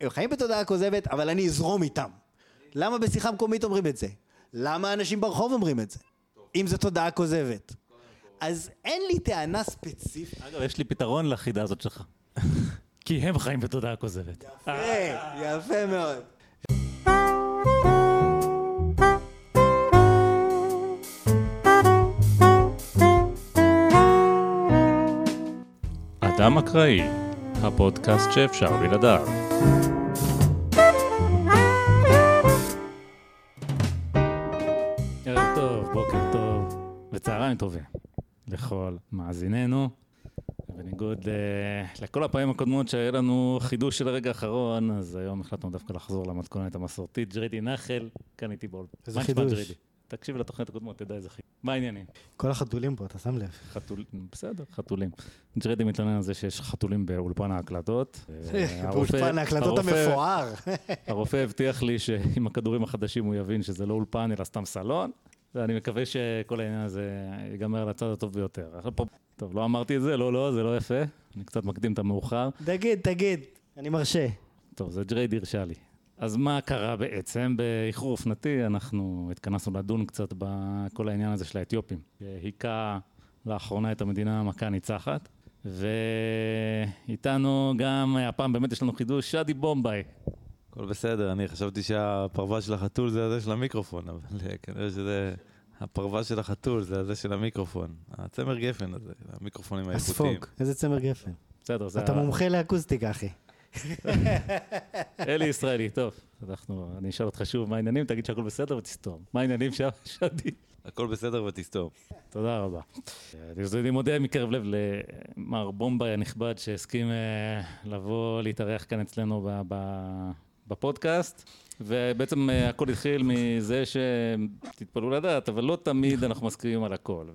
הם חיים בתודעה כוזבת, אבל אני אזרום איתם. למה בשיחה מקומית אומרים את זה? למה אנשים ברחוב אומרים את זה? אם זו תודעה כוזבת. אז אין לי טענה ספציפית. אגב, יש לי פתרון לחידה הזאת שלך. כי הם חיים בתודעה כוזבת. יפה, יפה מאוד. אדם אקראי, הפודקאסט שאפשר בלעדיו. ערב טוב, בוקר טוב, וצהריים טובים לכל מאזיננו. בניגוד לכל הפעמים הקודמות שהיה לנו חידוש של הרגע האחרון, אז היום החלטנו דווקא לחזור למתכונת המסורתית. ג'רידי נחל, כאן איתי בול. איזה חידוש? תקשיב לתוכנית הקודמות, תדע איזה חידוש. מה העניינים? כל החתולים פה, אתה שם לב. חתול... בסדר, חתולים. ג'רדי מתלונן על זה שיש חתולים באולפן ההקלטות. אה, באולפן ההקלטות המפואר. הרופא הבטיח לי שעם הכדורים החדשים הוא יבין שזה לא אולפן אלא סתם סלון, ואני מקווה שכל העניין הזה ייגמר על הצד הטוב ביותר. טוב, לא אמרתי את זה, לא, לא, זה לא יפה. אני קצת מקדים את המאוחר. תגיד, תגיד, אני מרשה. טוב, זה ג'ריידי הרשה לי. אז מה קרה בעצם? באיחור אופנתי אנחנו התכנסנו לדון קצת בכל העניין הזה של האתיופים. שהיכה לאחרונה את המדינה מכה ניצחת. ואיתנו גם, הפעם באמת יש לנו חידוש, שדי בומביי. הכל בסדר, אני חשבתי שהפרווה של החתול זה הזה של המיקרופון, אבל אה, כנראה שזה... הפרווה של החתול זה הזה של המיקרופון. הצמר גפן הזה, המיקרופונים האיכותיים. הספוג, איזה צמר גפן. בסדר, זה... אתה מומחה לאקוסטיקה, אחי. אלי ישראלי, טוב. אנחנו, אני אשאל אותך שוב מה העניינים, תגיד שהכל בסדר ותסתום. מה העניינים שם, שדי? הכל בסדר ותסתום. תודה רבה. אני מודה מקרב לב למר בומביי הנכבד שהסכים אה, לבוא להתארח כאן אצלנו בפודקאסט. ובעצם אה, הכל התחיל מזה שתתפלאו לדעת, אבל לא תמיד אנחנו מסכימים על הכל.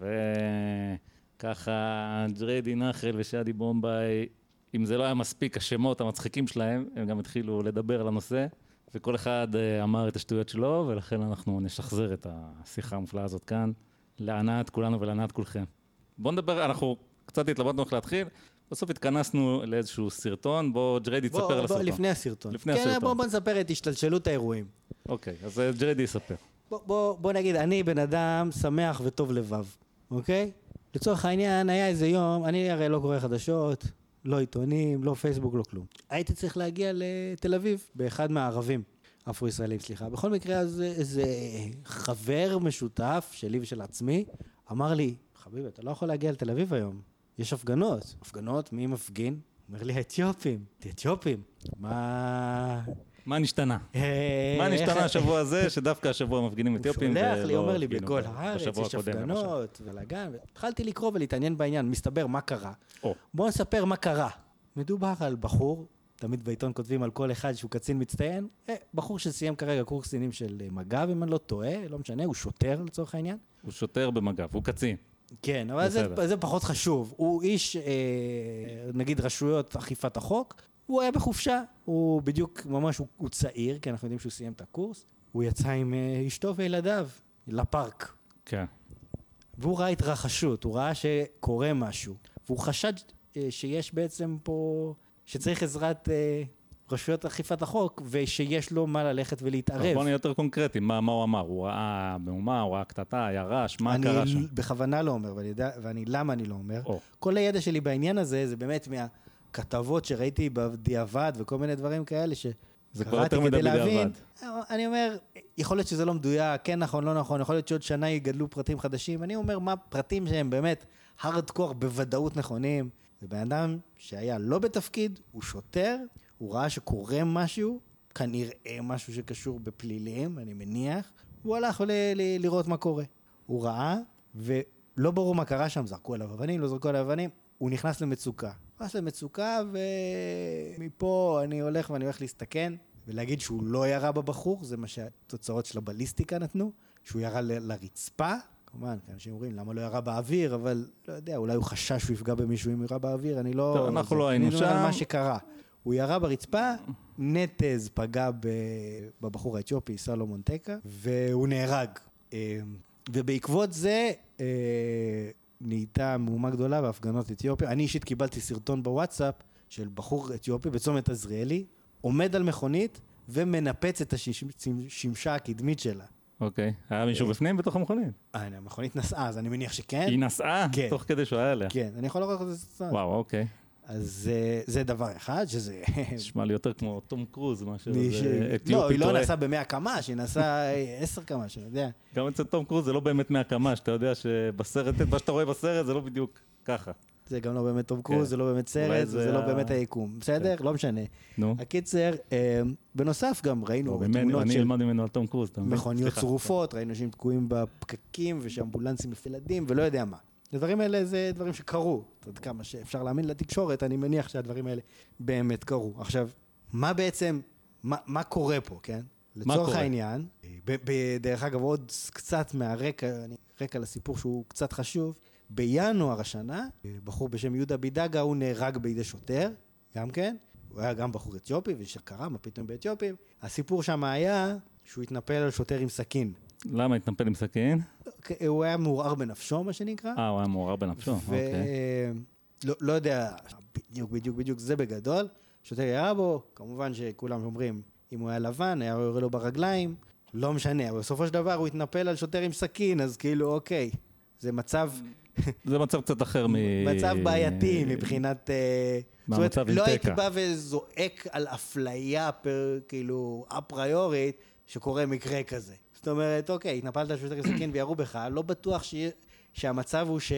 וככה ג'ריידי נחל ושאדי בומביי, אם זה לא היה מספיק השמות המצחיקים שלהם, הם גם התחילו לדבר על הנושא. וכל אחד אה, אמר את השטויות שלו, ולכן אנחנו נשחזר את השיחה המופלאה הזאת כאן, להנאת כולנו ולהנאת כולכם. בואו נדבר, אנחנו קצת התלבטנו איך להתחיל, בסוף התכנסנו לאיזשהו סרטון, בואו ג'ריידי תספר בוא, על בוא, הסרטון. לפני הסרטון. לפני כן, הסרטון. בוא, בוא נספר את השתלשלות האירועים. אוקיי, אז אה, ג'ריידי יספר. בוא, בוא, בוא נגיד, אני בן אדם שמח וטוב לבב, אוקיי? לצורך העניין, היה איזה יום, אני הרי לא קורא חדשות, לא עיתונים, לא פייסבוק, לא כלום. הייתי צריך להגיע לתל אביב, באחד מהערבים, אפרו-ישראלים, סליחה. בכל מקרה, אז איזה חבר משותף שלי ושל עצמי, אמר לי, חביבי, אתה לא יכול להגיע לתל אביב היום, יש הפגנות. הפגנות, מי מפגין? אומר לי, האתיופים. אתיופים? מה... מה נשתנה? אה, מה נשתנה השבוע הזה, שדווקא השבוע מפגינים אתיופים? הוא שולח לי, ולא אומר לי, בכל הארץ יש. הפגנות, בלאגן. התחלתי לקרוא ולהתעניין בעניין, מסתבר מה קרה. או, בואו נספר מה קרה. מדובר על בחור, תמיד בעיתון כותבים על כל אחד שהוא קצין מצטיין, אה, בחור שסיים כרגע קורס קצינים של אה, מג"ב, אם אני לא טועה, לא משנה, הוא שוטר לצורך העניין. הוא שוטר במג"ב, הוא קצין. כן, אבל זה. זה פחות חשוב. הוא איש, אה, נגיד, רשויות אכיפת החוק, הוא היה בחופשה, הוא בדיוק, ממש, הוא, הוא צעיר, כי אנחנו יודעים שהוא סיים את הקורס, הוא יצא עם אה, אשתו וילדיו לפארק. כן. והוא ראה התרחשות, הוא ראה שקורה משהו, והוא חשד אה, שיש בעצם פה, שצריך עזרת אה, רשויות אכיפת החוק, ושיש לו מה ללכת ולהתערב. בוא נהיה יותר קונקרטי, מה מה הוא אמר? הוא ראה מהומה, הוא ראה קטטה, היה רעש, מה קרה שם? אני בכוונה לא אומר, ואני יודע, ואני, למה אני לא אומר? או, כל הידע שלי בעניין הזה, זה באמת מהכתבות שראיתי בדיעבד וכל מיני דברים כאלה, ש... זה כבר יותר מדי. בדיעבד. אני אומר, יכול להיות שזה לא מדויק, כן נכון, לא נכון, יכול להיות שעוד שנה יגדלו פרטים חדשים. אני אומר, מה פרטים שהם באמת הארדקור בוודאות נכונים. זה בן אדם שהיה לא בתפקיד, הוא שוטר, הוא ראה שקורה משהו, כנראה משהו שקשור בפלילים, אני מניח, הוא הלך ל- ל- לראות מה קורה. הוא ראה, ולא ברור מה קרה שם, זרקו עליו אבנים, לא זרקו עליו אבנים, הוא נכנס למצוקה. נכנס למצוקה, ומפה אני הולך ואני הולך להסתכן, ולהגיד שהוא לא ירה בבחור, זה מה שהתוצאות של הבליסטיקה נתנו, שהוא ירה ל- לרצפה. כמובן, כי אנשים אומרים, למה לא ירה באוויר, אבל לא יודע, אולי הוא חשש שהוא יפגע במישהו אם ירה באוויר, אני לא... טוב, אנחנו לא היינו מדבר על שם. מה שקרה. הוא ירה ברצפה, נטז פגע בבחור האתיופי, סלומון טקה, והוא נהרג. אה, ובעקבות זה אה, נהייתה מהומה גדולה בהפגנות אתיופיה. אני אישית קיבלתי סרטון בוואטסאפ של בחור אתיופי בצומת עזריאלי, עומד על מכונית ומנפץ את השמשה הקדמית שלה. אוקיי. היה מישהו בפנים בתוך המכונית? אה, המכונית נסעה, אז אני מניח שכן. היא נסעה? כן. תוך כדי שהוא היה עליה. כן, אני יכול לראות את זה. וואו, אוקיי. אז אה, זה דבר אחד, שזה... נשמע לי יותר כמו תום קרוז מאשר ש- אתיופי לא, היא לא. נסעה ב-100 קמ"ש, היא נסעה 10 קמ"ש, אני יודע. גם אצל תום קרוז זה לא באמת מהקמה, שאתה יודע שבסרט, מה שאתה רואה בסרט זה לא בדיוק ככה. זה גם לא באמת תום קרוז, כן. זה לא באמת סרט, זה לא באמת היקום. בסדר? לא משנה. נו. הקיצר, אה, בנוסף גם ראינו ממני- תמונות אני של אלמד ממנו על תום קרוז, אתה מבין? מכוניות. צרופות, ראינו שהם תקועים בפקקים ושאמבולנסים מפילדים ולא יודע מה. הדברים האלה זה דברים שקרו. עד כמה שאפשר להאמין לתקשורת, אני מניח שהדברים האלה באמת קרו. עכשיו, מה בעצם, מה, מה קורה פה, כן? לצורך? העניין, ב- ב- דרך אגב, עוד קצת מהרקע, אני- רקע לסיפור שהוא קצת חשוב, בינואר השנה, בחור בשם יהודה בידגה, הוא נהרג בידי שוטר, גם כן. הוא היה גם בחור אתיופי, ושקרה, מה פתאום באתיופים. הסיפור שם היה שהוא התנפל על שוטר עם סכין. למה התנפל עם סכין? הוא היה מעורער בנפשו, מה שנקרא. אה, הוא היה מעורר בנפשו, אוקיי. ולא לא יודע בדיוק, בדיוק, בדיוק, זה בגדול. שוטר ירה בו, כמובן שכולם אומרים, אם הוא היה לבן, היה יורה לו ברגליים, לא משנה, אבל בסופו של דבר הוא התנפל על שוטר עם סכין, אז כאילו, אוקיי, זה מצב, זה מצב קצת אחר מ... מצב בעייתי מבחינת... אה, מהמצב עם לא הייתי תקע. בא וזועק על אפליה פר, כאילו, אפריורית, שקורה מקרה כזה. זאת אומרת, אוקיי, התנפלת על שוטר עם סכין וירו בך, לא בטוח שיהיה- שהמצב הוא ש...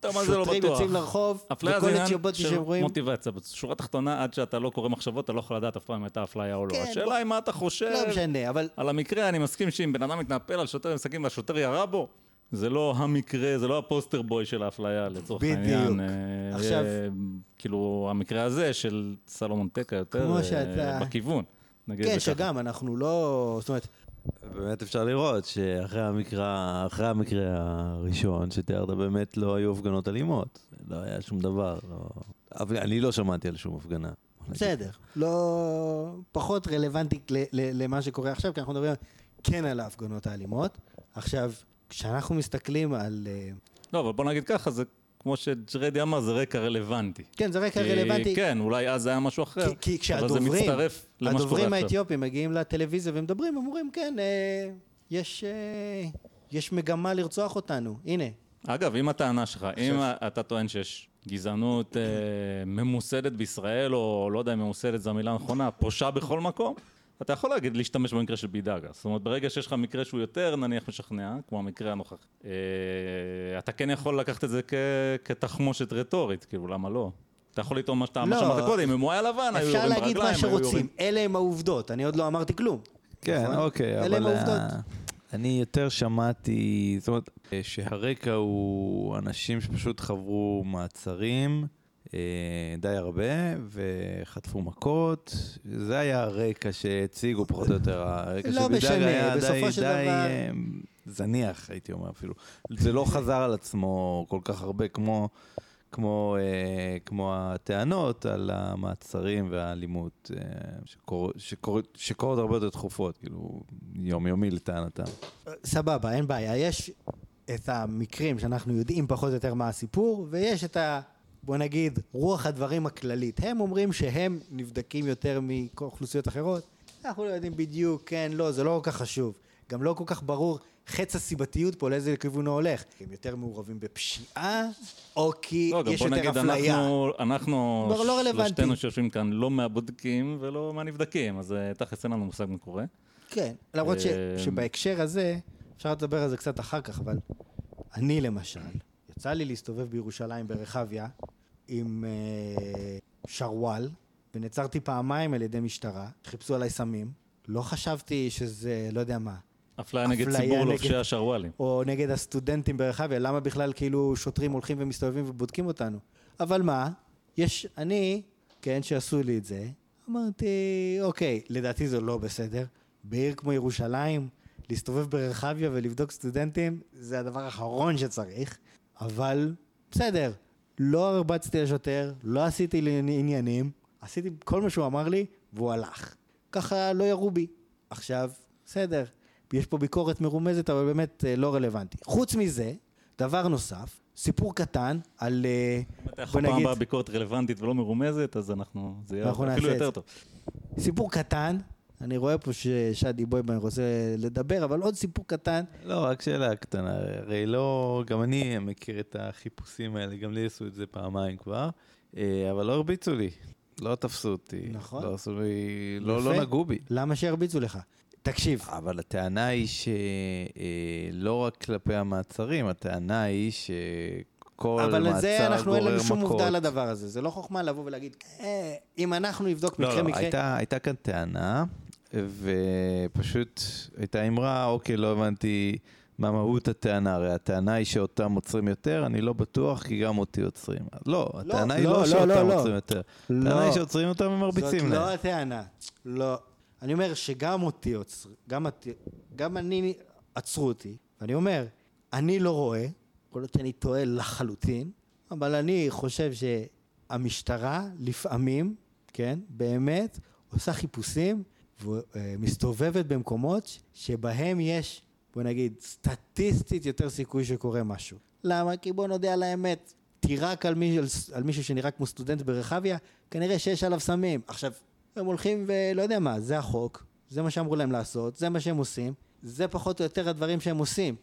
טוב, מה זה לא שוטרים בטוח? יוצאים לרחוב, אפליה זה וכל עניין של שהם רואים... מוטיבציה. בשורה התחתונה, עד שאתה לא קורא מחשבות, אתה לא יכול לדעת אף פעם אם הייתה אפליה או לא. כן, השאלה היא מה אתה חושב. לא משנה, אבל על המקרה, אני מסכים שאם בן אדם מתנפל על שוטר עם סכין והשוטר ירה בו, זה לא המקרה, זה לא הפוסטר בוי של האפליה לצורך בדיוק. העניין. אה, עכשיו- אה, כאילו, המקרה הזה של סלומון טקה יותר אה, בכיוון. כן. שגם אנחנו לא... זאת אומרת, באמת אפשר לראות שאחרי המקרה, אחרי המקרה הראשון שתיארת, באמת לא היו הפגנות אלימות. לא היה שום דבר. לא... אבל אני לא שמעתי על שום הפגנה. בסדר, לא... פחות רלוונטי ל- ל- למה שקורה עכשיו, כי אנחנו מדברים כן על ההפגנות האלימות. עכשיו, כשאנחנו מסתכלים על... אה, לא, אבל בוא נגיד ככה, זה כמו שג'רדי אמר, זה רקע רלוונטי. כן, זה רקע כי- רלוונטי. כן, אולי אז היה משהו אחר, כי, כי אבל זה כשהדוברים, מצטרף למה שקורה הדוברים עכשיו. האתיופים מגיעים לטלוויזיה ומדברים, הם אומרים, כן, אה, יש, אה, יש מגמה לרצוח אותנו, הנה. אגב, אם הטענה שלך, אם אתה טוען שיש גזענות אה, ממוסדת בישראל, או לא יודע אם ממוסדת זו המילה הנכונה, פושה בכל מקום, אתה יכול להגיד, להשתמש במקרה של בידגה. זאת אומרת, ברגע שיש לך מקרה שהוא יותר, נניח, משכנע, כמו המקרה הנוכחי, אה, אתה כן יכול לקחת את זה כ- כתחמושת רטורית, כאילו, למה לא? אתה יכול לטעון מה שאתה מה לא, שאמרת קודם, אם הוא היה לבן, היו אפשר יורים להגיד מה ברגליים, היו שרוצים, יורים... אלה הם העובדות, אני עוד לא אמרתי כלום. כן, נכון? אוקיי, אלה הם אבל העובדות. ה- אני יותר שמעתי, זאת אומרת, אה, שהרקע הוא אנשים שפשוט חברו מעצרים די הרבה וחטפו מכות, זה היה הרקע שהציגו פחות או יותר, הרקע לא של בידג היה די, די דבר- אה, זניח, הייתי אומר אפילו. זה לא חזר על עצמו כל כך הרבה כמו... כמו, אה, כמו הטענות על המעצרים והאלימות אה, שקור, שקור, שקורות הרבה יותר תכופות, כאילו יומיומי לטענתם. סבבה, אין בעיה. יש את המקרים שאנחנו יודעים פחות או יותר מה הסיפור, ויש את ה... בוא נגיד, רוח הדברים הכללית. הם אומרים שהם נבדקים יותר מאוכלוסיות אחרות. אנחנו לא יודעים בדיוק, כן, לא, זה לא כל כך חשוב. גם לא כל כך ברור חץ הסיבתיות פה, לאיזה כיוון הוא הולך. הם יותר מעורבים בפשיעה, או כי לא, יש יותר נגיד, אפליה. אנחנו, אנחנו לא רלוונטי. שלושתנו שיושבים כאן לא מהבודקים ולא מהנבדקים, אז אה, תכלס אין לנו מושג מה קורה. כן, למרות ש, אה, שבהקשר הזה, אפשר לדבר על זה קצת אחר כך, אבל אני למשל, יצא לי להסתובב בירושלים ברחביה עם אה, שרוואל, ונעצרתי פעמיים על ידי משטרה, חיפשו עליי סמים. לא חשבתי שזה, לא יודע מה, אפליה נגד ציבור לובשי השרוואלים. או נגד הסטודנטים ברחביה, למה בכלל כאילו שוטרים הולכים ומסתובבים ובודקים אותנו? אבל מה, יש, אני, כן, שעשו לי את זה, אמרתי, אוקיי, לדעתי זה לא בסדר. בעיר כמו ירושלים, להסתובב ברחביה ולבדוק סטודנטים, זה הדבר האחרון שצריך, אבל בסדר, לא הרבצתי לשוטר, לא עשיתי עניינים, עשיתי כל מה שהוא אמר לי, והוא הלך. ככה לא ירו בי. עכשיו, בסדר, יש פה ביקורת מרומזת, אבל באמת אה, לא רלוונטי. חוץ מזה, דבר נוסף, סיפור קטן על... אה, אם אתה יכול פעם הבאה ביקורת רלוונטית ולא מרומזת, אז אנחנו, זה יהיה אפילו יותר. טוב. סיפור קטן, אני רואה פה ששאדי בויבן רוצה לדבר, אבל עוד סיפור קטן. לא, רק שאלה קטנה, הרי לא, גם אני מכיר את החיפושים האלה, גם לי עשו את זה פעמיים כבר, אה, אבל לא הרביצו לי, לא תפסו אותי. נכון. לא עשו לי, לא. לא נגעו בי. למה שירביצו לך? תקשיב, אבל הטענה היא שלא רק כלפי המעצרים, הטענה היא שכל אבל מעצר לזה אנחנו אין לנו שום. עובדה לדבר הזה. זה לא חוכמה לבוא ולהגיד, אה, אם אנחנו נבדוק לא, מקרה לא, מקרה... הייתה, הייתה כאן טענה, ופשוט הייתה אמרה, אוקיי, לא הבנתי מה מהות הטענה, הרי הטענה היא שאותם עוצרים יותר, אני לא בטוח, כי גם אותי עוצרים. אז לא, הטענה היא לא, לא, לא, שאותם לא, לא. עוצרים יותר. לא. הטענה היא שעוצרים אותם זאת ומרביצים לא להם. הטענה. לא. אני אומר שגם אותי עוצר, גם, גם אני עצרו אותי, ואני אומר, אני לא רואה, יכול להיות שאני טועה לחלוטין, אבל אני חושב שהמשטרה לפעמים, כן, באמת, עושה חיפושים ומסתובבת במקומות שבהם יש, בוא נגיד, סטטיסטית יותר סיכוי שקורה משהו. למה? כי בוא נודה על האמת, תירק על, מי, על מישהו שנראה כמו סטודנט ברחביה, כנראה שיש עליו סמים. עכשיו, הם הולכים ולא יודע מה, זה החוק, זה מה שאמרו להם לעשות, זה מה שהם עושים, זה פחות או יותר הדברים שהם עושים.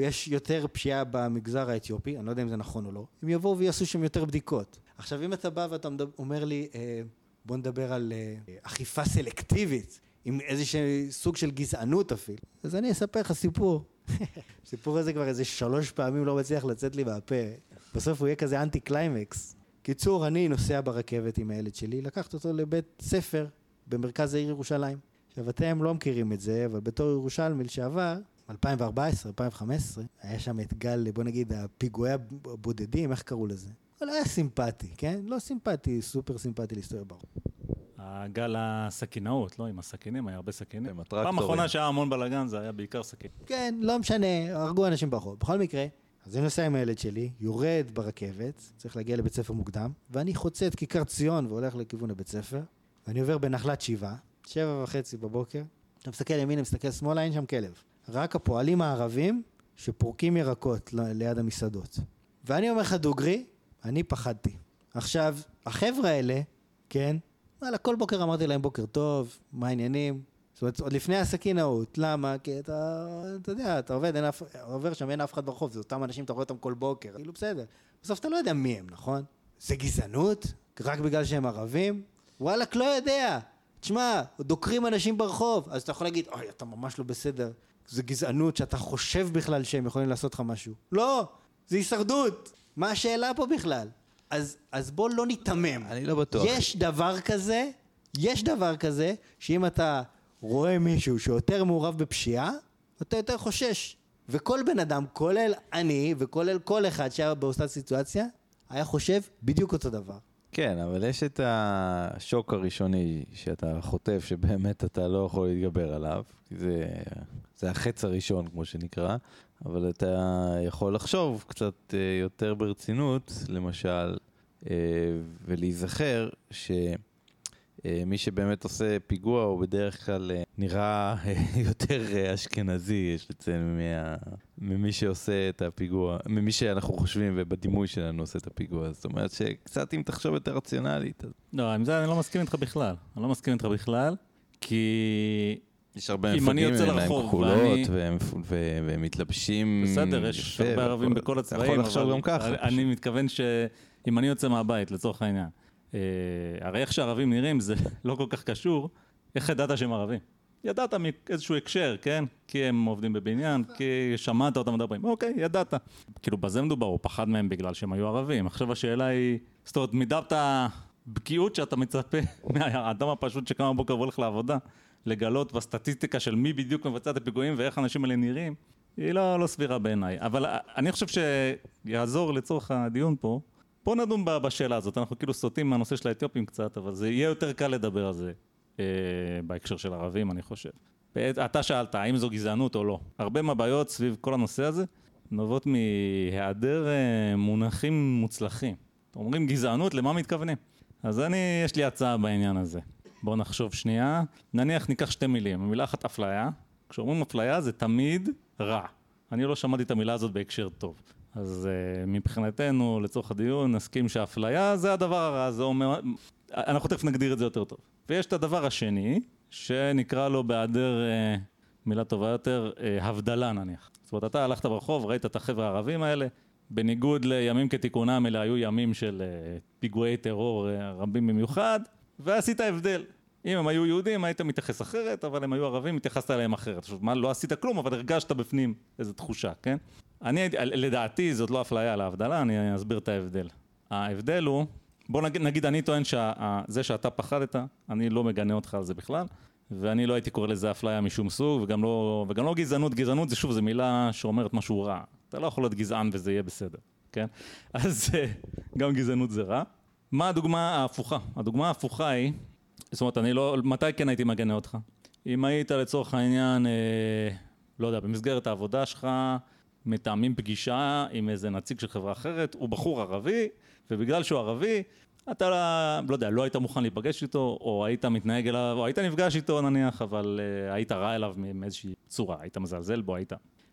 יש יותר פשיעה במגזר האתיופי, אני לא יודע אם זה נכון או לא, הם יבואו ויעשו שם יותר בדיקות. עכשיו, אם אתה בא ואתה אומר לי, אה, בוא נדבר על אה, אכיפה סלקטיבית, עם איזשהו סוג של גזענות אפילו, אז אני אספר לך סיפור. הסיפור הזה כבר איזה שלוש פעמים לא מצליח לצאת לי מהפה. בסוף הוא יהיה כזה אנטי קליימקס. קיצור, אני נוסע ברכבת עם הילד שלי, לקחת אותו לבית ספר במרכז העיר ירושלים. עכשיו, אתם לא מכירים את זה, אבל בתור ירושלמי לשעבר, 2014, 2015, היה שם את גל, בוא נגיד, הפיגועי הבודדים, איך קראו לזה? אבל היה סימפטי, כן? לא סימפטי, סופר סימפטי להסתובב ברחוב. הגל הסכינאות, לא עם הסכינים, היה הרבה סכינים. עם הטרקטורים. פעם אחרונה שהיה המון בלאגן זה היה בעיקר סכין. כן, לא משנה, הרגו אנשים ברחוב. בכל מקרה, אז אני נוסע עם הילד שלי, יורד ברכבת, צריך להגיע לבית ספר מוקדם, ואני חוצה את כיכר ציון והולך לכיוון הבית ספר, ואני עובר בנחלת שבעה, שבע וחצי בבוקר, אתה מסתכל ימינה, מסתכל שמאלה, אין שם כלב. רק הפועלים הערבים שפורקים ירקות ליד המסעדות. ואני אומר לך דוגרי, אני פחדתי. עכשיו, החבר'ה האלה, כן, וואלה, כל בוקר אמרתי להם בוקר טוב, מה העניינים? זאת אומרת, עוד לפני הסכינאות, למה? כי אתה, אתה יודע, אתה עובד, אין אף, עובר שם, אין אף אחד ברחוב, זה אותם אנשים, אתה רואה אותם כל בוקר, כאילו בסדר. בסוף אתה לא יודע מי הם, נכון? זה גזענות? רק בגלל שהם ערבים? וואלכ, לא יודע. תשמע, דוקרים אנשים ברחוב, אז אתה יכול להגיד, אוי, אתה ממש לא בסדר. זה גזענות שאתה חושב בכלל שהם יכולים לעשות לך משהו. לא, זה הישרדות. מה השאלה פה בכלל? אז, אז בוא לא ניתמם. אני לא בטוח. יש דבר כזה, יש דבר כזה, שאם אתה רואה מישהו שיותר מעורב בפשיעה, אתה יותר חושש. וכל בן אדם, כולל אני וכולל כל אחד שהיה באותה סיטואציה, היה חושב בדיוק אותו דבר. כן, אבל יש את השוק הראשוני שאתה חוטף, שבאמת אתה לא יכול להתגבר עליו. זה, זה החץ הראשון, כמו שנקרא. אבל אתה יכול לחשוב קצת אה, יותר ברצינות, למשל, אה, ולהיזכר שמי שבאמת עושה פיגוע הוא בדרך כלל אה, נראה אה, יותר אה, אשכנזי, יש לציין, מה, ממי שעושה את הפיגוע, ממי שאנחנו חושבים ובדימוי שלנו עושה את הפיגוע. זאת אומרת שקצת אם תחשוב יותר רציונלית, אז לא, עם זה אני לא מסכים איתך בכלל. אני לא מסכים איתך בכלל, כי יש הרבה מפגעים, יוצא אין להם כחולות, ואני- והם, מתלבשים בסדר, יש יפה, הרבה ערבים בכל אתה הצבעים, יכול לחשוב גם ככה. אני- אני מתכוון שאם אני יוצא מהבית, לצורך העניין, אה, הרי איך שערבים נראים זה לא כל כך קשור, איך ידעת שהם ערבים? ידעת מאיזשהו הקשר, כן? כי הם עובדים בבניין, כי שמעת אותם מדברים, אוקיי, ידעת. כאילו, בזה מדובר, הוא פחד מהם בגלל שהם היו ערבים. עכשיו השאלה היא, זאת אומרת, מידת הבקיאות שאתה מצפה מהאדם הפשוט שקם בבוקר והולך לעבודה, לגלות בסטטיסטיקה של מי בדיוק מבצע את הפיגועים ואיך האנשים האלה נראים, היא לא, לא סבירה בעיניי. אבל אני חושב שיעזור לצורך הדיון פה, בוא נדון בשאלה הזאת. אנחנו כאילו סוטים מהנושא של האתיופים קצת, אבל זה יהיה יותר קל לדבר על זה אה, בהקשר של ערבים, אני חושב. אתה שאלת, האם זו גזענות או לא? הרבה מהבעיות סביב כל הנושא הזה נובעות מהיעדר אה, מונחים מוצלחים. אומרים גזענות, למה מתכוונים? אז אני, יש לי הצעה בעניין הזה. בואו נחשוב שנייה. נניח ניקח שתי מילים. המילה אחת אפליה. כשאומרים אפליה זה תמיד רע. אני לא שמעתי את המילה הזאת בהקשר טוב. אז uh, מבחינתנו, לצורך הדיון, נסכים שאפליה זה הדבר הרע, זה אומר... אנחנו תכף נגדיר את זה יותר טוב. ויש את הדבר השני, שנקרא לו בהיעדר אה, מילה טובה יותר, אה, הבדלה נניח. זאת אומרת, אתה הלכת ברחוב, ראית את החבר'ה הערבים האלה, בניגוד לימים כתיקונם, אלה היו ימים של אה, פיגועי טרור אה, רבים במיוחד, ועשית הבדל. אם הם היו יהודים, היית מתייחס אחרת, אבל הם היו ערבים, התייחסת אליהם אחרת. עכשיו, מה, לא עשית כלום, אבל הרגשת בפנים איזו תחושה, כן? אני, לדעתי, זאת לא אפליה על ההבדלה, אני אסביר את ההבדל. ההבדל הוא, בוא נגיד, נגיד אני טוען שזה שאתה פחדת, אני לא מגנה אותך על זה בכלל, ואני לא הייתי קורא לזה אפליה משום סוג, וגם לא, וגם לא גזענות. גזענות זה שוב, זו מילה שאומרת משהו רע. אתה לא יכול להיות גזען וזה יהיה בסדר, כן? אז אה, גם גזענות זה רע. מה הדוגמה ההפוכה? הדוגמה ההפוכה היא, זאת אומרת, אני לא, מתי כן הייתי מגנה אותך? אם היית לצורך העניין, אה, לא יודע, במסגרת העבודה שלך, מתאמים פגישה עם איזה נציג של חברה אחרת, הוא בחור ערבי, ובגלל שהוא ערבי, אתה, לא יודע, לא היית מוכן להיפגש איתו, או היית מתנהג אליו, או היית נפגש איתו נניח, אבל uh, היית רע אליו מאיזושהי צורה, היית מזלזל בו, היית...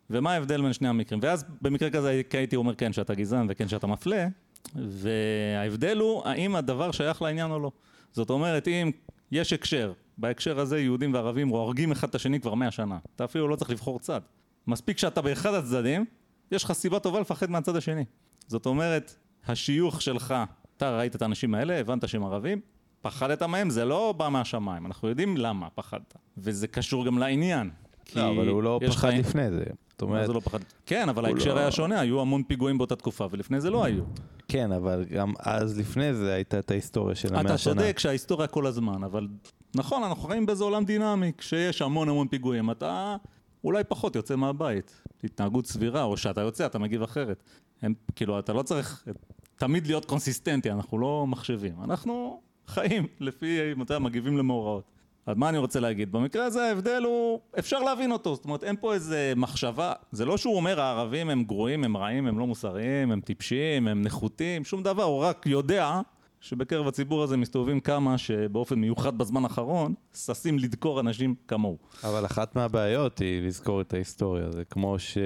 ומה ההבדל בין שני המקרים? ואז במקרה כזה הייתי אומר כן שאתה גזען וכן שאתה מפלה, וההבדל הוא האם הדבר שייך לעניין או לא. זאת אומרת, אם יש הקשר, בהקשר הזה יהודים וערבים הורגים אחד את השני כבר מאה שנה, אתה אפילו לא צריך לבחור צד. מספיק שאתה באחד הצדדים, יש לך סיבה טובה לפחד מהצד השני. זאת אומרת, השיוך שלך, אתה ראית את האנשים האלה, הבנת שהם ערבים, פחדת מהם, זה לא בא מהשמיים, אנחנו יודעים למה פחדת. וזה קשור גם לעניין. כי לא, אבל הוא לא פחד לך- לפני זה. זאת אומרת, זה לא פחד? כן, אבל ההקשר לא- היה שונה, היו המון פיגועים באותה תקופה, ולפני זה לא היו. כן, אבל גם אז לפני זה הייתה את ההיסטוריה של המאה אתה שנה. צודק שההיסטוריה כל הזמן, אבל נכון, אנחנו חיים באיזה עולם דינמי, כשיש המון המון פיגועים, אתה אולי פחות יוצא מהבית. התנהגות סבירה, או שאתה יוצא, אתה מגיב אחרת. הם, כאילו, אתה לא צריך תמיד להיות קונסיסטנטי, אנחנו לא מחשבים. אנחנו חיים לפי, אתה יודע, מגיבים למאורעות. אז מה אני רוצה להגיד? במקרה הזה ההבדל הוא, אפשר להבין אותו, זאת אומרת אין פה איזה מחשבה, זה לא שהוא אומר הערבים הם גרועים, הם רעים, הם לא מוסריים, הם טיפשים, הם נחותים, שום דבר, הוא רק יודע שבקרב הציבור הזה מסתובבים כמה שבאופן מיוחד בזמן האחרון, ששים לדקור אנשים כמוהו. אבל אחת מהבעיות היא לזכור את ההיסטוריה, זה כמו ש...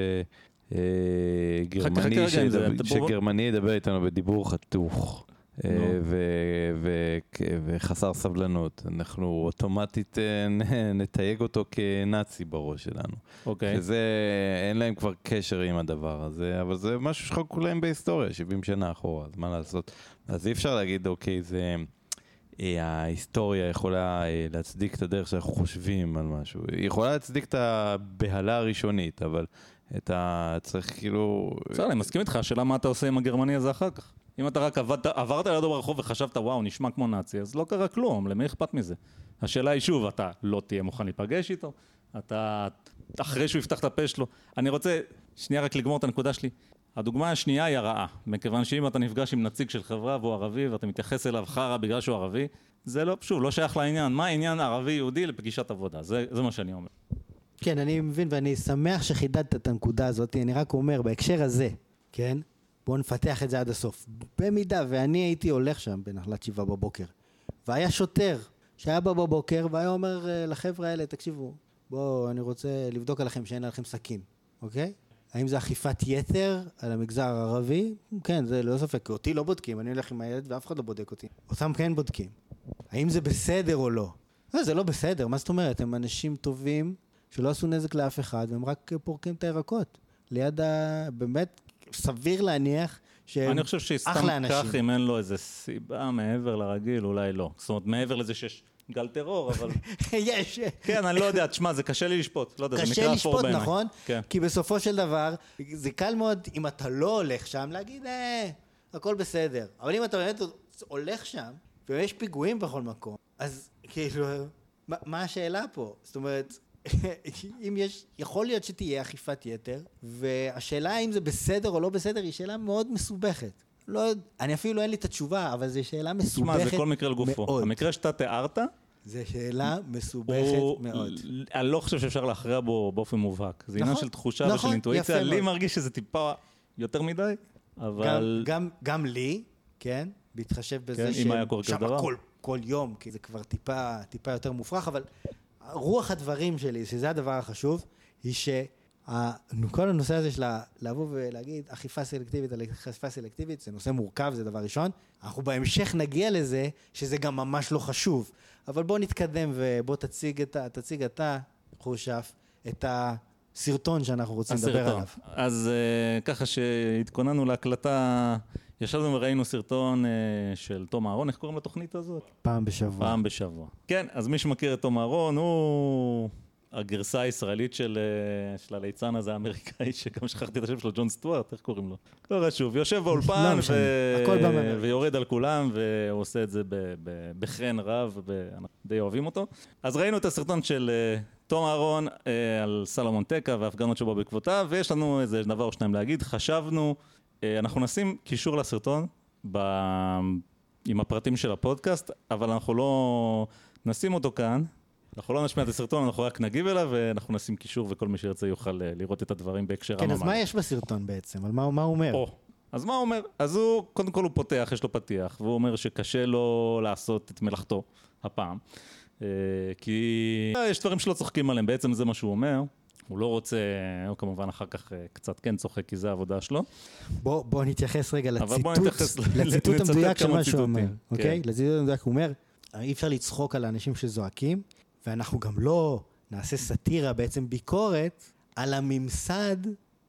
אה, גרמני שגרמני ידבר איתנו בדיבור חתוך. אה, וחסר סבלנות, אנחנו אוטומטית אה, נתייג אותו כנאצי בראש שלנו. אוקיי. שזה, אין להם כבר קשר עם הדבר הזה, אבל זה משהו שחקו להם בהיסטוריה, 70 שנה אחורה, אז מה לעשות? אז אי אפשר להגיד, אוקיי, זה... אה, ההיסטוריה יכולה להצדיק את הדרך שאנחנו חושבים על משהו. היא יכולה להצדיק את הבהלה הראשונית, אבל את ה... צריך כאילו... בסדר, אני מסכים איתך, השאלה מה אתה עושה עם הגרמני הזה אחר כך. אם אתה רק עבדת, עברת לידו ברחוב וחשבת, וואו, נשמע כמו נאצי, אז לא קרה כלום, למי אכפת מזה? השאלה היא שוב, אתה לא תהיה מוכן להיפגש איתו, אתה, אחרי שהוא יפתח את הפה שלו, אני רוצה, שנייה רק לגמור את הנקודה שלי. הדוגמה השנייה היא הרעה, מכיוון שאם אתה נפגש עם נציג של חברה והוא ערבי ואתה מתייחס אליו חרא בגלל שהוא ערבי, זה לא, שוב, לא שייך לעניין. מה העניין ערבי-יהודי לפגישת עבודה? זה, זה מה שאני אומר. כן, אני מבין, ואני שמח שחידדת את הנקודה הזאת. אני רק אומר, בהקשר הזה, כן? בואו נפתח את זה עד הסוף. במידה ואני הייתי הולך שם בנחלת שבעה בבוקר, והיה שוטר שהיה בא בבוקר והיה אומר אה, לחבר'ה האלה, תקשיבו, בואו, אני רוצה לבדוק עליכם שאין עליכם סכין, אוקיי? האם זה אכיפת יתר על המגזר הערבי? כן, זה ללא ספק. אותי לא בודקים, אני הולך עם הילד ואף אחד לא בודק אותי. אותם כן בודקים. האם זה בסדר או לא? לא, זה לא בסדר, מה זאת אומרת? הם אנשים טובים שלא עשו נזק לאף אחד, והם רק פורקים את הירקות. ליד ה... באמת, סביר להניח שהם אני חושב שסתם. כך, אם אין לו איזה סיבה מעבר לרגיל, אולי לא. זאת אומרת, מעבר לזה שיש גל טרור, אבל... יש. כן, אני לא יודע, תשמע, זה קשה לי לשפוט. לא יודע, זה קשה מקרה אפור לשפוט, בעיניי. נכון? כן. כי בסופו של דבר, זה קל מאוד, אם אתה לא הולך שם, להגיד, אה, הכל בסדר. אבל אם אתה באמת הולך שם, ויש פיגועים בכל מקום, אז כאילו, מה, מה השאלה פה? זאת אומרת, אם יש, יכול להיות שתהיה אכיפת יתר, והשאלה האם זה בסדר או לא בסדר היא שאלה מאוד מסובכת. לא, אני אפילו אין לי את התשובה, אבל זו שאלה מסובכת תשמע, זה כל מקרה לגופו. מאוד. המקרה שאתה תיארת, זו שאלה מסובכת הוא... מאוד. אני לא חושב שאפשר להכריע בו באופן מובהק. זה עניין נכון, של תחושה נכון, ושל אינטואיציה. לי מאוד. מרגיש שזה טיפה יותר מדי, אבל... גם, גם, גם לי, כן? בהתחשב בזה כן, אם היה קורה כזה שם דבר. כל, כל יום, כי זה כבר טיפה, טיפה יותר מופרך, אבל רוח הדברים שלי, שזה הדבר החשוב, היא ה- כל הנושא הזה של לבוא ולהגיד אכיפה סלקטיבית על אכיפה סלקטיבית, זה נושא מורכב, זה דבר ראשון. אנחנו בהמשך נגיע לזה, שזה גם ממש לא חשוב. אבל בוא נתקדם ובוא תציג, את תציג אתה, חושף, את הסרטון שאנחנו רוצים לדבר הסרטון. עליו. אז אה, ככה שהתכוננו להקלטה, ישבנו וראינו סרטון אה, של תום אהרון, איך קוראים לתוכנית הזאת? פעם בשבוע. פעם בשבוע. כן, אז מי שמכיר את תום אהרון, הוא הגרסה הישראלית של, אה, של הליצן הזה האמריקאי, שגם שכחתי את השם שלו, ג'ון סטוארט, איך קוראים לו? לא חשוב, יושב באולפן לא מאמריקה. ויורד על כולם, והוא עושה את זה ב- ב- בחן רב, ואנחנו די אוהבים אותו. אז ראינו את הסרטון של אה, תום אהרון אה, על סלומון טקה וההפגנות שבו בעקבותיו, ויש לנו איזה דבר או שניים להגיד. חשבנו, אנחנו נשים קישור לסרטון ב... עם הפרטים של הפודקאסט, אבל אנחנו לא נשים אותו כאן. אנחנו לא נשמיע את הסרטון, אנחנו רק נגיב אליו, ואנחנו נשים קישור, וכל מי שירצה יוכל אה, לראות את הדברים בהקשר כן, אז הממ"ד. מה יש בסרטון בעצם? על מה מה הוא אומר? או, אז מה הוא אומר? אז הוא, קודם כל הוא פותח, יש לו פתיח, והוא אומר שקשה לו לעשות את מלאכתו הפעם. אה, כי יש דברים שלא צוחקים עליהם, בעצם זה מה שהוא אומר. הוא לא רוצה, הוא כמובן אחר כך אה, קצת כן צוחק, כי זה העבודה שלו. בוא, בוא נתייחס רגע לציטוט, נתייחס לציטוט המדויק של מה שהוא אומר. אוקיי? כן. לציטוט המדויק הוא אומר, אי אפשר לצחוק על האנשים שזועקים, ואנחנו גם לא נעשה סאטירה, בעצם ביקורת, על הממסד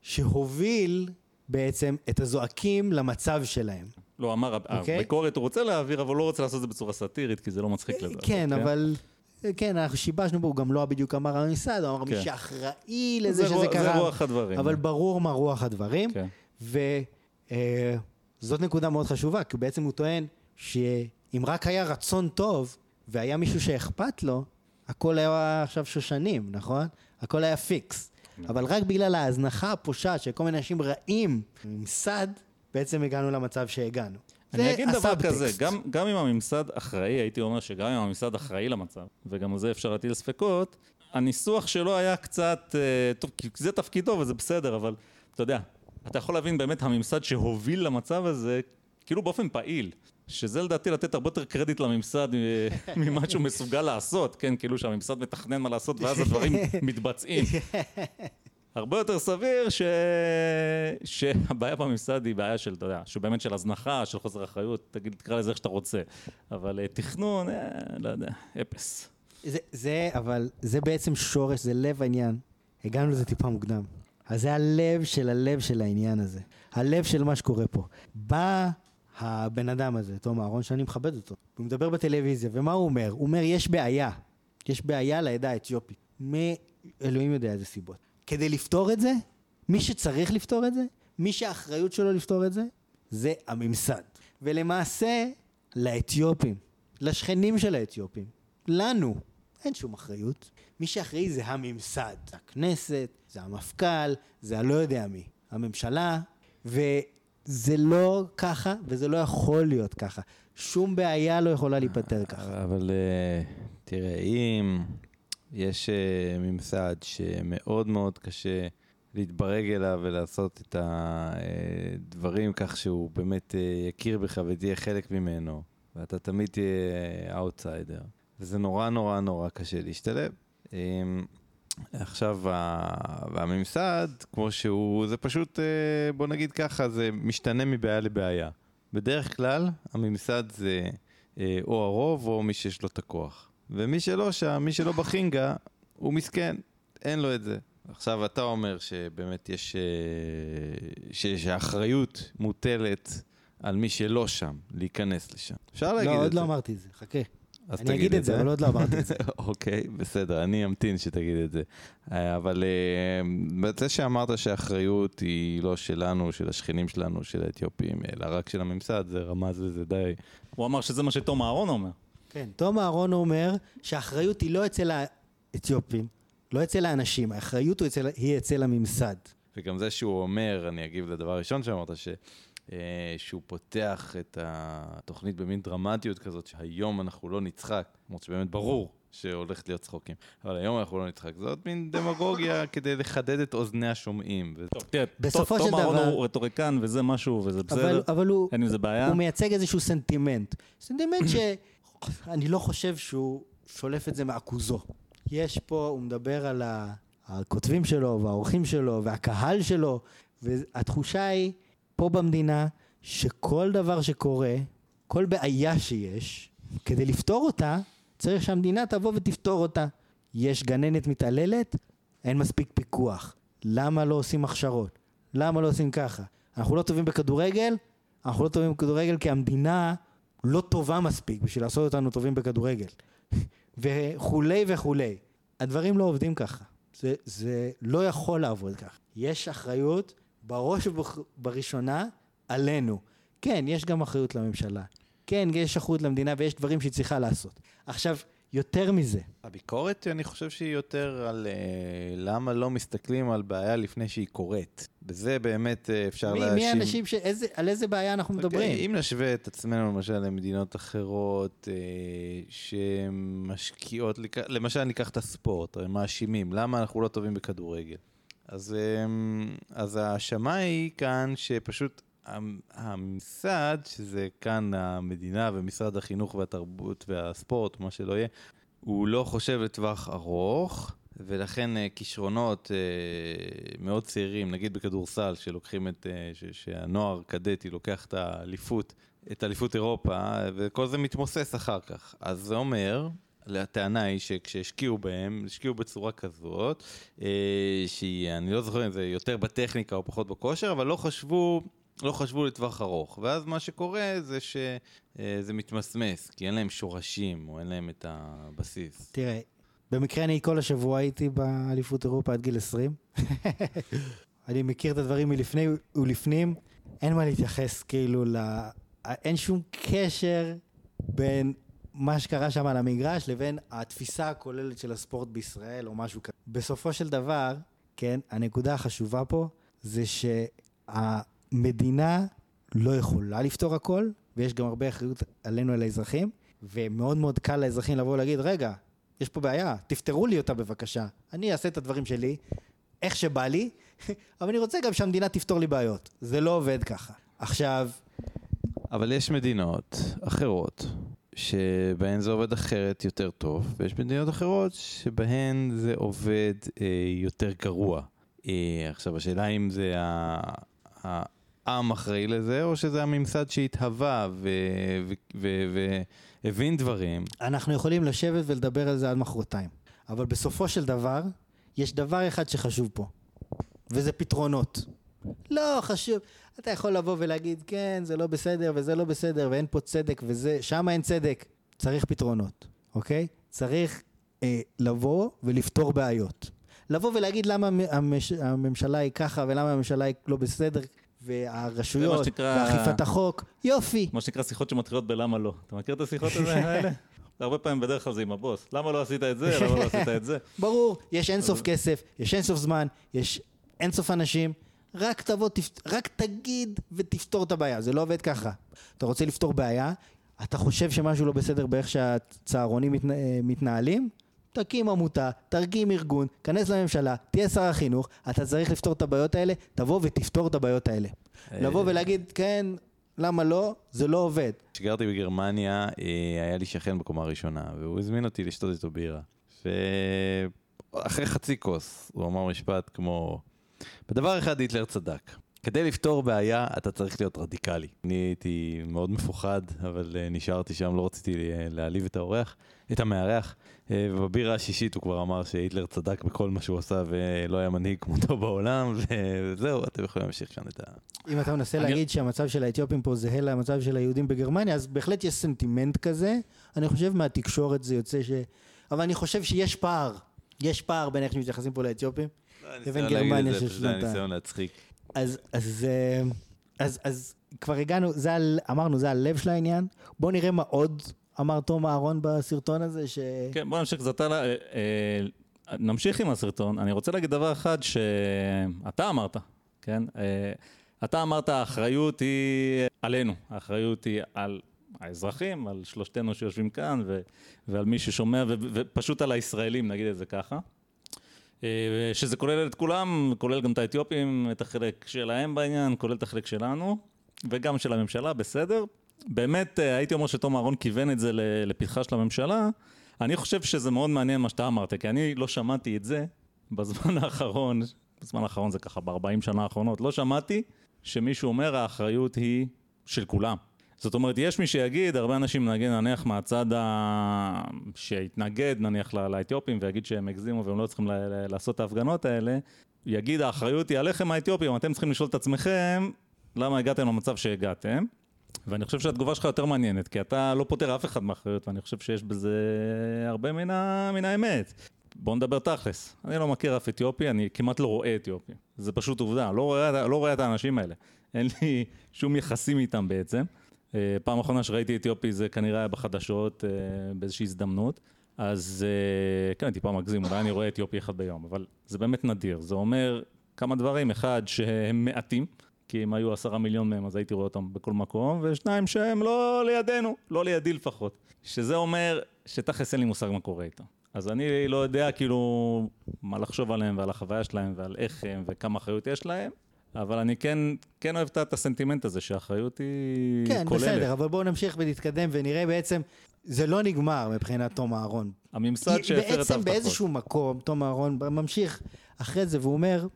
שהוביל בעצם את הזועקים למצב שלהם. לא, אמר, אוקיי. הביקורת הוא רוצה להעביר, אבל הוא לא רוצה לעשות את זה בצורה סאטירית, כי זה לא מצחיק לדעת. כן, אבל... כן, אנחנו שיבשנו בו, הוא גם לא בדיוק אמר הממסד, הוא אמר מי כן. שאחראי לזה זה שזה רוח- קרה. זה רוח הדברים. אבל ברור מה רוח הדברים. כן. וזאת נקודה מאוד חשובה, כי בעצם הוא טוען שאם רק היה רצון טוב והיה מישהו שאכפת לו, הכל היה עכשיו שושנים, נכון? הכל היה פיקס. אבל רק בגלל ההזנחה הפושעת של כל מיני אנשים רעים ממסד, בעצם הגענו למצב שהגענו. אני אגיד דבר. כזה, גם, גם אם הממסד אחראי, הייתי אומר שגם אם הממסד אחראי למצב, וגם על זה אפשר להטיל ספקות, הניסוח שלו היה קצת, אה, טוב, כי זה תפקידו וזה בסדר, אבל אתה יודע, אתה יכול להבין באמת הממסד שהוביל למצב הזה, כאילו באופן פעיל. שזה לדעתי לתת הרבה יותר קרדיט לממסד אה, ממה שהוא מסוגל לעשות, כן? כאילו שהממסד מתכנן מה לעשות ואז הדברים מתבצעים. הרבה יותר סביר ש... שהבעיה בממסד היא בעיה של, אתה יודע, שהוא באמת של הזנחה, של חוסר אחריות, תגיד, תקרא לזה איך שאתה רוצה. אבל אה, תכנון, אה, לא יודע, אפס. זה, זה, אבל זה בעצם שורש, זה לב העניין. הגענו לזה טיפה מוקדם. אז זה הלב של הלב של העניין הזה. הלב של מה שקורה פה. בא הבן אדם הזה, תום אהרון, שאני מכבד אותו. הוא מדבר בטלוויזיה, ומה הוא אומר? הוא אומר, יש בעיה. יש בעיה לעדה האתיופית. מאלוהים יודע איזה סיבות. כדי לפתור את זה, מי שצריך לפתור את זה, מי שהאחריות שלו לפתור את זה, זה הממסד. ולמעשה, לאתיופים, לשכנים של האתיופים, לנו, אין שום אחריות. מי שאחראי זה הממסד, זה הכנסת, זה המפכ"ל, זה הלא יודע מי, הממשלה, וזה לא ככה, וזה לא יכול להיות ככה. שום בעיה לא יכולה להיפתר ככה. אבל אה, תראה, אם יש אה, ממסד שמאוד מאוד קשה להתברג אליו ולעשות את הדברים כך שהוא באמת אה, יכיר בך ותהיה חלק ממנו, ואתה תמיד תהיה אאוטסיידר, וזה נורא נורא נורא קשה להשתלב. אמ, עכשיו, והממסד, כמו שהוא, זה פשוט, אה, בוא נגיד ככה, זה משתנה מבעיה לבעיה. בדרך כלל, הממסד זה אה, או הרוב או מי שיש לו את הכוח. ומי שלא שם, מי שלא בחינגה, הוא מסכן, אין לו את זה. עכשיו אתה אומר שבאמת יש... אה, ש- שהאחריות מוטלת על מי שלא שם, להיכנס לשם. אפשר להגיד לא, את עוד זה. לא אמרתי את זה, חכה. אז אני תגיד אגיד את זה, אבל עוד לא אמרתי את זה. אוקיי, בסדר, אני אמתין שתגיד את זה. אה, אבל אה, זה שאמרת שהאחריות היא לא שלנו, של השכנים שלנו, של האתיופים, אלא רק של הממסד, זה רמז לזה די. הוא אמר שזה מה שתום אהרון אומר. כן, תום אהרון אומר שהאחריות היא לא אצל האתיופים, לא אצל האנשים, האחריות היא אצל, היא אצל הממסד. וגם זה שהוא אומר, אני אגיב לדבר הראשון שאמרת, ש... אה, שהוא פותח את התוכנית במין דרמטיות כזאת, שהיום אנחנו לא נצחק, למרות שבאמת ברור שהולכת להיות צחוקים, אבל היום אנחנו לא נצחק, זאת מין דמגוגיה כדי לחדד את אוזני השומעים. ו... טוב, תראה, בסופו תום של אהרון דבר- הוא רטוריקן וזה משהו וזה בסדר, אבל הוא, אין עם זה בעיה. הוא מייצג איזשהו סנטימנט. סנטימנט שאני לא חושב שהוא שולף את זה מעכוזו. יש פה, הוא מדבר על הכותבים שלו והאורחים שלו והקהל שלו, והתחושה היא פה במדינה שכל דבר שקורה, כל בעיה שיש, כדי לפתור אותה, צריך שהמדינה תבוא ותפתור אותה. יש גננת מתעללת, אין מספיק פיקוח. למה לא עושים הכשרות? למה לא עושים ככה? אנחנו לא טובים בכדורגל, אנחנו לא טובים בכדורגל כי המדינה לא טובה מספיק בשביל לעשות אותנו טובים בכדורגל. וכולי וכולי. הדברים לא עובדים ככה. זה, זה לא יכול לעבוד ככה. יש אחריות בראש ובראשונה עלינו. כן, יש גם אחריות לממשלה. כן, יש אחריות למדינה ויש דברים שהיא צריכה לעשות. עכשיו, יותר מזה. הביקורת, אני חושב שהיא יותר על uh, למה לא מסתכלים על בעיה לפני שהיא קורית. בזה באמת uh, אפשר מי, להאשים... מי האנשים, ש... איזה, על איזה בעיה אנחנו okay, מדברים? אם נשווה את עצמנו למשל למדינות אחרות uh, שמשקיעות, למשל ניקח את הספורט, הרי מאשימים, למה אנחנו לא טובים בכדורגל? אז, um, אז ההאשמה היא כאן שפשוט הממסד, שזה כאן המדינה ומשרד החינוך והתרבות והספורט, מה שלא יהיה, הוא לא חושב לטווח ארוך, ולכן אה, כישרונות אה, מאוד צעירים, נגיד בכדורסל, שלוקחים את, אה, שהנוער קדטי לוקח את האליפות, את אליפות אירופה, וכל זה מתמוסס אחר כך. אז זה אומר, הטענה היא שכשהשקיעו בהם, השקיעו בצורה כזאת, שהיא, אני לא זוכר אם זה יותר בטכניקה או פחות בכושר, אבל לא חשבו לא חשבו לטווח ארוך, ואז מה שקורה זה שזה אה, מתמסמס, כי אין להם שורשים, או אין להם את הבסיס. תראה, במקרה אני כל השבוע הייתי באליפות אירופה עד גיל 20. אני מכיר את הדברים מלפני ולפנים, אין מה להתייחס כאילו ל... אין שום קשר בין מה שקרה שם על המגרש לבין התפיסה הכוללת של הספורט בישראל או משהו כזה. בסופו של דבר, כן, הנקודה החשובה פה זה שה... מדינה לא יכולה לפתור הכל, ויש גם הרבה אחריות עלינו, על האזרחים, ומאוד מאוד קל לאזרחים לבוא ולהגיד, רגע, יש פה בעיה, תפתרו לי אותה בבקשה. אני אעשה את הדברים שלי, איך שבא לי, אבל אני רוצה גם שהמדינה תפתור לי בעיות. זה לא עובד ככה. עכשיו... אבל יש מדינות אחרות שבהן זה עובד אחרת יותר טוב, ויש מדינות אחרות שבהן זה עובד אה, יותר גרוע. אה, עכשיו, השאלה אם זה ה... העם אחראי לזה, או שזה הממסד שהתהווה והבין דברים. אנחנו יכולים לשבת ולדבר על זה עד מחרתיים, אבל בסופו של דבר, יש דבר אחד שחשוב פה, וזה פתרונות. לא, חשוב. אתה יכול לבוא ולהגיד, כן, זה לא בסדר וזה לא בסדר ואין פה צדק וזה, שם אין צדק. צריך פתרונות, אוקיי? צריך אה, לבוא ולפתור בעיות. לבוא ולהגיד למה המש, הממשלה היא ככה ולמה הממשלה היא לא בסדר, והרשויות, שנקרא... ואכיפת החוק, יופי. מה שנקרא שיחות שמתחילות בלמה לא. אתה מכיר את השיחות האלה? הרבה פעמים בדרך כלל זה עם הבוס. למה לא עשית את זה? למה לא עשית את זה? ברור, יש אינסוף כסף, יש אינסוף זמן, יש אינסוף אנשים. רק תבוא, רק תגיד ותפתור את הבעיה, זה לא עובד ככה. אתה רוצה לפתור בעיה, אתה חושב שמשהו לא בסדר באיך שהצהרונים מתנהלים? תקים עמותה, תרקים ארגון, כנס לממשלה, תהיה שר החינוך, אתה צריך לפתור את הבעיות האלה, תבוא ותפתור את הבעיות האלה. אה, לבוא ולהגיד, כן, למה לא? זה לא עובד. כשגרתי בגרמניה, אה, היה לי שכן בקומה הראשונה, והוא הזמין אותי לשתות איתו בירה. ואחרי חצי כוס, הוא אמר משפט כמו, בדבר אחד היטלר צדק. כדי לפתור בעיה, אתה צריך להיות רדיקלי. אני הייתי מאוד מפוחד, אבל uh, נשארתי שם, לא רציתי uh, להעליב את האורח, את המארח. Uh, ובבירה השישית הוא כבר אמר שהיטלר צדק בכל מה שהוא עשה ולא היה מנהיג כמותו בעולם, וזהו, אתם יכולים להמשיך כאן את ה... אם אתה מנסה. להגיד שהמצב של האתיופים פה זהה למצב של היהודים בגרמניה, אז בהחלט יש סנטימנט כזה. אני חושב מהתקשורת זה יוצא ש... אבל אני חושב שיש פער. יש פער בין איך שמתייחסים פה לאתיופים לא, לבין גרמניה של שנתיים. זה הניסיון להצחיק. אז, אז, אה, אז, אז כבר הגענו, זה על, אמרנו, זה הלב של העניין. בואו נראה מה עוד אמר תום אהרון בסרטון הזה, ש... כן, בוא נמשיך קצת הלאה. אה, אה, נמשיך עם הסרטון. אני רוצה להגיד דבר אחד שאתה אמרת, כן? אתה אמרת, האחריות היא עלינו, האחריות היא על האזרחים, על שלושתנו שיושבים כאן, ו- ועל מי ששומע, ו- ופשוט על הישראלים, נגיד את זה ככה. אה, שזה כולל את כולם, כולל גם את האתיופים, את החלק שלהם בעניין, כולל את החלק שלנו, וגם של הממשלה, בסדר. באמת, אה, הייתי אומר שתום אהרון כיוון את זה לפתחה של הממשלה. אני חושב שזה מאוד מעניין מה שאתה אמרת, כי אני לא שמעתי את זה בזמן האחרון, בזמן האחרון זה ככה, ב-40 שנה האחרונות, לא שמעתי שמישהו אומר האחריות היא של כולם. זאת אומרת, יש מי שיגיד, הרבה אנשים נגיד נניח מהצד ה... שהתנגד נניח ל- לאתיופים ויגיד שהם הגזימו והם לא צריכים ל- ל- לעשות את ההפגנות האלה, יגיד האחריות היא עליכם האתיופים, אתם צריכים לשאול את עצמכם למה הגעתם למצב שהגעתם. ואני חושב שהתגובה שלך יותר מעניינת, כי אתה לא פותר אף אחד מאחריות, ואני חושב שיש בזה הרבה מן, ה... מן האמת. בואו נדבר תכלס. אני לא מכיר אף אתיופי, אני כמעט לא רואה אתיופי. זה פשוט עובדה, לא רואה, לא רואה את האנשים האלה. אין לי שום יחסים איתם בעצם. אה, פעם אחרונה שראיתי אתיופי זה כנראה היה בחדשות אה, באיזושהי הזדמנות. אז אה, כן, טיפה מגזים, אולי אני רואה אתיופי אחד ביום, אבל זה באמת נדיר. זה אומר כמה דברים, אחד, שהם מעטים, כי אם היו עשרה מיליון מהם אז הייתי רואה אותם בכל מקום, ושניים שהם לא לידינו, לא לידי לפחות. שזה אומר שתכלס אין לי מושג מה קורה איתם. אז אני לא יודע כאילו מה לחשוב עליהם ועל החוויה שלהם ועל איך הם וכמה אחריות יש להם, אבל אני כן, כן אוהב את הסנטימנט הזה שהאחריות היא כן, כוללת. בסדר, אבל בואו נמשיך ונתקדם ונראה בעצם, זה לא נגמר מבחינת תום אהרון. הממסד שהפר את ההבטחות. בעצם באיזשהו מקום, תום אהרון ממשיך אחרי זה והוא אומר,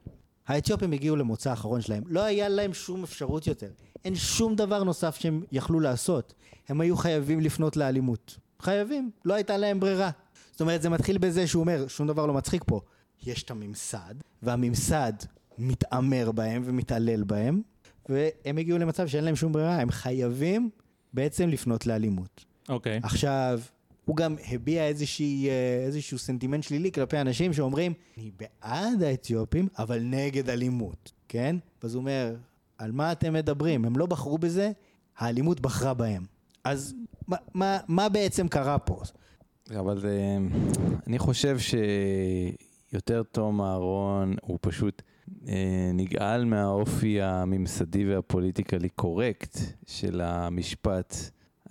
האתיופים הגיעו למוצא האחרון שלהם, לא היה להם שום אפשרות יותר, אין שום דבר נוסף שהם יכלו לעשות, הם היו חייבים לפנות לאלימות, חייבים, לא הייתה להם ברירה. זאת אומרת, זה מתחיל בזה שהוא אומר, שום דבר לא מצחיק פה, יש את הממסד, והממסד מתעמר בהם ומתעלל בהם, והם הגיעו למצב שאין להם שום ברירה, הם חייבים בעצם לפנות לאלימות. אוקיי. עכשיו, הוא גם הביע איזושהי, אה, איזשהו סנטימנט שלילי כלפי אנשים שאומרים, אני בעד האתיופים, אבל נגד אלימות, כן? ואז הוא אומר, על מה אתם מדברים? הם לא בחרו בזה, האלימות בחרה בהם. אז מה, מה, מה בעצם קרה פה? אבל אה, אני חושב שיותר תום אהרון הוא פשוט נגעל מהאופי הממסדי והפוליטיקלי קורקט של המשפט.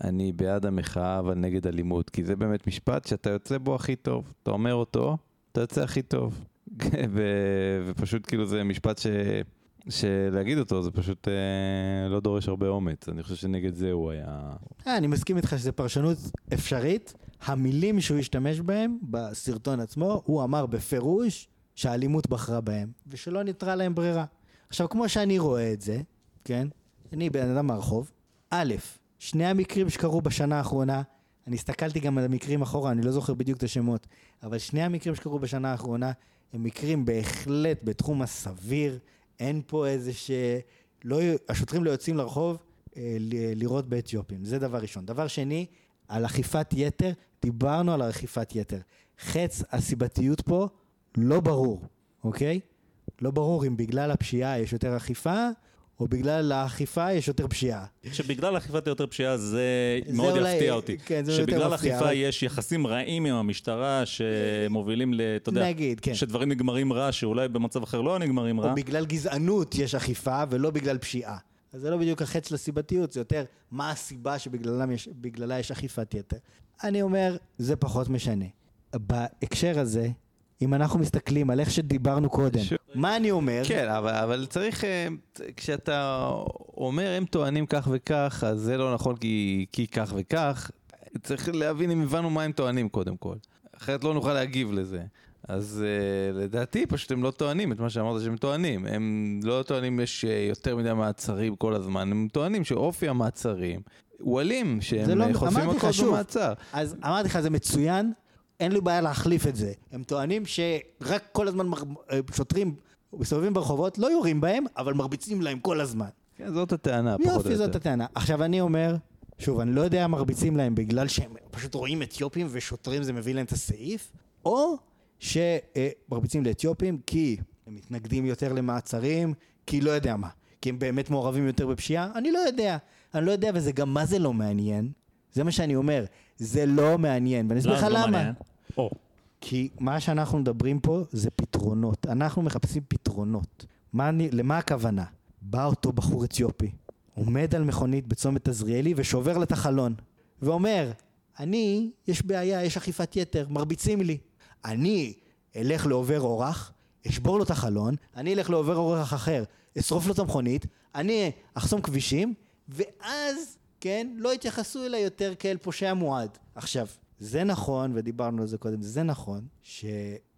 אני בעד המחאה אבל נגד אלימות, כי זה באמת משפט שאתה יוצא בו הכי טוב. אתה אומר אותו, אתה יוצא הכי טוב. ו- ופשוט כאילו זה משפט ש... שלהגיד אותו זה פשוט אה, לא דורש הרבה אומץ. אני חושב שנגד זה הוא היה... אה, אני מסכים איתך שזו פרשנות אפשרית. המילים שהוא השתמש בהם בסרטון עצמו, הוא אמר בפירוש שהאלימות בחרה בהם, ושלא ניתרה להם ברירה. עכשיו, כמו שאני רואה את זה, כן? אני בן אדם מהרחוב. א', שני המקרים שקרו בשנה האחרונה, אני הסתכלתי גם על המקרים אחורה, אני לא זוכר בדיוק את השמות, אבל שני המקרים שקרו בשנה האחרונה הם מקרים בהחלט בתחום הסביר. אין פה איזה ש... לא, השוטרים לא יוצאים לרחוב אה, ל- לירות באתיופים, זה דבר ראשון. דבר שני, על אכיפת יתר, דיברנו על אכיפת יתר. חץ הסיבתיות פה לא ברור, אוקיי? לא ברור אם בגלל הפשיעה יש יותר אכיפה, או בגלל האכיפה יש יותר פשיעה. שבגלל אכיפת יותר פשיעה זה זה מאוד אולי- יפתיע אותי. כן, זה יותר שבגלל מפתיע, אכיפה אבל- יש יחסים רעים עם המשטרה שמובילים ל... אתה יודע, נגיד, כן. שדברים נגמרים רע, שאולי במצב אחר לא נגמרים רע. או בגלל גזענות יש אכיפה, ולא בגלל פשיעה. אז זה לא בדיוק החץ של הסיבתיות, זה יותר מה הסיבה שבגללה יש, יש אכיפת יתר. אני אומר, זה פחות משנה. בהקשר הזה, אם אנחנו מסתכלים על איך שדיברנו קודם, ש- מה אני אומר? כן, אבל, אבל צריך, אה, כשאתה אומר הם טוענים כך וכך, אז זה לא נכון כי, כי כך וכך. צריך להבין אם הבנו מה הם טוענים קודם כל. אחרת לא נוכל להגיב לזה. אז uh, לדעתי פשוט הם לא טוענים את מה שאמרת שהם טוענים. הם לא טוענים יש אה, יותר מדי מעצרים כל הזמן, הם טוענים שאופי המעצרים הוא אלים, שהם לא- חושפים הכל. במעצר. אז אמרתי לך, זה מצוין, אין לי בעיה להחליף את זה. הם טוענים שרק כל הזמן מר... שוטרים מסתובבים ברחובות, לא יורים בהם, אבל מרביצים להם כל הזמן. כן, זאת הטענה, פחות או יופי, זאת יותר. הטענה. עכשיו אני אומר, שוב, אני לא יודע, מרביצים להם בגלל שהם פשוט רואים אתיופים ושוטרים זה מביא להם את הסעיף, או שמרביצים לאתיופים כי הם מתנגדים יותר למעצרים, כי לא יודע מה, כי הם באמת מעורבים יותר בפשיעה, אני לא יודע. אני לא יודע, וזה גם מה זה לא מעניין. זה מה שאני אומר, זה לא מעניין, ואני אסביר לך זה לא למה. או, כי מה שאנחנו מדברים פה זה פתרונות. אנחנו מחפשים פתרונות. מה אני, למה הכוונה? בא אותו בחור אתיופי, עומד על מכונית בצומת עזריאלי ושובר לה את החלון, ואומר, אני, יש בעיה, יש אכיפת יתר, מרביצים לי. אני אלך לעובר אורח, אשבור לו את החלון, אני אלך לעובר אורח אחר, אשרוף לו את המכונית, אני אחסום כבישים, ואז, כן, לא יתייחסו אליי יותר כאל פושע מועד. עכשיו, זה נכון, ודיברנו על זה קודם, זה נכון,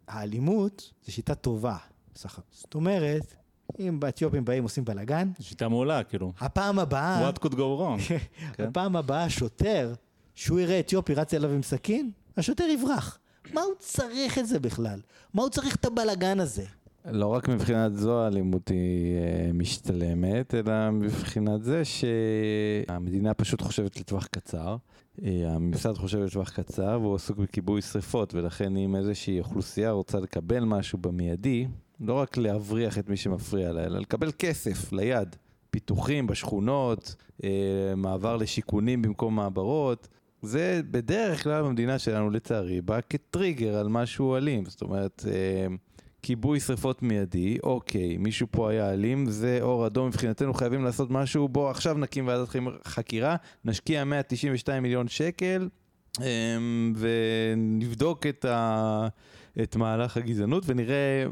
האלימות זה שיטה טובה, בסך הכל. זאת אומרת, אם באתיופים באים עושים בלאגן, זו שיטה מעולה, כאילו. הפעם הבאה, What could go wrong? כן. הפעם הבאה שוטר, שהוא יראה אתיופי רץ אליו עם סכין, השוטר יברח. מה הוא צריך את זה בכלל? מה הוא צריך את הבלאגן הזה? לא רק מבחינת זו האלימות היא אה, משתלמת, אלא מבחינת זה שהמדינה פשוט חושבת לטווח קצר. אה, הממסד חושב לטווח קצר והוא עסוק בכיבוי שרפות, ולכן אם איזושהי אוכלוסייה רוצה לקבל משהו במיידי, לא רק להבריח את מי שמפריע לה, אלא לקבל כסף ליד. פיתוחים בשכונות, אה, מעבר לשיכונים במקום מעברות. זה בדרך כלל במדינה שלנו, לצערי, בא כטריגר על משהו אלים. זאת אומרת, אה, כיבוי שרפות מיידי, אוקיי, מישהו פה היה אלים, זה אור אדום מבחינתנו, חייבים לעשות משהו, בוא עכשיו נקים ועדת חקירה, נשקיע 192 מיליון שקל אמ, ונבדוק את, ה... את מהלך הגזענות ונראה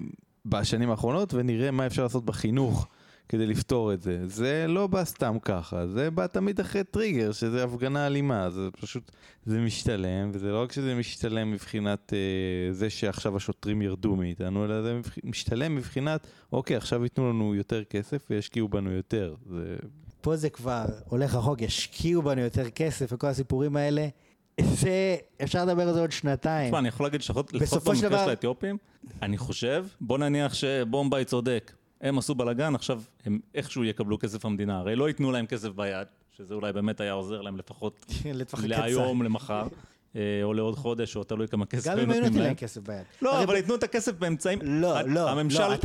בשנים האחרונות ונראה מה אפשר לעשות בחינוך. כדי לפתור את זה. זה לא בא סתם ככה, זה בא תמיד אחרי טריגר, שזה הפגנה אלימה, זה פשוט, זה משתלם, וזה לא רק שזה משתלם מבחינת אה, זה שעכשיו השוטרים ירדו מאיתנו, אלא זה משתלם מבחינת, אוקיי, עכשיו ייתנו לנו יותר כסף וישקיעו בנו יותר. זה... פה זה כבר הולך רחוק, ישקיעו בנו יותר כסף וכל הסיפורים האלה. זה, אפשר לדבר על זה עוד שנתיים. תשמע, אני יכול להגיד שלפחות במקרה של האתיופים, אני חושב, בוא נניח שבומביי צודק. הם עשו בלאגן, עכשיו הם איכשהו יקבלו כסף המדינה. הרי לא ייתנו להם כסף ביד, שזה אולי באמת היה עוזר להם לפחות הקצר. להיום, למחר, אה, או לעוד חודש, או תלוי כמה כסף גם הם אם היו נותנים נותנים להם. להם כסף ביד. לא, אבל ייתנו את הכסף באמצעים... לא, ה- לא, הממשל לא,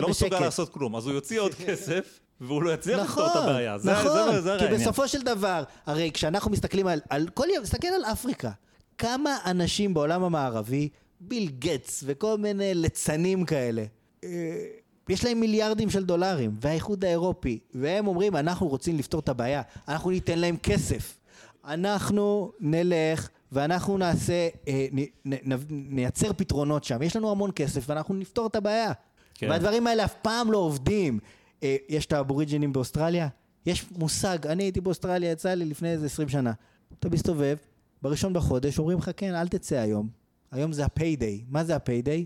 לא מסוגל. לעשות כלום, אז הוא יוציא עוד כסף, והוא לא יצליח לפתור נכון, את הבעיה. זה- נכון, זה- זה כי העניין. בסופו של דבר, הרי כשאנחנו מסתכלים על, על כל יום, תסתכל על אפריקה, כמה אנשים בעולם המערבי, ביל גטס וכל מיני ליצנים כאלה, אה, יש להם מיליארדים של דולרים, והאיחוד האירופי, והם אומרים, אנחנו רוצים לפתור את הבעיה, אנחנו ניתן להם כסף. אנחנו נלך ואנחנו נעשה, אה, נ, נ, נ, נייצר פתרונות שם, יש לנו המון כסף ואנחנו נפתור את הבעיה. כן. והדברים האלה אף פעם לא עובדים. אה, יש את האבוריג'ינים באוסטרליה, יש מושג, אני הייתי באוסטרליה, יצא לי לפני איזה 20 שנה. אתה מסתובב, בראשון בחודש אומרים לך, כן, אל תצא היום. היום זה ה payday. מה זה ה payday?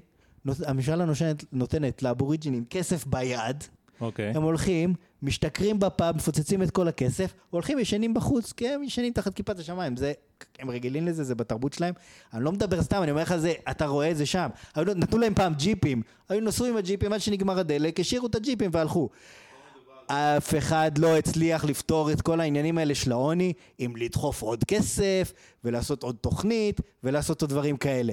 הממשלה נותנת, נותנת לאבוריג'ינים כסף ביד, אוקיי. הם הולכים, משתכרים בפאב, מפוצצים את כל הכסף, הולכים ישנים בחוץ, כי הם ישנים תחת כיפת השמיים, זה, הם רגילים לזה, זה בתרבות שלהם. אני לא מדבר סתם, אני אומר לך, זה, אתה רואה את זה שם. היו, נתנו להם פעם ג'יפים, היו נסעו עם הג'יפים עד שנגמר הדלק, השאירו את הג'יפים והלכו. אף אחד לא הצליח לפתור את כל העניינים האלה של העוני עם לדחוף עוד כסף ולעשות עוד תוכנית ולעשות עוד דברים כאלה.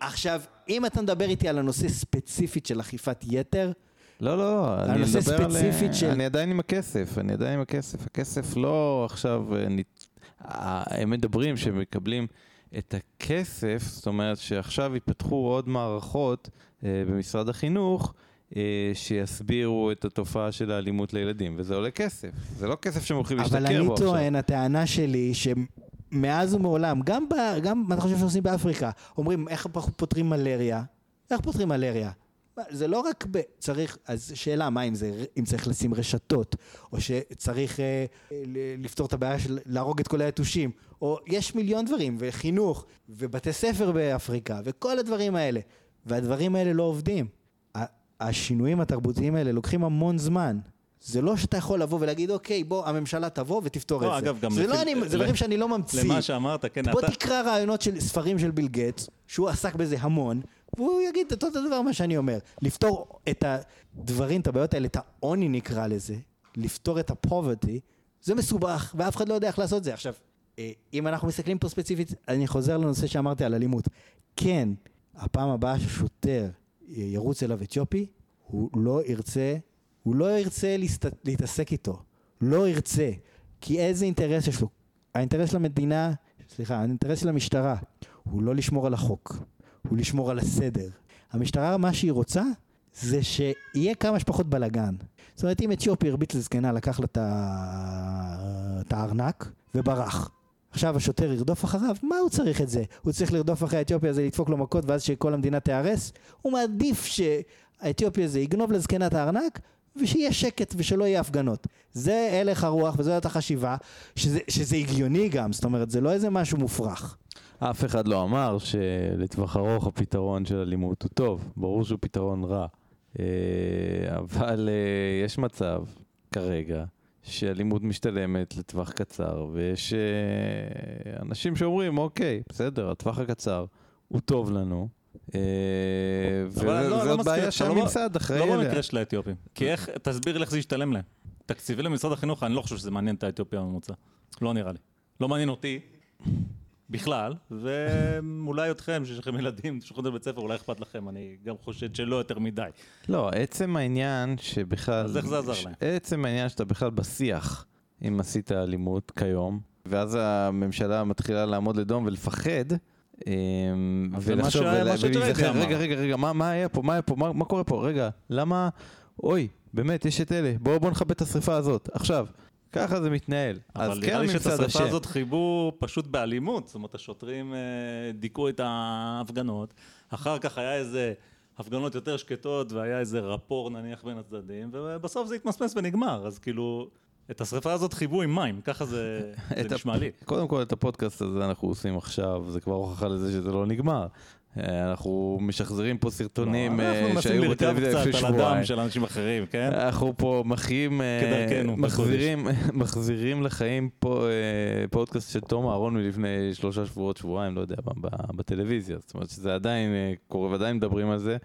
עכשיו, אם אתה מדבר איתי על הנושא ספציפית של אכיפת יתר, לא, לא, אני מדבר על... של- אני עדיין עם הכסף, אני עדיין עם הכסף. הכסף לא עכשיו... נת- אה, הם מדברים שהם מקבלים את הכסף, זאת אומרת שעכשיו ייפתחו עוד מערכות אה, במשרד החינוך. אה, שיסבירו את התופעה של האלימות לילדים, וזה עולה כסף. זה לא כסף שהם הולכים אבל להשתכר אני בו עכשיו. טוען, הטענה שלי, שמאז ומעולם, גם, ב, גם מה אתה חושב שעושים באפריקה, אומרים איך אנחנו פותרים מלריה? איך פותרים מלריה? זה לא רק ב... צריך, אז שאלה, מה אם זה, אם צריך לשים רשתות, או שצריך אה, לפתור את הבעיה של להרוג את כל היתושים, או יש מיליון דברים, וחינוך, ובתי ספר באפריקה, וכל הדברים האלה, והדברים האלה לא עובדים. השינויים התרבותיים האלה לוקחים המון זמן. זה לא שאתה יכול לבוא ולהגיד, אוקיי, בוא, הממשלה תבוא ותפתור לא, את זה. אגב, גם זה לא לפי- אני, זה דברים שאני לא ממציא. למה שאמרת, כן, בוא אתה... תקרא רעיונות של ספרים של ביל גטס, שהוא עסק בזה המון, והוא יגיד את אותו דבר מה שאני אומר. לפתור את הדברים, את הבעיות האלה, את העוני נקרא לזה, לפתור את הפוברטי, זה מסובך, ואף אחד לא יודע איך לעשות את זה. עכשיו, אה, אם אנחנו מסתכלים פה ספציפית, אני חוזר לנושא שאמרתי על אלימות. כן, הפעם הבאה ששוטר ירוץ אליו אתיופי, הוא לא ירצה, הוא לא ירצה להסת... להתעסק איתו. לא ירצה. כי איזה אינטרס יש לו? האינטרס של המדינה, סליחה, האינטרס של המשטרה הוא לא לשמור על החוק, הוא לשמור על הסדר. המשטרה, מה שהיא רוצה, זה שיהיה כמה שפחות בלאגן. זאת אומרת, אם אתיופי הרביץ לזקנה, לקח לה את הארנק וברח. עכשיו השוטר ירדוף אחריו, מה הוא צריך את זה? הוא צריך לרדוף אחרי האתיופי הזה, לדפוק לו מכות ואז שכל המדינה תיהרס? הוא מעדיף שהאתיופי הזה יגנוב לזקנה את הארנק ושיהיה שקט ושלא יהיה הפגנות. זה הלך הרוח וזאת החשיבה, שזה, שזה הגיוני גם, זאת אומרת, זה לא איזה משהו מופרך. אף אחד לא אמר שלטווח ארוך הפתרון של אלימות הוא טוב, ברור שהוא פתרון רע. אה, אבל אה, יש מצב, כרגע, שאלימות משתלמת לטווח קצר, ויש אה, אנשים שאומרים, אוקיי, בסדר, הטווח הקצר הוא טוב לנו. אה, לא- לא וזאת מסכים בעיה לא שהממסד אחראי לא עליה. במקרה של האתיופים. כי איך, תסביר לי איך זה ישתלם להם. תקציבי למשרד החינוך, אני לא חושב שזה מעניין את האתיופי הממוצע. לא נראה לי. לא מעניין אותי בכלל, ואולי אתכם, שיש לכם ילדים, תשלחו את זה לבית ספר, אולי אכפת לכם, אני גם חושד שלא יותר מדי. לא, עצם העניין שבכלל... אז איך זה עזר להם? עצם העניין שאתה בכלל בשיח, אם עשית אלימות כיום, ואז הממשלה מתחילה לעמוד לדום ולפחד. אמ, אבל ולחשוב, ולהיזכר. רגע, רגע, רגע, מה היה פה, מה היה פה, מה קורה פה, רגע, למה, אוי, באמת, יש את אלה, בואו נכבה את השריפה הזאת, עכשיו, ככה זה מתנהל. אז אבל כן נראה לי שאת השרפה אשם. הזאת חייבו פשוט באלימות. זאת אומרת, השוטרים אה, דיכאו את ההפגנות, אחר כך היה איזה הפגנות יותר שקטות, והיה איזה רפור נניח בין הצדדים, ובסוף זה התמסמס ונגמר. אז כאילו, את השרפה הזאת חייבו עם מים, ככה זה, זה נשמע לי. קודם כל, את הפודקאסט הזה אנחנו עושים עכשיו, זה כבר הוכחה לזה שזה לא נגמר. אה, אנחנו משחזרים פה סרטונים לא, אנחנו אה, מנסים שהיו לרכב בטלוויזיה לפני קצת על שבועיים. הדם של אנשים אחרים, כן? אנחנו פה מחיים, אה, מחזירים, מחזירים לחיים פה אה, פודקאסט של תום אהרון מלפני שלושה שבועות, שבועיים, לא יודע בטלוויזיה. זאת אומרת שזה עדיין קורה ועדיין מדברים על זה.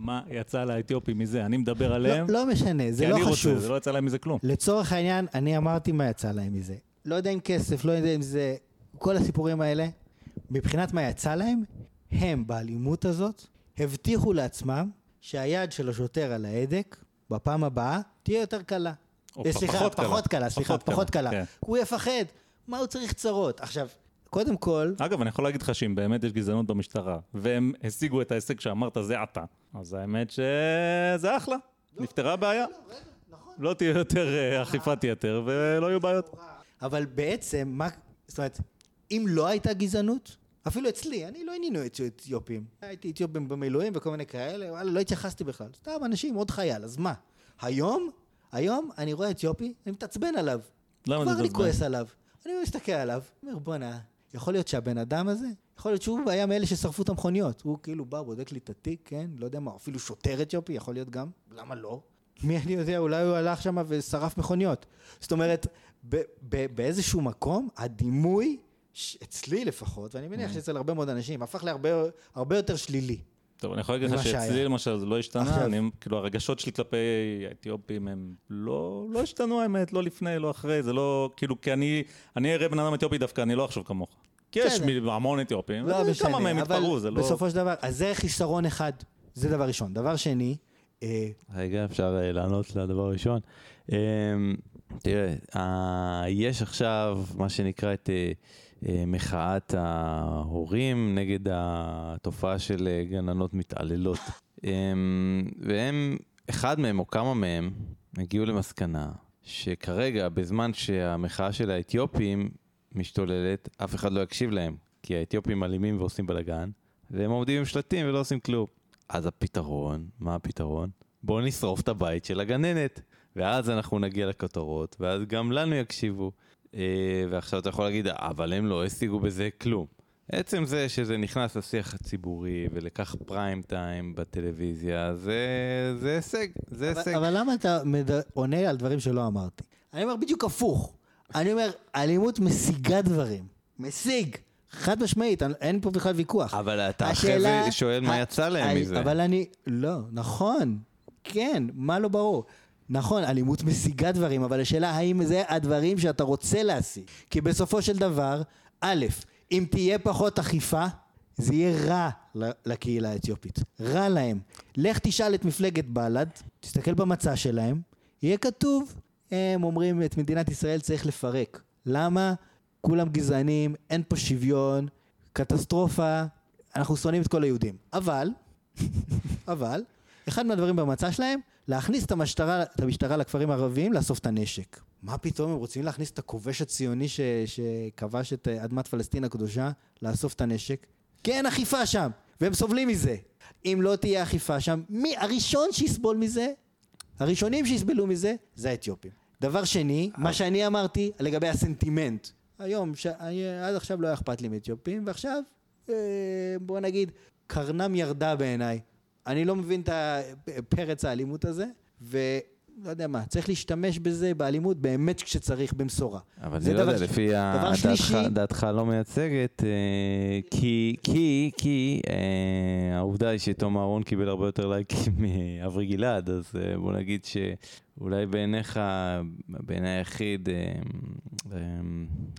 מה יצא לאתיופים מזה? אני מדבר עליהם, לא, לא משנה, זה כי לא אני רוצה, חשוב. זה לא יצא להם מזה כלום. לצורך העניין, אני אמרתי מה יצא להם מזה. לא יודע אם כסף, לא יודע אם זה... כל הסיפורים האלה, מבחינת מה יצא להם, הם באלימות הזאת הבטיחו לעצמם שהיד של השוטר על ההדק, בפעם הבאה, תהיה יותר קלה. או סליחה, פחות קלה. פחות קלה, סליחה, פחות קלה, פחות קלה. כן. הוא יפחד, מה הוא צריך צרות? עכשיו, קודם כל, אגב, אני יכול להגיד לך שאם באמת יש גזענות במשטרה, והם השיגו את ההישג שאמרת זה אתה, אז האמת שזה אחלה, נפתרה הבעיה. לא תהיה יותר אה, אכיפת יתר ולא יהיו בעיות. אבל בעצם, מה, זאת אומרת, אם לא הייתה גזענות, אפילו אצלי, אני לא עניינו את אתיופים. הייתי אתיופים במילואים וכל מיני כאלה, וואלה, לא התייחסתי בכלל. סתם אנשים, עוד חייל, אז מה? היום, היום אני רואה אתיופי, אני מתעצבן עליו. למה כבר אתה אני מתעצבן? כועס עליו. אני מסתכל עליו, אומר, בואנה, יכול להיות שהבן אדם הזה, יכול להיות שהוא היה מאלה ששרפו את המכוניות. הוא כאילו בא, בודק לי את התיק, כן? לא יודע מה, אפילו שוטר אתיופי, יכול להיות גם, למה לא? מי אני יודע, אולי הוא הלך שם ושרף מכוניות. זאת אומרת, ב- ב- באיזשהו מקום, הדימוי, אצלי לפחות, ואני Mm. מניח שאצל הרבה מאוד אנשים, הפך להרבה הרבה יותר שלילי. טוב, אני יכול להגיד לך שאצלי. למשל זה לא השתנה, אני, כאילו הרגשות שלי כלפי האתיופים הם לא, לא השתנו האמת, לא לפני, לא אחרי, זה לא, כאילו, כי אני, אני אראה בן אדם אתיופי דווקא, אני לא אחשוב כמוך. כי יש המון אתיופים, לא וכמה משנה, מהם אבל התפרעו, זה לא... בסופו של דבר, אז זה חיסרון אחד, זה דבר ראשון. דבר שני, אה, רגע, אפשר אה, לענות לדבר הראשון. אמ, תראה, אה, יש עכשיו מה שנקרא את אה, אה, מחאת ההורים נגד התופעה של אה, גננות מתעללות. והם, אחד מהם או כמה מהם, הגיעו למסקנה שכרגע, בזמן שהמחאה של האתיופים משתוללת, אף אחד לא יקשיב להם, כי האתיופים אלימים ועושים בלאגן, והם עומדים עם שלטים ולא עושים כלום. אז הפתרון, מה הפתרון? בואו נשרוף את הבית של הגננת, ואז אנחנו נגיע לכותרות, ואז גם לנו יקשיבו. אה, ועכשיו אתה יכול להגיד, אבל הם לא השיגו בזה כלום. עצם זה שזה נכנס לשיח הציבורי ולקח פריים טיים בטלוויזיה, זה, זה הישג, זה אבל, הישג. אבל למה אתה מד... עונה על דברים שלא אמרתי? אני אומר בדיוק הפוך. אני אומר, אלימות משיגה דברים. משיג. חד משמעית, אין- פה בכלל ויכוח. אבל אתה אחרי זה שואל מה יצא להם מזה. אבל אני... לא, נכון. כן, מה לא ברור? נכון, אלימות משיגה דברים, אבל השאלה האם זה הדברים שאתה רוצה להשיג. כי בסופו של דבר, א', אם תהיה פחות אכיפה, זה יהיה רע לקהילה האתיופית. רע להם. לך תשאל את מפלגת בל"ד, תסתכל במצע שלהם, יהיה כתוב, הם אומרים את מדינת ישראל צריך לפרק. למה? כולם גזענים, אין פה שוויון, קטסטרופה, אנחנו שונאים את כל היהודים. אבל, אבל, אחד מהדברים במצע שלהם, להכניס את המשטרה, את המשטרה לכפרים הערביים לאסוף את הנשק. מה פתאום הם רוצים להכניס את הכובש הציוני ש, שכבש את אה, אדמת פלסטין הקדושה לאסוף את הנשק? כי אין אכיפה שם, והם סובלים מזה. אם לא תהיה אכיפה שם, מי הראשון שיסבול מזה? הראשונים שיסבלו מזה זה האתיופים. דבר שני, מה שאני אמרתי לגבי הסנטימנט. היום, ש... עד עכשיו לא היה אכפת לי מאתיופים, ועכשיו, אה, בוא נגיד, קרנם ירדה בעיניי. אני לא מבין את פרץ האלימות הזה, ולא יודע מה, צריך להשתמש בזה באלימות באמת כשצריך, במשורה. אבל אני לא יודע, ש- לפי ה- דעתך- שלישי- דעתך לא מייצגת, אה, כי, כי, כי אה, העובדה היא שתום אהרון קיבל הרבה יותר לייקים מאברי גלעד, אז אה, בוא נגיד שאולי בעיניך, בעיני היחיד, אה, אה,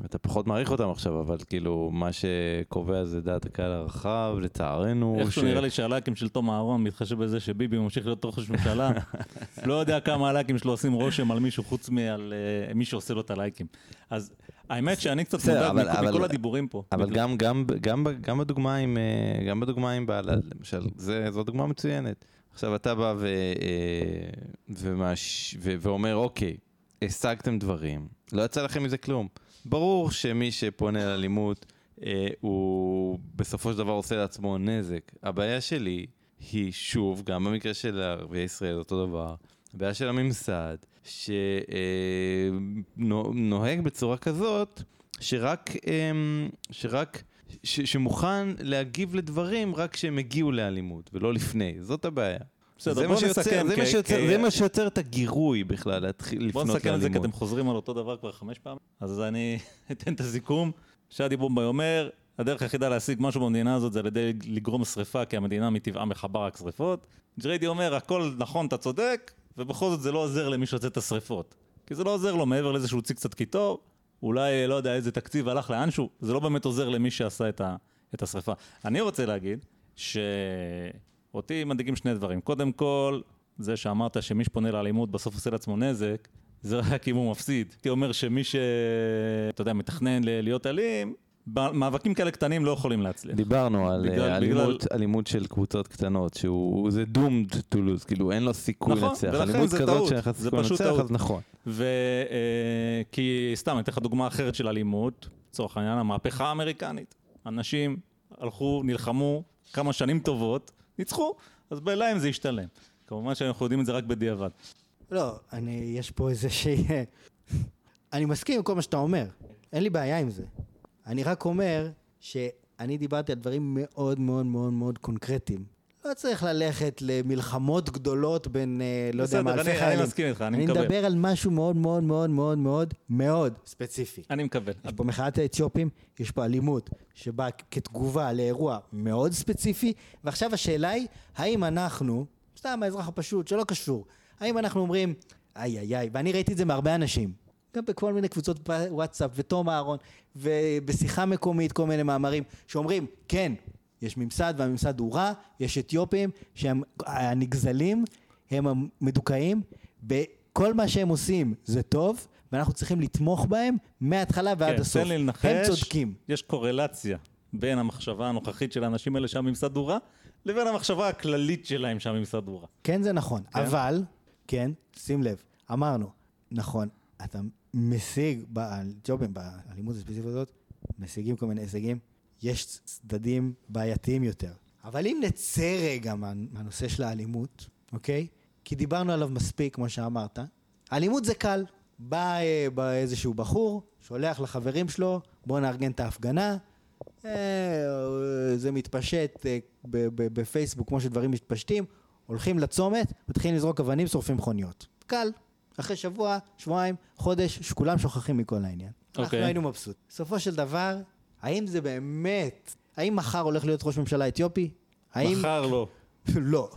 אתה פחות מעריך אותם עכשיו, אבל כאילו, מה שקובע זה דעת הקהל הרחב, לצערנו. איכשהו ש- נראה לי שהלייקים של תום אהרון, מתחשב בזה שביבי ממשיך להיות ראש ממשלה, לא יודע כמה הלייקים שלו עושים רושם על מישהו חוץ מעל אה, מי שעושה לו את הלייקים. אז האמת שאני קצת מודאג מכל- אבל- הדיבורים פה. אבל בגלל- גם, גם, גם, ב- גם בדוגמה עם, אה, גם בדוגמה עם בעלה, למשל, זו דוגמה מצוינת. עכשיו אתה בא ו, אה, ומש, ו, ואומר, אוקיי, השגתם דברים, לא יצא לכם מזה כלום. ברור שמי שפונה לאלימות, אה, הוא בסופו של דבר עושה לעצמו נזק. הבעיה שלי היא, שוב, גם במקרה של ערביי ישראל, אותו דבר, הבעיה של הממסד, שנוהג בצורה כזאת, שרק, אמ, שרק, ש, שמוכן להגיב לדברים רק כשהם הגיעו לאלימות, ולא לפני. זאת הבעיה. בסדר, זה בוא מה שיוצר- נסכם, זה מה שיוצר- כי- זה מה שיוצר את הגירוי בכלל, להתחיל בוא לפנות לאלימות. נסכם את זה כי אתם חוזרים על אותו דבר כבר חמש פעמים. אז אני אתן את הסיכום. שאדי בומביי אומר, הדרך היחידה להשיג משהו במדינה הזאת זה על ידי לגרום שריפה, כי המדינה מטבעה מכבה רק שריפות. ג'ריידי אומר, הכל נכון, אתה צודק, ובכל זאת זה לא עוזר למי שיוצר את השריפות. כי זה לא עוזר לו מעבר לזה שהוא הוציא קצת קיטור, אולי, לא יודע, איזה תקציב הלך לאנשהו, זה לא באמת עוזר למי שעשה את, ה, את השריפה. אני רוצה להגיד שאותי מדאיגים שני דברים. קודם כל, זה שאמרת שמי שפונה לאלימות בסוף עושה לעצמו נזק, זה רק אם הוא מפסיד. הייתי אומר שמי ש... אתה יודע, מתכנן להיות אלים, מאבקים כאלה קטנים לא יכולים להצליח. דיברנו על בגלל- אה, בגלל- אלימות, אלימות של קבוצות קטנות, שהוא זה doomed to lose, כאילו אין לו סיכוי נכון, לנצח. ולכן אלימות זה כזאת טעות, שאין לך זה סיכוי פשוט לנצח, טעות. אז נכון. ו... אה, כי סתם, אני אתן לך דוגמה אחרת של אלימות, לצורך העניין, המהפכה האמריקנית. אנשים הלכו, נלחמו כמה שנים טובות, ניצחו, אז בלהם זה ישתלם. כמובן שאנחנו יודעים את זה רק בדיעבד. לא, אני, יש פה איזה שהיא... אני מסכים עם כל מה שאתה אומר, אין לי בעיה עם זה. אני רק אומר שאני דיברתי על דברים מאוד מאוד מאוד מאוד קונקרטיים. לא צריך ללכת למלחמות גדולות בין, אה, לא יודע מה, בסדר, אלפי אני- חיילים. אני מסכים איתך, אני אני מקבל. מדבר על משהו מאוד מאוד מאוד מאוד מאוד מאוד ספציפי. אני מקבל. יש פה מחאת האתיופים, יש פה אלימות שבאה כתגובה לאירוע מאוד ספציפי, ועכשיו השאלה היא, האם אנחנו, סתם האזרח הפשוט שלא קשור, האם אנחנו אומרים, איי איי איי, ואני ראיתי את זה מהרבה אנשים, גם בכל מיני קבוצות וואטסאפ, ותום אהרון, ובשיחה מקומית, כל מיני מאמרים, שאומרים, כן, יש ממסד והממסד הוא רע, יש אתיופים שהם הנגזלים, הם המדוכאים, בכל מה שהם עושים זה טוב, ואנחנו צריכים לתמוך בהם מההתחלה ועד כן, הסוף. תן לי לנחש, הם צודקים. יש קורלציה בין המחשבה הנוכחית של האנשים האלה שהממסד הוא רע, לבין המחשבה הכללית שלהם שהממסד הוא רע. כן, זה נכון. כן. אבל, כן, שים לב, אמרנו, נכון, אתה משיג, באתיופים, באלימות הספציפית הזאת, משיגים כל מיני הישגים, יש צדדים בעייתיים יותר. אבל אם נצא רגע מה, מהנושא של האלימות, אוקיי? כי דיברנו עליו מספיק, כמו שאמרת. אלימות זה קל. בא, אה, בא איזשהו בחור, שולח לחברים שלו, בוא נארגן את ההפגנה. אה, זה מתפשט אה, בפייסבוק כמו שדברים מתפשטים, הולכים לצומת, מתחילים לזרוק אבנים, שורפים מכוניות. קל. אחרי שבוע, שבועיים, חודש, שכולם שוכחים מכל העניין. אנחנו אוקיי. היינו מבסוט. בסופו של דבר, האם זה באמת, האם מחר הולך להיות ראש ממשלה אתיופי? האם... מחר לא. לא.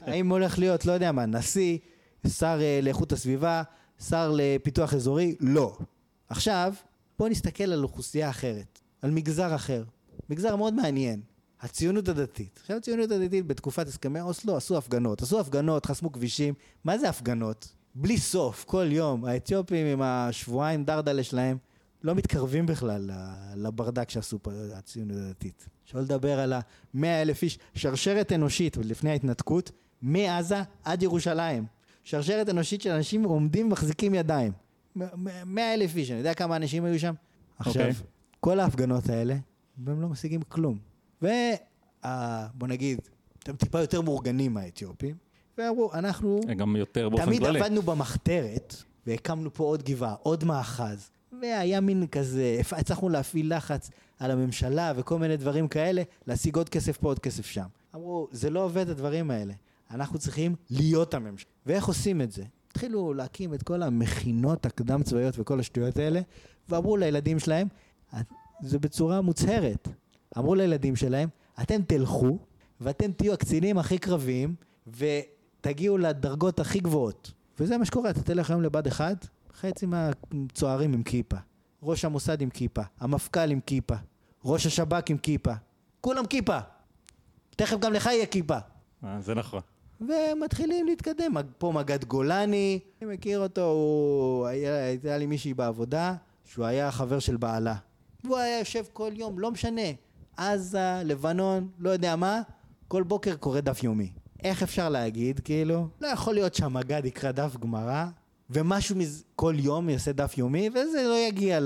האם הולך להיות, לא יודע מה, נשיא, שר אה, לאיכות הסביבה, שר לפיתוח אזורי? לא. עכשיו, בואו נסתכל על אוכלוסייה אחרת, על מגזר אחר. מגזר מאוד מעניין. הציונות הדתית. עכשיו הציונות הדתית בתקופת הסכמי אוסלו עשו הפגנות. עשו הפגנות, חסמו כבישים. מה זה הפגנות? בלי סוף, כל יום. האתיופים עם השבועיים דרדלה שלהם לא מתקרבים בכלל לברדק שעשו פה הציונות הדתית. שלא לדבר על המאה אלף איש, שרשרת אנושית לפני ההתנתקות, מעזה עד ירושלים. שרשרת אנושית של אנשים עומדים ומחזיקים ידיים. מאה אלף איש, אני יודע כמה אנשים היו שם. עכשיו, אוקיי. כל ההפגנות האלה, והם לא משיגים כלום. ובוא נגיד, הם טיפה יותר מאורגנים מהאתיופים, ואמרו, אנחנו גם יותר באופן תמיד כללי. עבדנו במחתרת, והקמנו פה עוד גבעה, עוד מאחז, והיה מין כזה, הצלחנו להפעיל לחץ על הממשלה וכל מיני דברים כאלה, להשיג עוד כסף פה, עוד כסף שם. אמרו, זה לא עובד הדברים האלה. אנחנו צריכים להיות הממשלה. ואיך עושים את זה? התחילו להקים את כל המכינות הקדם צבאיות וכל השטויות האלה, ואמרו לילדים שלהם, זה בצורה מוצהרת. אמרו לילדים שלהם, אתם תלכו ואתם תהיו הקצינים הכי קרביים ותגיעו לדרגות הכי גבוהות. וזה מה שקורה, אתה תלך היום לבה"ד 1, חצי מהצוערים עם כיפה. ראש המוסד עם כיפה, המפכ"ל עם כיפה, ראש השב"כ עם כיפה. כולם כיפה. תכף גם לך יהיה כיפה. אה, זה נכון. ומתחילים להתקדם. פה מג"ד גולני, אני מכיר אותו, הוא... היה, הייתה לי מישהי בעבודה, שהוא היה חבר של בעלה. והוא היה יושב כל יום, לא משנה, עזה, לבנון, לא יודע מה, כל בוקר קורא דף יומי. איך אפשר להגיד, כאילו? לא יכול להיות שהמג"ד יקרא דף גמרא, ומשהו מזה, כל יום יעשה דף יומי, וזה לא יגיע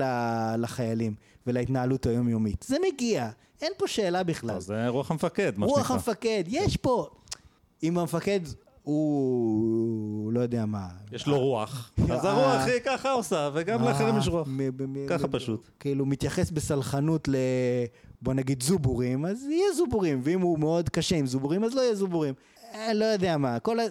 לחיילים ולהתנהלות היומיומית. זה מגיע, אין פה שאלה בכלל. אז זה רוח המפקד, מה רוח שנקרא. המפקד, יש פה... אם המפקד הוא... לא יודע מה. יש לו רוח. אז אה, הרוח היא ככה עושה, וגם לאחרים יש רוח. ככה פשוט. כאילו, מתייחס בסלחנות ל... בוא נגיד זובורים, אז יהיה זובורים, ואם הוא מאוד קשה עם זובורים, אז לא יהיה זובורים. אה, לא יודע מה, כל ה...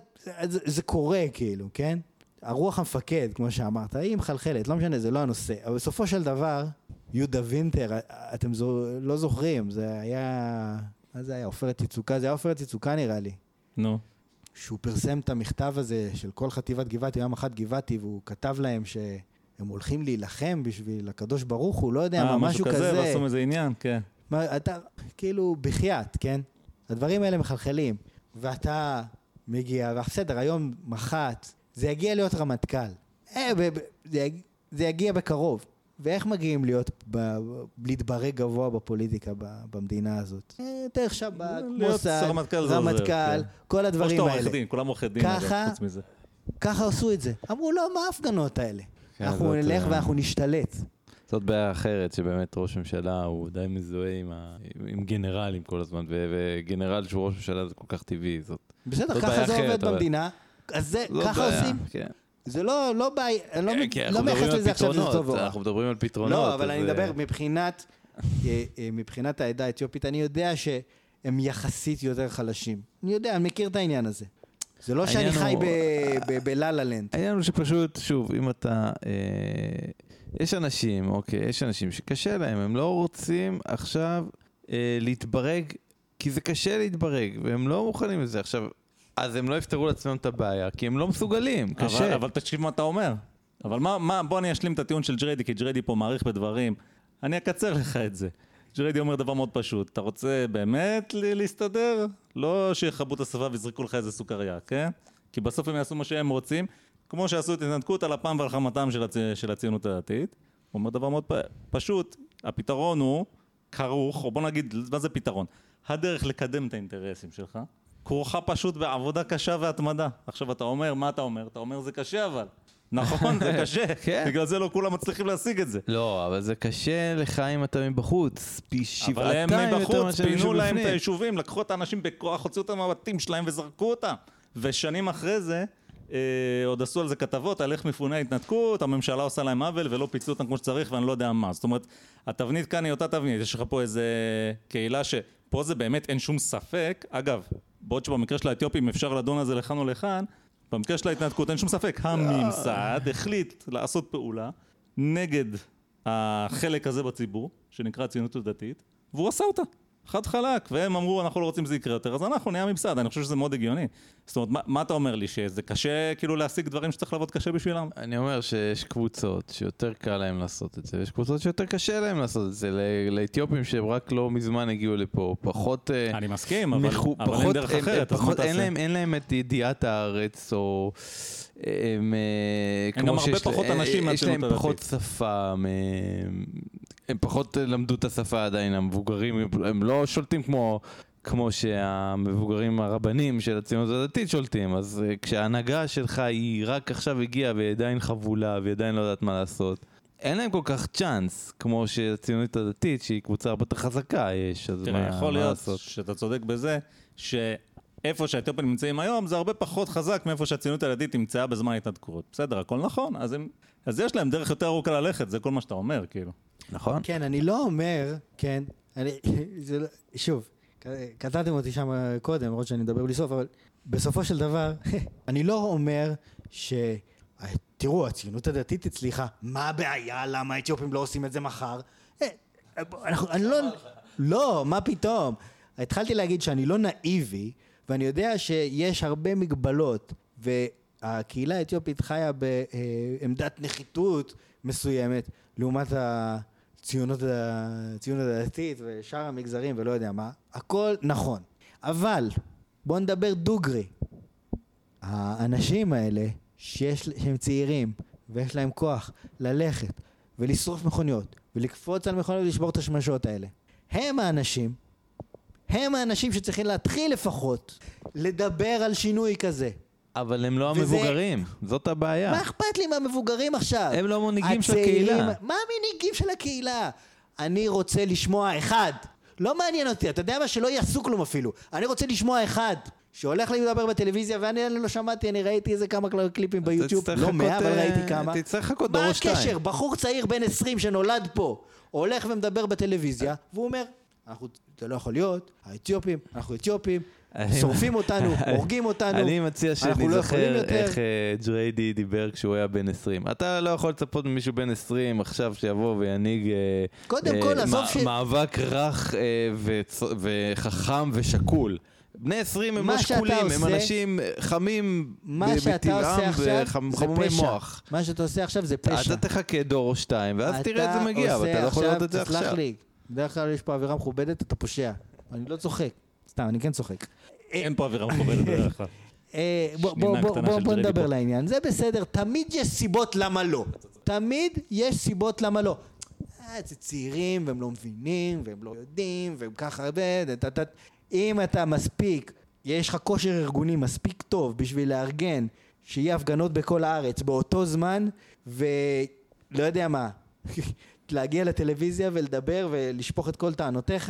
זה, זה קורה, כאילו, כן? הרוח המפקד, כמו שאמרת, היא מחלחלת, לא משנה, זה לא הנושא. אבל בסופו של דבר, יהודה וינטר, אתם זו, לא זוכרים, זה היה... מה זה היה? עופרת יצוקה? זה היה עופרת יצוקה נראה לי. נו. שהוא פרסם את המכתב הזה של כל חטיבת גבעתי, יום אחת גבעתי, והוא כתב להם שהם הולכים להילחם בשביל הקדוש ברוך הוא, לא יודע אה, מה, משהו כזה. ועשו מזה עניין, כן. מה, אתה, כאילו, בחייאת, כן? הדברים האלה מחלחלים, ואתה מגיע, ובסדר, היום מח"ט, זה יגיע להיות רמטכ"ל. אה, זה, יג, זה יגיע בקרוב. ואיך מגיעים להיות, ב, להתברג גבוה בפוליטיקה ב, במדינה הזאת? אה, יותר שב"כ, מוסד, רמטכ"ל זה עוזר, רמטכ"ל, כן. כל כמו הדברים שאתה עורך האלה. דין, כולם עורכי דין, חוץ מזה. ככה עשו את זה. אמרו, לא, מה ההפגנות האלה? כן, אנחנו נלך אה, ואנחנו נשתלט. זאת בעיה אחרת, שבאמת ראש ממשלה הוא די מזוהה עם, ה... עם גנרלים כל הזמן, ו... וגנרל שהוא ראש ממשלה זה כל כך טבעי. זאת, בסדר, זאת ככה זה אחרת, עובד אבל- במדינה. אז זה, ככה בעיה, עושים. כן. זה לא, לא בעיה, אני לא, כן, מת- כי לא מייחס לזה עכשיו שזה טוב או רע. אנחנו מדברים על פתרונות. לא, אבל אז, אני אה, מדבר מבחינת, אה, אה, מבחינת העדה האתיופית, אני יודע שהם יחסית יותר חלשים. אני יודע, אני מכיר את העניין הזה. זה לא שאני חי ב La La Land. העניין הוא שפשוט, שוב, אם אתה... יש אנשים, אוקיי, יש אנשים שקשה להם, הם לא רוצים עכשיו אה, להתברג, כי זה קשה להתברג, והם לא מוכנים לזה. עכשיו, אז הם לא יפתרו לעצמם את הבעיה, כי הם לא מסוגלים, אבל, קשה. אבל תקשיב מה אתה אומר. אבל מה, מה, בוא אני אשלים את הטיעון של ג'ריידי, כי ג'ריידי פה מאריך בדברים. אני אקצר לך את זה. ג'ריידי אומר דבר מאוד פשוט, אתה רוצה באמת להסתדר? לא שיכבו את השפה ויזרקו לך איזה סוכריה, כן? כי בסוף הם יעשו מה שהם רוצים, כמו שעשו את התנתקות על אפם ועל חמתם של, הצ... של הציונות הדתית. הוא אומר דבר מאוד פ... פשוט, הפתרון הוא כרוך, או בוא נגיד, מה זה פתרון? הדרך לקדם את האינטרסים שלך, כרוכה פשוט בעבודה קשה והתמדה. עכשיו אתה אומר, מה אתה אומר? אתה אומר זה קשה אבל. נכון, זה קשה. כן. בגלל זה לא כולם מצליחים להשיג את זה. לא, אבל זה קשה לך אם אתה מבחוץ, פי אבל הם שבעתיים יותר מבחוץ, מאשר פינו מישהו להם את. היישובים, לקחו את האנשים בכוח, הוציאו אותם מהבתים שלהם וזרקו אותם. ושנים אחרי זה, אה, עוד עשו על זה כתבות, על איך מפוני ההתנתקות, הממשלה עושה להם עוול ולא פיצלו אותם כמו שצריך ואני לא יודע מה. זאת אומרת, התבנית כאן היא אותה תבנית, יש לך פה איזה קהילה שפה זה באמת אין שום ספק. אגב, בעוד שבמקרה של האתיופים אפשר לדון על זה לכאן או לכאן, במקרה של ההתנתקות אין שום ספק, הממסד החליט לעשות פעולה נגד החלק הזה בציבור, שנקרא הציונות הדתית, והוא עשה אותה. חד חלק, והם אמרו אנחנו לא רוצים שזה יקרה יותר, אז אנחנו נהיה ממסד, אני חושב שזה מאוד הגיוני. זאת אומרת, מה, מה אתה אומר לי, שזה קשה כאילו להשיג דברים שצריך לעבוד קשה בשבילם? אני אומר שיש קבוצות שיותר קל להם לעשות את זה, ויש קבוצות שיותר קשה להם לעשות את זה. ל- לאתיופים שהם רק לא מזמן הגיעו לפה, פחות... אה, אני מסכים, אבל, מחו- אבל אין פחות- דרך הם- אחרת, אז מה פחות- אין תעשה? להם- אין להם את ידיעת הארץ, או... הם, אה, הם גם הרבה שיש פחות אה, אנשים יש להם מהציונות פחות הדתית. שפה, הם, פחות למדו את השפה עדיין, המבוגרים, הם- לא שולטים כמו... כמו שהמבוגרים הרבנים של הציונות הדתית שולטים, אז אה, כשההנהגה שלך היא רק עכשיו הגיעה והיא עדיין חבולה והיא עדיין לא יודעת מה לעשות, אין להם כל כך צ'אנס, כמו שהציונות הדתית, שהיא קבוצה הרבה יותר חזקה, יש, אז תראה, מה, יכול מה להיות לעשות? שאתה צודק בזה, איפה שהאתיופים נמצאים היום זה הרבה פחות חזק מאיפה שהציונות הדתית נמצאה בזמן ההתנתקות. בסדר, הכל נכון, אז, הם, אז יש להם דרך יותר ארוכה ללכת, זה כל מה שאתה אומר, כאילו. נכון? כן, אני לא אומר, כן, אני, זה לא, שוב, קטעתם אותי שם קודם, למרות שאני מדבר בלי סוף, אבל בסופו של דבר, אני לא אומר ש... תראו, הציונות הדתית הצליחה, מה הבעיה? למה האתיופים לא עושים את זה מחר? אה, אנחנו, אני לא... לא, מה פתאום? התחלתי להגיד שאני לא נאיבי, ואני יודע שיש הרבה מגבלות, והקהילה האתיופית חיה בעמדת נחיתות מסוימת, לעומת הציונות, הציונות הדתית ושאר המגזרים ולא יודע מה, הכל נכון. אבל, בואו נדבר דוגרי. האנשים האלה, שיש, שהם צעירים, ויש להם כוח ללכת ולשרוף מכוניות, ולקפוץ על מכוניות ולשבור את השמשות האלה, הם האנשים, הם האנשים שצריכים להתחיל לפחות לדבר על שינוי כזה. אבל הם לא וזה- המבוגרים, זאת הבעיה. מה אכפת לי מהמבוגרים עכשיו? הם לא מנהיגים של הקהילה. מה המנהיגים של הקהילה? אני רוצה לשמוע אחד. לא מעניין אותי, אתה יודע מה? שלא יעשו כלום אפילו. אני רוצה לשמוע אחד. שהולך לדבר בטלוויזיה, ואני לא שמעתי, אני ראיתי איזה כמה קליפים ביוטיוב, לא מאה, אבל ראיתי כמה. תצטרך לחכות מה דור שתיים. הקשר? בחור צעיר בן 20 שנולד פה, הולך ומדבר בטלוויזיה, והוא אומר, אנחנו, זה לא יכול להיות, האתיופים, אנחנו אתיופים, שורפים אותנו, הורגים אותנו, אני מציע לא שנזכר. איך אה, ג'ריידי דיבר כשהוא היה בן 20. אתה לא יכול לצפות ממישהו בן 20 עכשיו שיבוא וינהיג אה, אה, מאבק רך וחכם ושקול. בני 20 הם לא שקולים, הם אנשים חמים בטבעם וחמומי. מוח. מה שאתה עושה עכשיו זה פשע. אתה תחכה דור או שתיים, ואז תראה את זה מגיע, אבל אתה לא יכול לראות את זה תסלח עכשיו. לי, בדרך כלל יש פה אווירה מכובדת, אתה פושע. אני לא צוחק. סתם, אני כן צוחק. אין פה אווירה מכובדת בדרך כלל. אה, בוא- שנינה בוא- בוא- קטנה בוא- של בוא ג'רדי נדבר. לעניין. זה בסדר, תמיד יש סיבות למה לא. תמיד יש סיבות למה לא. אה, זה צעירים, והם לא מבינים, והם לא יודעים, והם ככה... ט- אם אתה מספיק, יש לך כושר ארגוני מספיק טוב בשביל לארגן שיהיה הפגנות בכל הארץ באותו זמן, ולא יודע מה, להגיע לטלוויזיה ולדבר ולשפוך את כל טענותיך,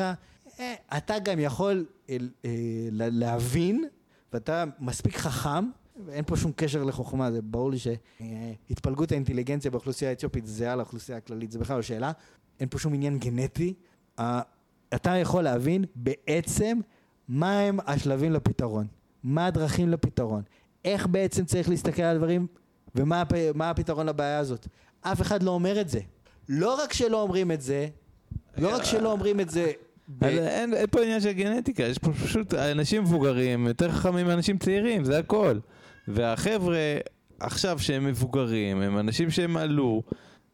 אה, אתה גם יכול אה, אה, להבין, ואתה מספיק חכם, ואין פה שום קשר לחוכמה, זה ברור לי שהתפלגות האינטליגנציה באוכלוסייה האתיופית זהה לאוכלוסייה הכללית, זה בכלל לא שאלה, אין פה שום עניין גנטי. אתה יכול להבין בעצם מה הם השלבים לפתרון, מה הדרכים לפתרון, איך בעצם צריך להסתכל על הדברים ומה מה הפתרון לבעיה הזאת. אף אחד לא אומר את זה. לא רק שלא אומרים את זה, לא רק שלא אומרים את זה... ב- אז אין, אין פה עניין של גנטיקה, יש פה פשוט אנשים מבוגרים יותר חכמים מאנשים צעירים, זה הכל. והחבר'ה עכשיו שהם מבוגרים, הם אנשים שהם עלו,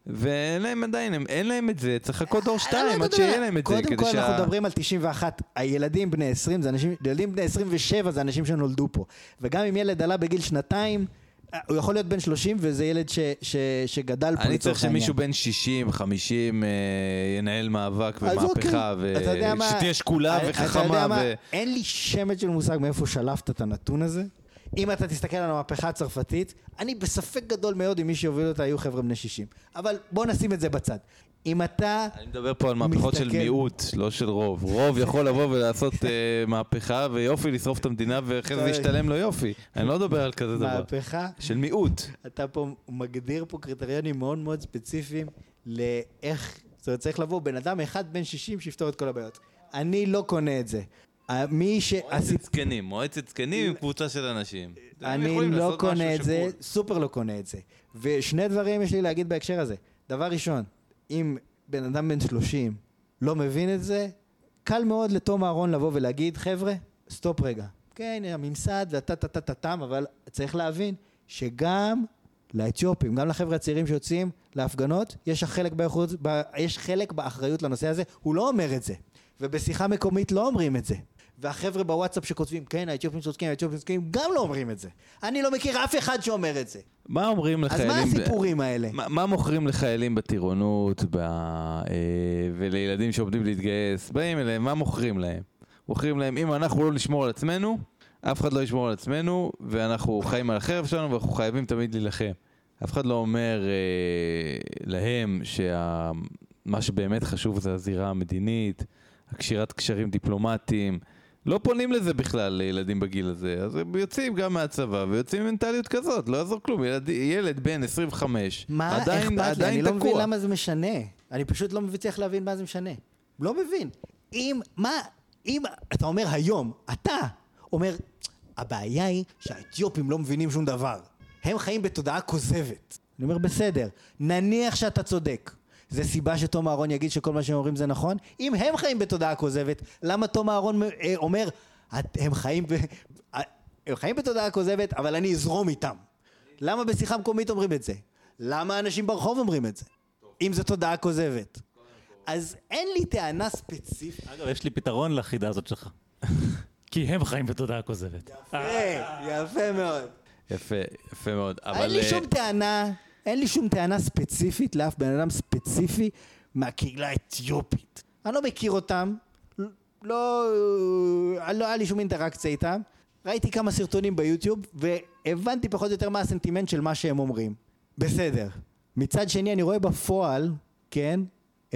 ואין להם עדיין, הם, אין להם את זה, צריך לחכות דור שתיים לא, עד לא, לא, שיהיה לא. להם את זה, קודם כל שה... אנחנו מדברים על 91, הילדים בני 20 זה אנשים, ילדים בני 27 זה אנשים שנולדו פה. וגם אם ילד עלה בגיל שנתיים, אה, הוא יכול להיות בן 30 וזה ילד ש, ש, שגדל פה אני צריך. שמישהו בן 60, 50 אה, ינהל מאבק אז ומהפכה, אוקיי, מה- ושתהיה שקולה אתה יודע וחכמה. מה? ו... אין לי שמץ של מושג מאיפה שלפת את הנתון הזה. אם אתה תסתכל על המהפכה הצרפתית, אני בספק גדול מאוד אם מי שיוביל אותה היו חבר'ה בני 60. אבל בוא נשים את זה בצד. אם אתה... אני מדבר פה על מהפכות של מסתכל- מיעוט, לא של רוב. רוב יכול לבוא ולעשות אה, מהפכה ויופי לשרוף את המדינה ואחרי זה. ישתלם לו יופי. אני לא מדבר על כזה דבר. מהפכה, של מיעוט. אתה פה מגדיר פה קריטריונים מאוד מאוד ספציפיים לאיך... זאת אומרת, צריך לבוא בן אדם אחד בן 60 שיפתור את כל הבעיות. אני לא קונה את זה. ה- מי ש... מועצת זקנים, מועצת זקנים עם קבוצה של אנשים. אני לא קונה את זה. סופר לא קונה את זה. ושני דברים יש לי להגיד בהקשר הזה. דבר ראשון, אם בן אדם בן 30 לא מבין את זה, קל מאוד לתום אהרון לבוא ולהגיד, חבר'ה, סטופ רגע. כן, הממסד וטה טה טה טה טם, אבל צריך להבין שגם לאתיופים, גם לחבר'ה הצעירים שיוצאים להפגנות, יש חלק, באחריות, ב, יש חלק באחריות לנושא הזה, הוא לא אומר את זה. ובשיחה מקומית לא אומרים את זה. והחבר'ה בוואטסאפ שכותבים, כן, האתיופים צודקים, האתיופים צודקים, גם לא אומרים את זה. אני לא מכיר אף אחד שאומר את זה. מה אומרים אז לחיילים? מה ב- הסיפורים האלה? מה, מה מוכרים לחיילים בטירונות ב... אה, ולילדים שעומדים להתגייס? באים אליהם, מה מוכרים להם? מוכרים להם, אם אנחנו לא נשמור על עצמנו, אף אחד לא ישמור על עצמנו, ואנחנו חיים על החרב שלנו ואנחנו חייבים תמיד להילחם. אף אחד לא אומר אה, להם שמה שבאמת חשוב זה הזירה המדינית, הקשירת קשרים דיפלומטיים, לא פונים לזה בכלל לילדים בגיל הזה, אז הם יוצאים גם מהצבא ויוצאים עם מנטליות כזאת, לא יעזור כלום, ילד, ילד בן 25, מה עדיין, אכפת לי? עדיין אני לא מבין תקוע. למה זה משנה. אני פשוט לא מצליח להבין מה זה משנה. לא מבין. אם, מה, אם אתה אומר היום, אתה אומר, הבעיה היא שהאתיופים לא מבינים שום דבר. הם חיים בתודעה כוזבת. אני אומר, בסדר, נניח שאתה צודק. זה סיבה שתום אהרון יגיד שכל מה שהם אומרים זה נכון? אם הם חיים בתודעה כוזבת, למה תום אהרון אה, אומר, "את- הם חיים, ב... אה, הם חיים בתודעה כוזבת, אבל אני אזרום איתם? למה בשיחה מקומית אומרים את זה? למה אנשים ברחוב אומרים את זה? אם זו תודעה כוזבת. אז אין לי טענה ספציפית. אגב, יש לי פתרון לחידה הזאת שלך. כי הם חיים בתודעה כוזבת. יפה, יפה מאוד. יפה, יפה מאוד, אבל... אין לי אה, שום טענה, אין לי שום טענה ספציפית לאף בן אדם ספציפי מהקהילה האתיופית. אני לא מכיר אותם, לא, לא היה לי שום אינטראקציה איתם. ראיתי כמה סרטונים ביוטיוב והבנתי פחות או יותר מה הסנטימנט של מה שהם אומרים. בסדר. מצד שני אני רואה בפועל, כן,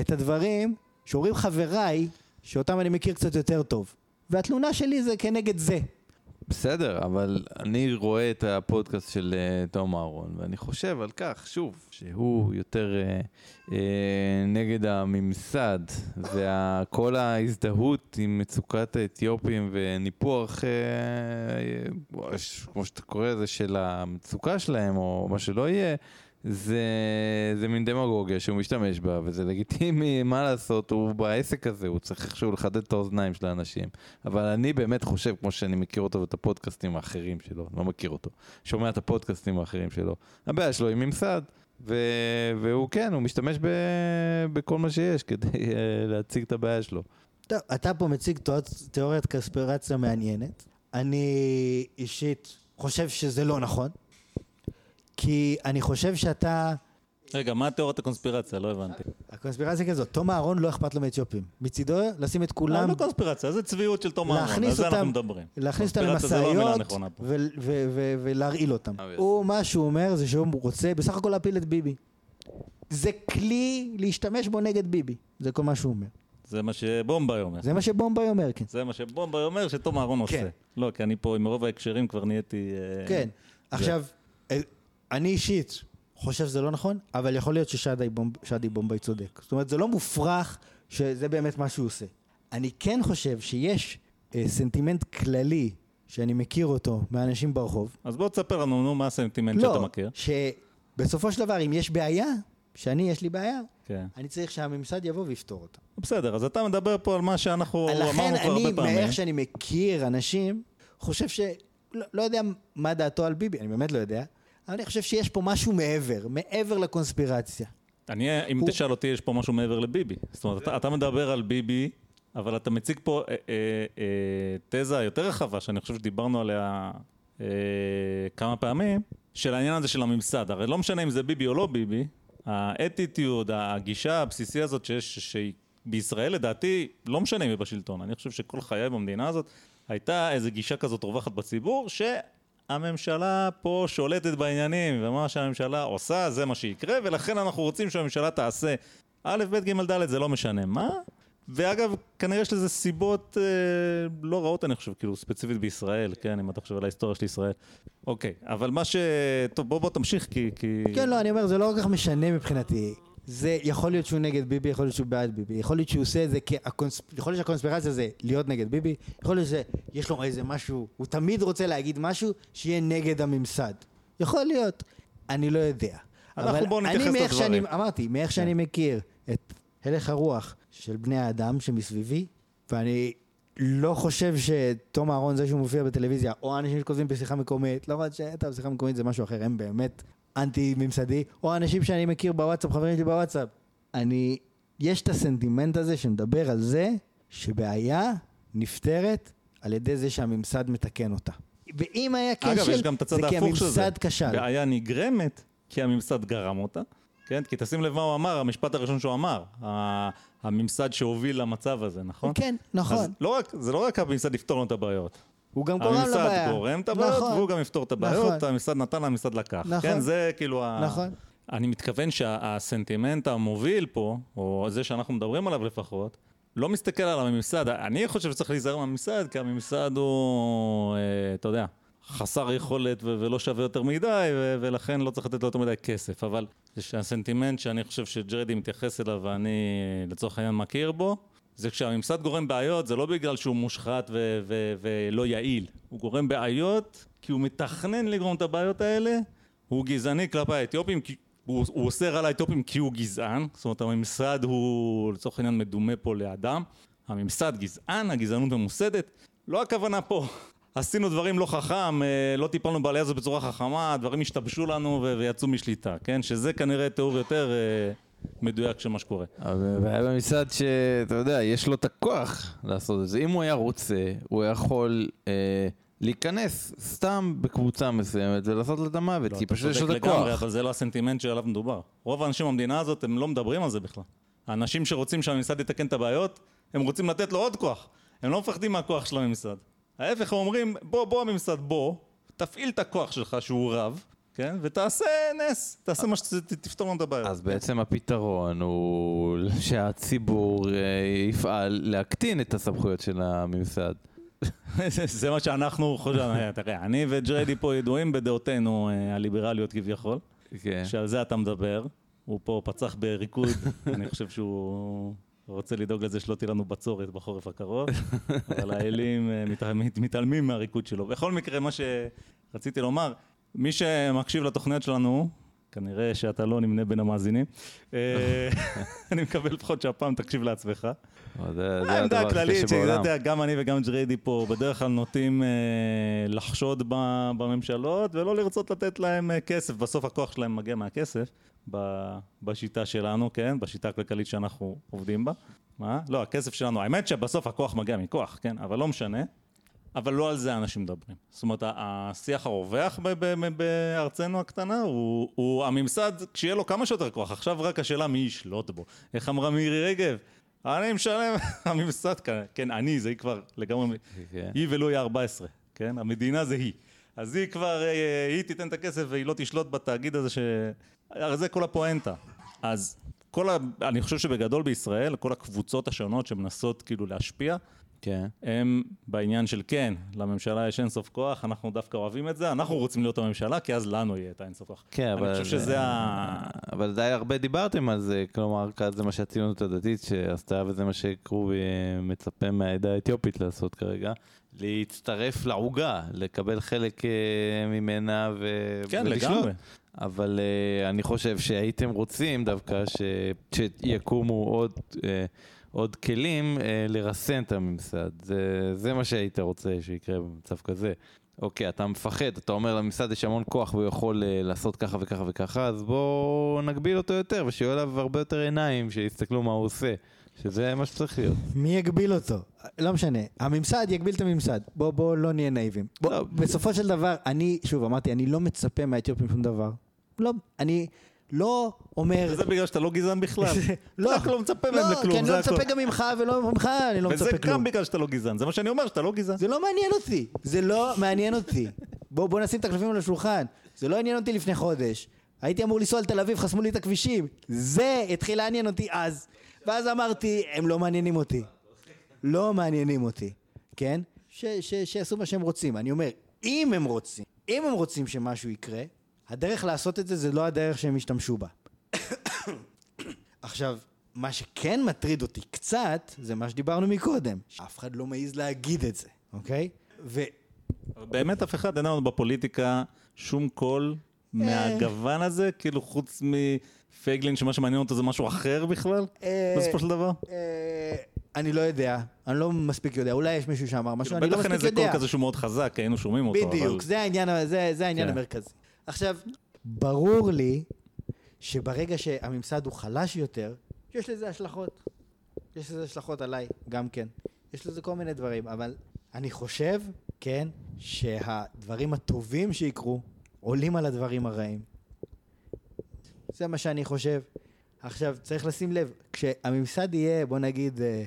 את הדברים שאומרים חבריי, שאותם אני מכיר קצת יותר טוב. והתלונה שלי זה כנגד זה. בסדר, אבל אני רואה את הפודקאסט של uh, תום אהרון, ואני חושב על כך, שוב, שהוא יותר uh, uh, נגד הממסד, וכל ההזדהות עם מצוקת האתיופים וניפוח, uh, כמו שאתה קורא לזה, של המצוקה שלהם, או מה שלא יהיה, זה, זה מין דמגוגיה שהוא משתמש בה, וזה לגיטימי, מה לעשות, הוא בעסק הזה, הוא צריך איכשהו לחדד את האוזניים של האנשים. אבל אני באמת חושב, כמו שאני מכיר אותו ואת הפודקאסטים האחרים שלו, לא מכיר אותו, שומע את הפודקאסטים האחרים שלו, הבעיה שלו היא ממסד. ו- והוא כן, הוא משתמש ב- בכל מה שיש כדי אה, להציג את הבעיה שלו. טוב, אתה פה מציג תיאור- תיאוריית קונספירציה מעניינת. אני אישית חושב שזה לא נכון, כי אני חושב שאתה... רגע, מה תיאוריית הקונספירציה? לא הבנתי. הקונספירציה כזאת, תום אהרון לא אכפת לו מאתיופים. מצידו לשים את לא, כולם, לא קונספירציה, זה צביעות של תום אהרון, על זה אנחנו מדברים. להכניס אותם לא למשאיות ולהרעיל אותם. יס. הוא, מה שהוא אומר זה שהוא רוצה בסך הכל להפיל את ביבי. זה כלי להשתמש בו נגד ביבי, זה כל מה שהוא אומר. זה מה שבומביי אומר. זה מה שבומביי אומר, כן. זה מה שבומביי אומר שתום אהרון עושה. כן. לא, כי אני פה עם רוב ההקשרים כבר נהייתי... אה, כן. עכשיו, אני אישית חושב שזה לא נכון, אבל יכול להיות ששאדי בומב- בומביי צודק. זאת אומרת, זה לא מופרך שזה באמת מה שהוא עושה. אני כן חושב שיש אה, סנטימנט כללי, שאני מכיר אותו מאנשים ברחוב. אז בוא תספר לנו, נו, מה הסנטימנט שאתה לא, מכיר. שבסופו של דבר, אם יש בעיה, שאני, יש לי בעיה, כן. אני צריך שהממסד יבוא ויפתור אותה. בסדר, אז אתה מדבר פה על מה שאנחנו לכן אמרנו כבר אני, הרבה פעמים. מאיך שאני מכיר אנשים, חושב ש... לא, לא יודע מה דעתו על ביבי, אני באמת לא יודע, אבל אני חושב שיש פה משהו מעבר, מעבר לקונספירציה. אני, אם הוא- תשאל אותי, יש פה משהו מעבר לביבי. זאת אומרת, אתה, אתה מדבר על ביבי, אבל אתה מציג פה אה, אה, אה, תזה יותר רחבה, שאני חושב שדיברנו עליה אה, כמה פעמים, של העניין הזה של הממסד. הרי לא משנה אם זה ביבי או לא ביבי, האטיטיוד, הגישה הבסיסי הזאת שיש, שהיא בישראל לדעתי, לא משנה אם היא בשלטון, אני חושב שכל חיי במדינה הזאת, הייתה איזו גישה כזאת רווחת בציבור, שהממשלה פה שולטת בעניינים, ומה שהממשלה עושה זה מה שיקרה, ולכן אנחנו רוצים שהממשלה תעשה א', ב', ג', ד', זה לא משנה מה. ואגב, כנראה יש לזה סיבות אה, לא רעות, אני חושב, כאילו, ספציפית בישראל, כן, אם אתה חושב על ההיסטוריה של ישראל. אוקיי, אבל מה ש... טוב, בוא, בוא תמשיך, כי... כי... כן, לא, אני אומר, זה לא כל כך משנה מבחינתי. זה יכול להיות שהוא נגד ביבי, יכול להיות שהוא בעד ביבי, יכול להיות שהוא עושה את זה כי... הקונס... יכול להיות שהקונספירציה זה להיות נגד ביבי, יכול להיות שיש לו איזה משהו, הוא תמיד רוצה להגיד משהו שיהיה נגד הממסד. יכול להיות, אני לא יודע. אנחנו בואו נתייחס לדברים. שאני, אמרתי, מאיך שאני מכיר את הלך הרוח של בני האדם שמסביבי, ואני לא חושב שתום אהרון זה שהוא מופיע בטלוויזיה, או אנשים שכותבים בשיחה מקומית, למרות שאתה בשיחה מקומית זה משהו אחר, הם באמת אנטי ממסדי, או אנשים שאני מכיר בוואטסאפ, חברים שלי בוואטסאפ. אני, יש את הסנטימנט הזה שמדבר על זה שבעיה נפתרת על ידי זה שהממסד מתקן אותה. ואם היה כשל, אגב, יש גם את הצד זה כי ההפוך של זה. הממסד כשל. בעיה נגרמת כי הממסד גרם אותה, כן? כי תשים לב מה הוא אמר, המשפט הראשון שהוא אמר, הממסד שהוביל למצב הזה, נכון? כן, נכון. אז לא רק, זה לא רק הממסד יפתור לנו את הבעיות. הוא גם גורם לבעיה. הממסד גורם את הבעיות, נכון. והוא גם יפתור את הבעיות, נכון. הממסד נתן, הממסד לקח. נכון. כן, זה כאילו ה... נכון. אני מתכוון שהסנטימנט המוביל פה, או זה שאנחנו מדברים עליו לפחות, לא מסתכל על הממסד. אני חושב שצריך להיזהר מהממסד, כי הממסד הוא, אה, אתה יודע, חסר יכולת ו- ולא שווה יותר מדי, ו- ולכן לא צריך לתת לו יותר מדי כסף. אבל זה שהסנטימנט שאני חושב שג'רדי מתייחס אליו ואני לצורך העניין מכיר בו, זה כשהממסד גורם בעיות, זה לא בגלל שהוא מושחת ו- ו- ולא יעיל. הוא גורם בעיות כי הוא מתכנן לגרום את הבעיות האלה, הוא גזעני כלפי האתיופים, הוא, הוא אוסר על האתיופים כי הוא גזען, זאת אומרת הממסד הוא לצורך העניין מדומה פה לאדם, הממסד גזען, הגזענות ממוסדת, לא הכוונה פה, עשינו דברים לא חכם, אה, לא טיפלנו בעלייה הזאת בצורה חכמה, הדברים השתבשו לנו ויצאו משליטה, כן? שזה כנראה תיאור יותר אה, מדויק של מה שקורה. אבל- והיה במשרד שאתה יודע, יש לו את הכוח לעשות את זה. אם הוא היה רוצה, הוא יכול אה, להיכנס סתם בקבוצה מסוימת ולעשות לה את המוות, לא, כי פשוט יש לו את לגמרי, הכוח. אבל זה לא הסנטימנט שעליו מדובר. רוב האנשים במדינה הזאת, הם לא מדברים על זה בכלל. האנשים שרוצים שהממסד יתקן את הבעיות, הם רוצים לתת לו עוד כוח. הם לא מפחדים מהכוח של הממסד. ההפך, הם אומרים, בוא, בוא הממסד, בוא, תפעיל את הכוח שלך שהוא רב, כן? ותעשה נס, תעשה מה שתפתור לנו את הבעיות. אז בעצם הפתרון הוא שהציבור אה, יפעל להקטין את הסמכויות של הממסד. זה מה שאנחנו חושבים, תראה, אני וג'רדי פה ידועים בדעותינו אה, הליברליות כביכול. כן. שעל זה אתה מדבר. הוא פה פצח בריקוד, אני חושב שהוא רוצה לדאוג לזה שלא תהיה לנו בצורת בחורף הקרוב, אבל האלים אה, מת- מת- מתעלמים מהריקוד שלו. בכל מקרה, מה שרציתי לומר, מי שמקשיב לתוכניות שלנו, כנראה שאתה לא נמנה בין המאזינים, אה, אני מקווה לפחות שהפעם תקשיב לעצמך. זה- זה העמדה הכללית. שאתה יודע, גם אני וגם ג'ריידי פה בדרך כלל נוטים אה, לחשוד בממשלות ולא לרצות לתת להם אה, כסף, בסוף הכוח שלהם מגיע מהכסף, בשיטה שלנו, כן? בשיטה הכלכלית שאנחנו עובדים בה. מה? לא, הכסף שלנו, האמת שבסוף הכוח מגיע מכוח, כן? אבל לא משנה. אבל לא על זה אנשים מדברים. זאת אומרת, השיח הרווח ב- ב- בארצנו הקטנה הוא, הוא הממסד, כשיהיה לו כמה שיותר כוח. עכשיו רק השאלה מי ישלוט בו. איך אמרה מירי רגב? אני משלם, הממסד כאן, כן, אני, זה היא כבר לגמרי, כן. היא ולואי ה-14, כן? המדינה זה היא. אז היא כבר, אה, היא תיתן את הכסף והיא לא תשלוט בתאגיד הזה ש... הרי זה כל הפואנטה. אז כל ה... אני חושב שבגדול בישראל, כל הקבוצות השונות שמנסות כאילו להשפיע, כן. הם בעניין של כן, לממשלה יש אינסוף כוח, אנחנו דווקא אוהבים את זה, אנחנו רוצים להיות הממשלה, כי אז לנו יהיה את האינסוף כוח. כן, אבל... אני חושב שזה ה... אבל די הרבה דיברתם על זה, כלומר, זה מה שהציונות הדתית שעשתה וזה מה שקרובי אה, מצפה מהעדה האתיופית לעשות כרגע, להצטרף לעוגה, לקבל חלק אה, ממנה ו... כן, ולשלוט. לגמרי. אבל uh, אני חושב שהייתם רוצים דווקא ש... שיקומו עוד, uh, עוד כלים uh, לרסן את הממסד. זה, זה מה שהיית רוצה שיקרה במצב כזה. אוקיי, אתה מפחד, אתה אומר לממסד יש המון כוח והוא יכול uh, לעשות ככה וככה וככה, אז בואו נגביל אותו יותר ושיהיו עליו הרבה יותר עיניים שיסתכלו מה הוא עושה. שזה מה שצריך להיות. מי יגביל אותו? לא משנה. הממסד יגביל את הממסד. בוא, בוא לא נהיה נאיבים. בוא, לא. בסופו של דבר, אני, שוב, אמרתי, אני לא מצפה מהאתיופים שום דבר. לא, אני לא אומר... וזה בגלל שאתה לא גזען בכלל. לא, רק לא מצפה מהם לא, לכלום, כי אני לא. מצפה גם ממך ולא ממך, אני לא וזה מצפה גם כלום. בגלל שאתה לא גזען, זה מה שאני אומר, שאתה לא גזען. זה לא מעניין אותי. זה לא מעניין אותי. בוא, בוא נשים את הקלפים על השולחן. זה לא עניין אותי לפני חודש. הייתי אמור לנסוע לתל אביב, חסמו לי את הכבישים. זה התחיל לעניין אותי אז. ואז אמרתי, הם לא מעניינים אותי. לא מעניינים אותי, כן? שיעשו מה שהם רוצים. אני אומר, אם הם רוצים, אם הם רוצים שמשהו יקרה, הדרך לעשות את זה זה לא הדרך שהם ישתמשו בה. עכשיו, מה שכן מטריד אותי קצת, זה מה שדיברנו מקודם. שאף אחד לא מעז להגיד את זה, אוקיי? ו... באמת אף אחד אין לנו בפוליטיקה שום קול מהגוון הזה, כאילו חוץ מפייגלין שמה שמעניין אותו זה משהו אחר בכלל, אה, בסופו של דבר. אה, אני לא יודע, אני לא מספיק יודע, אולי יש מישהו שאמר משהו, אני לא בטח אין מספיק איזה קול יודע. כזה שהוא מאוד חזק, היינו שומעים אותו, אבל... בדיוק, העניין, זה העניין כן. המרכזי. עכשיו, ברור לי שברגע שהממסד הוא חלש יותר, יש לזה השלכות. יש לזה השלכות עליי, גם כן. יש לזה כל מיני דברים, אבל אני חושב, כן, שהדברים הטובים שיקרו עולים על הדברים הרעים. זה מה שאני חושב. עכשיו, צריך לשים לב, כשהממסד יהיה, בוא נגיד, אה,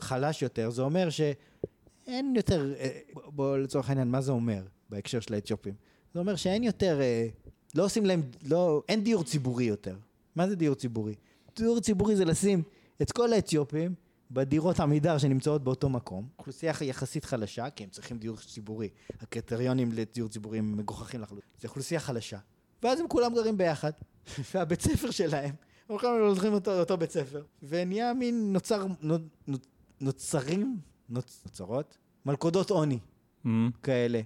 חלש יותר, זה אומר שאין יותר, אה, בוא- לצורך העניין, מה זה אומר בהקשר של האתיופים? זה אומר שאין יותר, אה, לא עושים להם, לא, אין דיור ציבורי יותר. מה זה דיור ציבורי? דיור ציבורי זה לשים את כל האתיופים בדירות עמידר שנמצאות באותו מקום, אוכלוסייה יחסית חלשה, כי הם צריכים דיור ציבורי, הקריטריונים לדיור ציבורי הם מגוחכים לחלוטין, זו אוכלוסייה חלשה, ואז הם כולם גרים ביחד, והבית ספר שלהם, הם כולם הולכים אותו, אותו בית ספר, ונהיה מין נוצר, נו- נוצרים, נוצ, נוצרות, מלכודות עוני Mm. כאלה.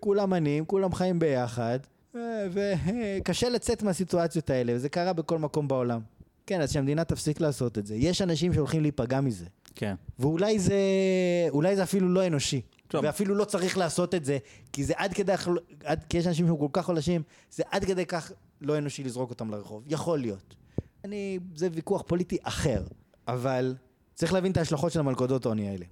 כולם עניים, כולם חיים ביחד, אה, וקשה לצאת מהסיטואציות האלה, וזה קרה בכל מקום בעולם. כן, אז שהמדינה תפסיק לעשות את זה. יש אנשים שהולכים להיפגע מזה. כן. ואולי זה, אולי זה אפילו לא אנושי. טוב. ואפילו לא צריך לעשות את זה, כי זה עד כדי, עד, כי יש אנשים שהם כל כך חלשים, זה עד כדי כך לא אנושי לזרוק אותם לרחוב. יכול להיות. אני, זה ויכוח פוליטי אחר, אבל צריך להבין את ההשלכות של המלכודות העוני האלה.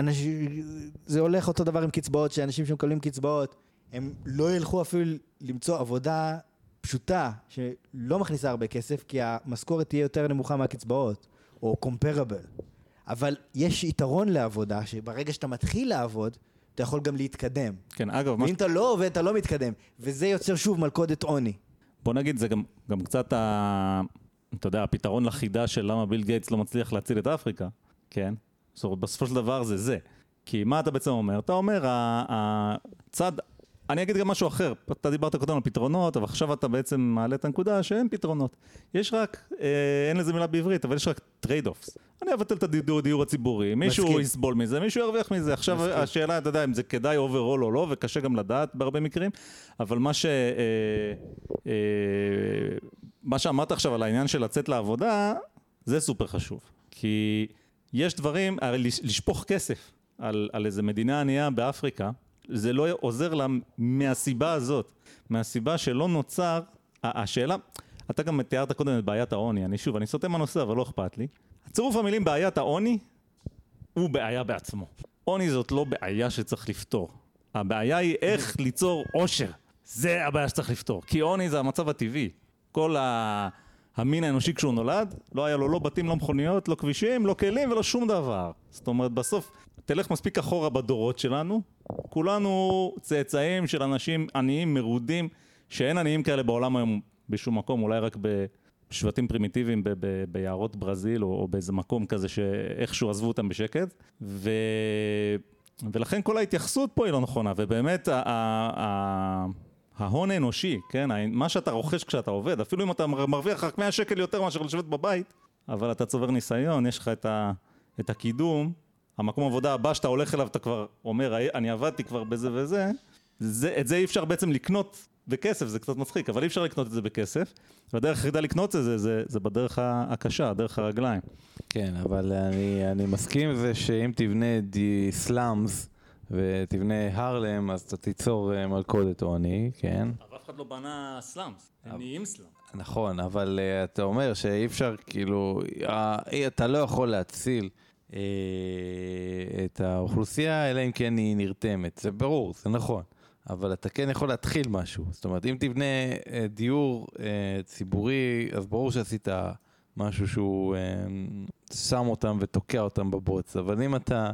ואנשים, זה הולך אותו דבר עם קצבאות, שאנשים שמקבלים קצבאות, הם לא ילכו אפילו למצוא עבודה פשוטה, שלא מכניסה הרבה כסף, כי המשכורת תהיה יותר נמוכה מהקצבאות, או comparable. אבל יש יתרון לעבודה, שברגע שאתה מתחיל לעבוד, אתה יכול גם להתקדם. כן, אגב, מה ואם אתה לא עובד, אתה לא מתקדם. וזה יוצר שוב מלכודת עוני. בוא נגיד, זה גם, גם קצת, ה, אתה יודע, הפתרון לחידה של למה ביל גייטס לא מצליח להציל את אפריקה, כן? זאת אומרת, בסופו של דבר זה זה. כי מה אתה בעצם אומר? אתה אומר, הצד, אני אגיד גם משהו אחר, אתה דיברת קודם על פתרונות, אבל עכשיו אתה בעצם מעלה את הנקודה שאין פתרונות. יש רק, אה, אין לזה מילה בעברית, אבל יש רק trade-offs. אני אבטל את הדיור, הדיור הציבורי, מישהו מסכים. יסבול מזה, מישהו ירוויח מזה. עכשיו מסכים. השאלה, אתה יודע, אם זה כדאי overall או לא, וקשה גם לדעת בהרבה מקרים, אבל מה ש... אה, אה, מה שאמרת עכשיו על העניין של לצאת לעבודה, זה סופר חשוב. כי יש דברים, לש- לשפוך כסף על, על איזה מדינה ענייה באפריקה, זה לא עוזר לה מהסיבה הזאת. מהסיבה שלא נוצר, השאלה, אתה גם תיארת קודם את בעיית העוני, אני שוב, אני סוטה מהנושא, אבל לא אכפת לי. צירוף המילים בעיית העוני הוא בעיה בעצמו. עוני זאת לא בעיה שצריך לפתור. הבעיה היא איך ליצור עושר. זה הבעיה שצריך לפתור. כי עוני זה המצב הטבעי. כל ה... המין האנושי כשהוא נולד, לא היה לו לא בתים, לא מכוניות, לא כבישים, לא כלים ולא שום דבר. זאת אומרת, בסוף, תלך מספיק אחורה בדורות שלנו, כולנו צאצאים של אנשים עניים, מרודים, שאין עניים כאלה בעולם היום בשום מקום, אולי רק בשבטים פרימיטיביים ב- ב- ביערות ברזיל, או, או באיזה מקום כזה שאיכשהו עזבו אותם בשקט. ו... ולכן כל ההתייחסות פה היא לא נכונה, ובאמת ה- ה- ה- ההון האנושי, כן, מה שאתה רוכש כשאתה עובד, אפילו אם אתה מר- מרוויח רק 100 שקל יותר מאשר לשבת בבית, אבל אתה צובר ניסיון, יש לך את, ה- את הקידום, המקום עבודה הבא שאתה הולך אליו, אתה כבר אומר, "הי- אני עבדתי כבר בזה וזה, זה, את זה אי אפשר בעצם לקנות בכסף, זה קצת מצחיק, אבל אי אפשר לקנות את זה בכסף, והדרך היחידה לקנות את זה, זה, זה בדרך הקשה, דרך הרגליים. כן, אבל אני, אני מסכים עם זה שאם תבנה the slums ותבנה הרלם, אז אתה תיצור אה, מלכודת עוני, כן? אבל אף אחד לא בנה slums, הם נהיים slums. נכון, אבל uh, אתה אומר שאי אפשר, כאילו, uh, אתה לא יכול להציל את האוכלוסייה, אלא אם כן היא נרתמת. זה ברור, זה נכון. אבל אתה כן יכול להתחיל משהו. זאת אומרת, אם תבנה דיור ציבורי, אז ברור שעשית משהו שהוא שם אותם ותוקע אותם בבוץ. אבל אם אתה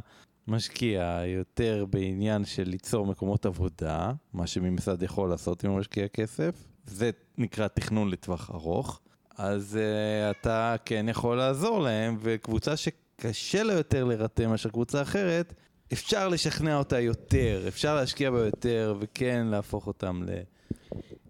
משקיע יותר בעניין של ליצור מקומות עבודה, מה שממסד יכול לעשות אם הוא משקיע כסף, זה נקרא תכנון לטווח ארוך, אז uh, אתה כן יכול לעזור להם, וקבוצה שקשה לה יותר להירתם מאשר קבוצה אחרת, אפשר לשכנע אותה יותר, אפשר להשקיע בה יותר, וכן להפוך אותם ל...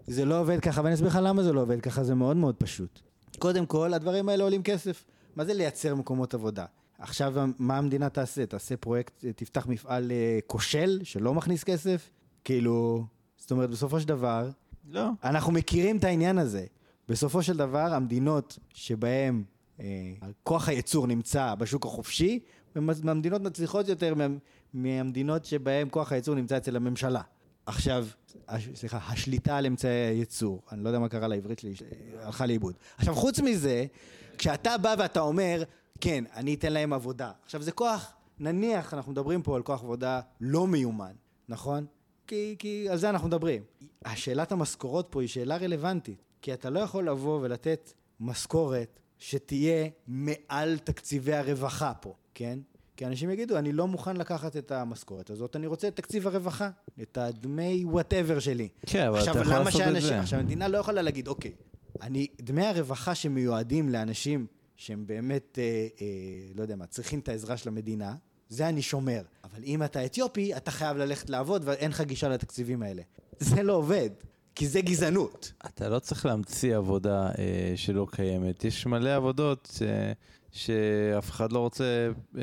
זה לא עובד ככה, ואני אסביר לך למה זה לא עובד ככה, זה מאוד מאוד פשוט. קודם כל, הדברים האלה עולים כסף. מה זה לייצר מקומות עבודה? עכשיו, מה המדינה תעשה? תעשה פרויקט, תפתח מפעל אה, כושל, שלא מכניס כסף? כאילו, זאת אומרת, בסופו של דבר, לא. אנחנו מכירים את העניין הזה. בסופו של דבר, המדינות שבהן אה, כוח הייצור נמצא בשוק החופשי, הן מהמדינות מצליחות יותר מה, מהמדינות שבהן כוח הייצור נמצא אצל הממשלה. עכשיו, הש, סליחה, השליטה על אמצעי הייצור, אני לא יודע מה קרה לעברית שלי, אה, הלכה לאיבוד. עכשיו, חוץ מזה, כשאתה בא ואתה אומר, כן, אני אתן להם עבודה. עכשיו, זה כוח, נניח, אנחנו מדברים פה על כוח עבודה לא מיומן, נכון? כי, כי על זה אנחנו מדברים. השאלת המשכורות פה היא שאלה רלוונטית, כי אתה לא יכול לבוא ולתת משכורת שתהיה מעל תקציבי הרווחה פה, כן? כי אנשים יגידו, אני לא מוכן לקחת את המשכורת הזאת, אני רוצה את תקציב הרווחה, את הדמי וואטאבר שלי. כן, אבל עכשיו, אתה יכול למה לעשות את שאנשים- זה. עכשיו, המדינה לא יכולה להגיד, אוקיי, אני, דמי הרווחה שמיועדים לאנשים שהם באמת, אה, אה, לא יודע מה, צריכים את העזרה של המדינה, זה אני שומר. אבל אם אתה אתיופי, אתה חייב ללכת לעבוד ואין לך גישה לתקציבים האלה. זה לא עובד, כי זה גזענות. אתה לא צריך להמציא עבודה אה, שלא קיימת. יש מלא עבודות אה, שאף אחד לא רוצה אה,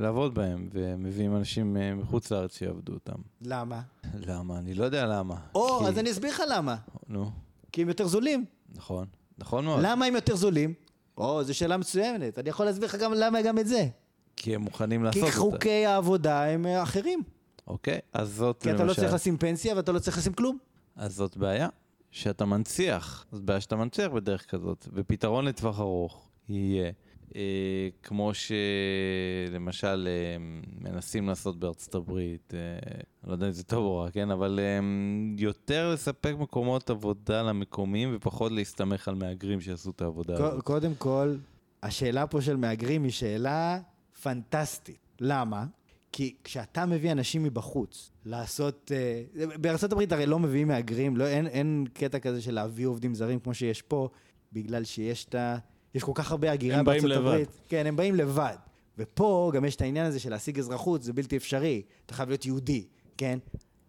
לעבוד בהן, ומביאים אנשים אה, מחוץ לארץ שיעבדו אותם. למה? למה? אני לא יודע למה. או, כי- אז אני אסביר לך למה. נו, כי הם יותר זולים. נכון. נכון מאוד. למה הם יותר זולים? או, זו שאלה מצוינת. אני יכול להסביר לך גם למה גם את זה. כי הם מוכנים כי לעשות אותה. חוקי העבודה הם אה, אחרים. אוקיי, אז זאת כי אתה לא למשל. צריך לשים פנסיה ואתה לא צריך לשים כלום. אז זאת בעיה, שאתה מנציח. זאת בעיה שאתה מנציח בדרך כזאת. ופתרון לטווח ארוך יהיה, כמו שלמשל אה, מנסים לעשות בארצות הברית, אה, לא יודע אם זה טוב או רע, כן? אבל אה, יותר לספק מקומות עבודה למקומיים ופחות להסתמך על מהגרים שיעשו את העבודה הזאת. קודם כל, השאלה פה של מהגרים היא שאלה פנטסטית. למה? כי כשאתה מביא אנשים מבחוץ לעשות... אה, הברית הרי לא מביאים מהגרים, לא, אין, אין קטע כזה של להביא עובדים זרים כמו שיש פה, בגלל שיש את ה... יש כל כך הרבה הגירה בארצות לבד. הברית. כן, הם באים לבד. ופה גם יש את העניין הזה של להשיג אזרחות, זה בלתי אפשרי. אתה חייב להיות יהודי, כן?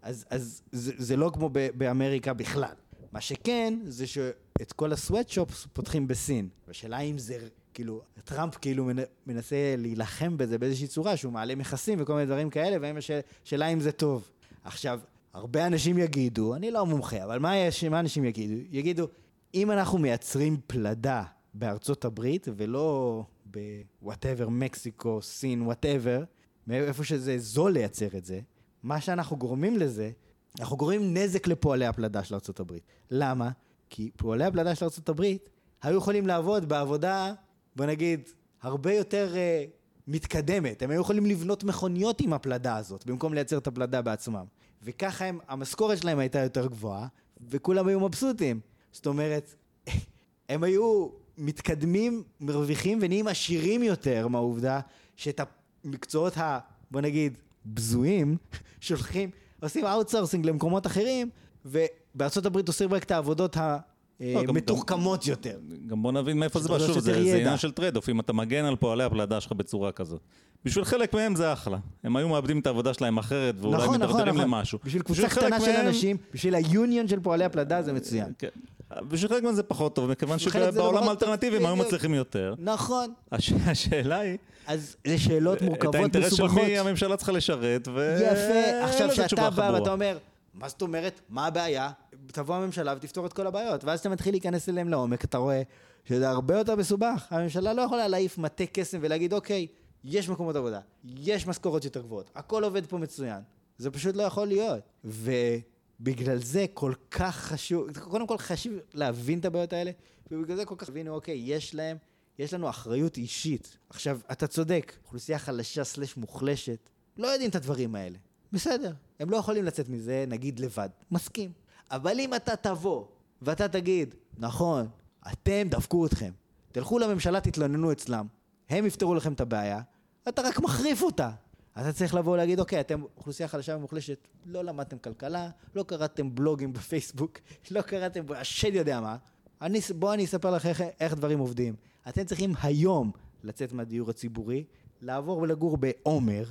אז, אז זה, זה לא כמו ב- באמריקה בכלל. מה שכן, זה שאת כל הסוואטשופס פותחים בסין. והשאלה אם זה, כאילו, טראמפ כאילו מנ- מנסה להילחם בזה באיזושהי צורה, שהוא מעלה מכסים וכל מיני דברים כאלה, והאם הש- השאלה אם זה טוב. עכשיו, הרבה אנשים יגידו, אני לא מומחה, אבל מה, יש, מה אנשים יגידו? יגידו, אם אנחנו מייצרים פלדה בארצות הברית, ולא ב whatever, מקסיקו, סין, whatever, מאיפה שזה זול לייצר את זה, מה שאנחנו גורמים לזה, אנחנו גורמים נזק לפועלי הפלדה של ארצות הברית. למה? כי פועלי הפלדה של ארצות הברית היו יכולים לעבוד בעבודה, בוא נגיד, הרבה יותר אה, מתקדמת. הם היו יכולים לבנות מכוניות עם הפלדה הזאת, במקום לייצר את הפלדה בעצמם. וככה הם, המשכורת שלהם הייתה יותר גבוהה, וכולם היו מבסוטים. זאת אומרת, הם היו מתקדמים, מרוויחים ונהיים עשירים יותר מהעובדה שאת המקצועות ה... בוא נגיד, בזויים, שולחים, עושים outsourcing למקומות אחרים, ובארצות הברית עושים רק את העבודות לא, גם- המתוחכמות יותר. גם בוא נבין מאיפה זה בא, שוב, זה. עניין של trade-off, אם אתה מגן על פועלי הפלדה שלך בצורה כזאת. בשביל חלק מהם זה אחלה. הם היו מאבדים את העבודה שלהם אחרת, ואולי נכון, נכון, נכון. למשהו. בשביל קבוצה קטנה של מהם- אנשים, בשביל היוניון של פועלי הפלדה זה מצוין. כן. בשביל חלק מהם זה פחות טוב, מכיוון שבעולם האלטרנטיבי הם היו. מצליחים יותר. נכון. הש- השאלה היא, אז זה שאלות את מורכבות, האינטרס של מסובכות. מי הממשלה צריכה לשרת, ו... יפה. עכשיו שאתה בא ואתה. אומר, מה זאת אומרת? מה הבעיה? תבוא הממשלה ותפתור את כל הבעיות. ואז אתה מתחיל להיכנס אליהם לעומק, אתה רואה שזה הרבה יותר מסובך. הממשלה לא יכולה להעיף מטה קסם ולהגיד, אוקיי, יש מקומות עבודה, יש משכורות יותר גבוהות, הכל עובד פה מצוין. זה פשוט לא יכול להיות. ובגלל זה כל כך חשוב, קודם כל חשוב להבין את הבעיות האלה, ובגלל זה כל כך הבינו, אוקיי, יש להם, יש לנו אחריות אישית. עכשיו, אתה צודק, אוכלוסייה חלשה סלש מוחלשת, לא יודעים את הדברים האלה. בסדר, הם לא יכולים לצאת מזה, נגיד, לבד. מסכים. אבל אם אתה תבוא, ואתה תגיד, נכון, אתם דפקו אתכם, תלכו לממשלה, תתלוננו אצלם, הם יפתרו לכם את הבעיה, אתה רק מחריף אותה. אתה צריך לבוא ולהגיד, אוקיי, אתם אוכלוסייה חלשה ומוחלשת, לא למדתם כלכלה, לא קראתם בלוגים בפייסבוק, לא קראתם, השד יודע מה. אני, בואו אני אספר לך איך, איך דברים עובדים. אתם צריכים היום לצאת מהדיור הציבורי, לעבור ולגור בעומר,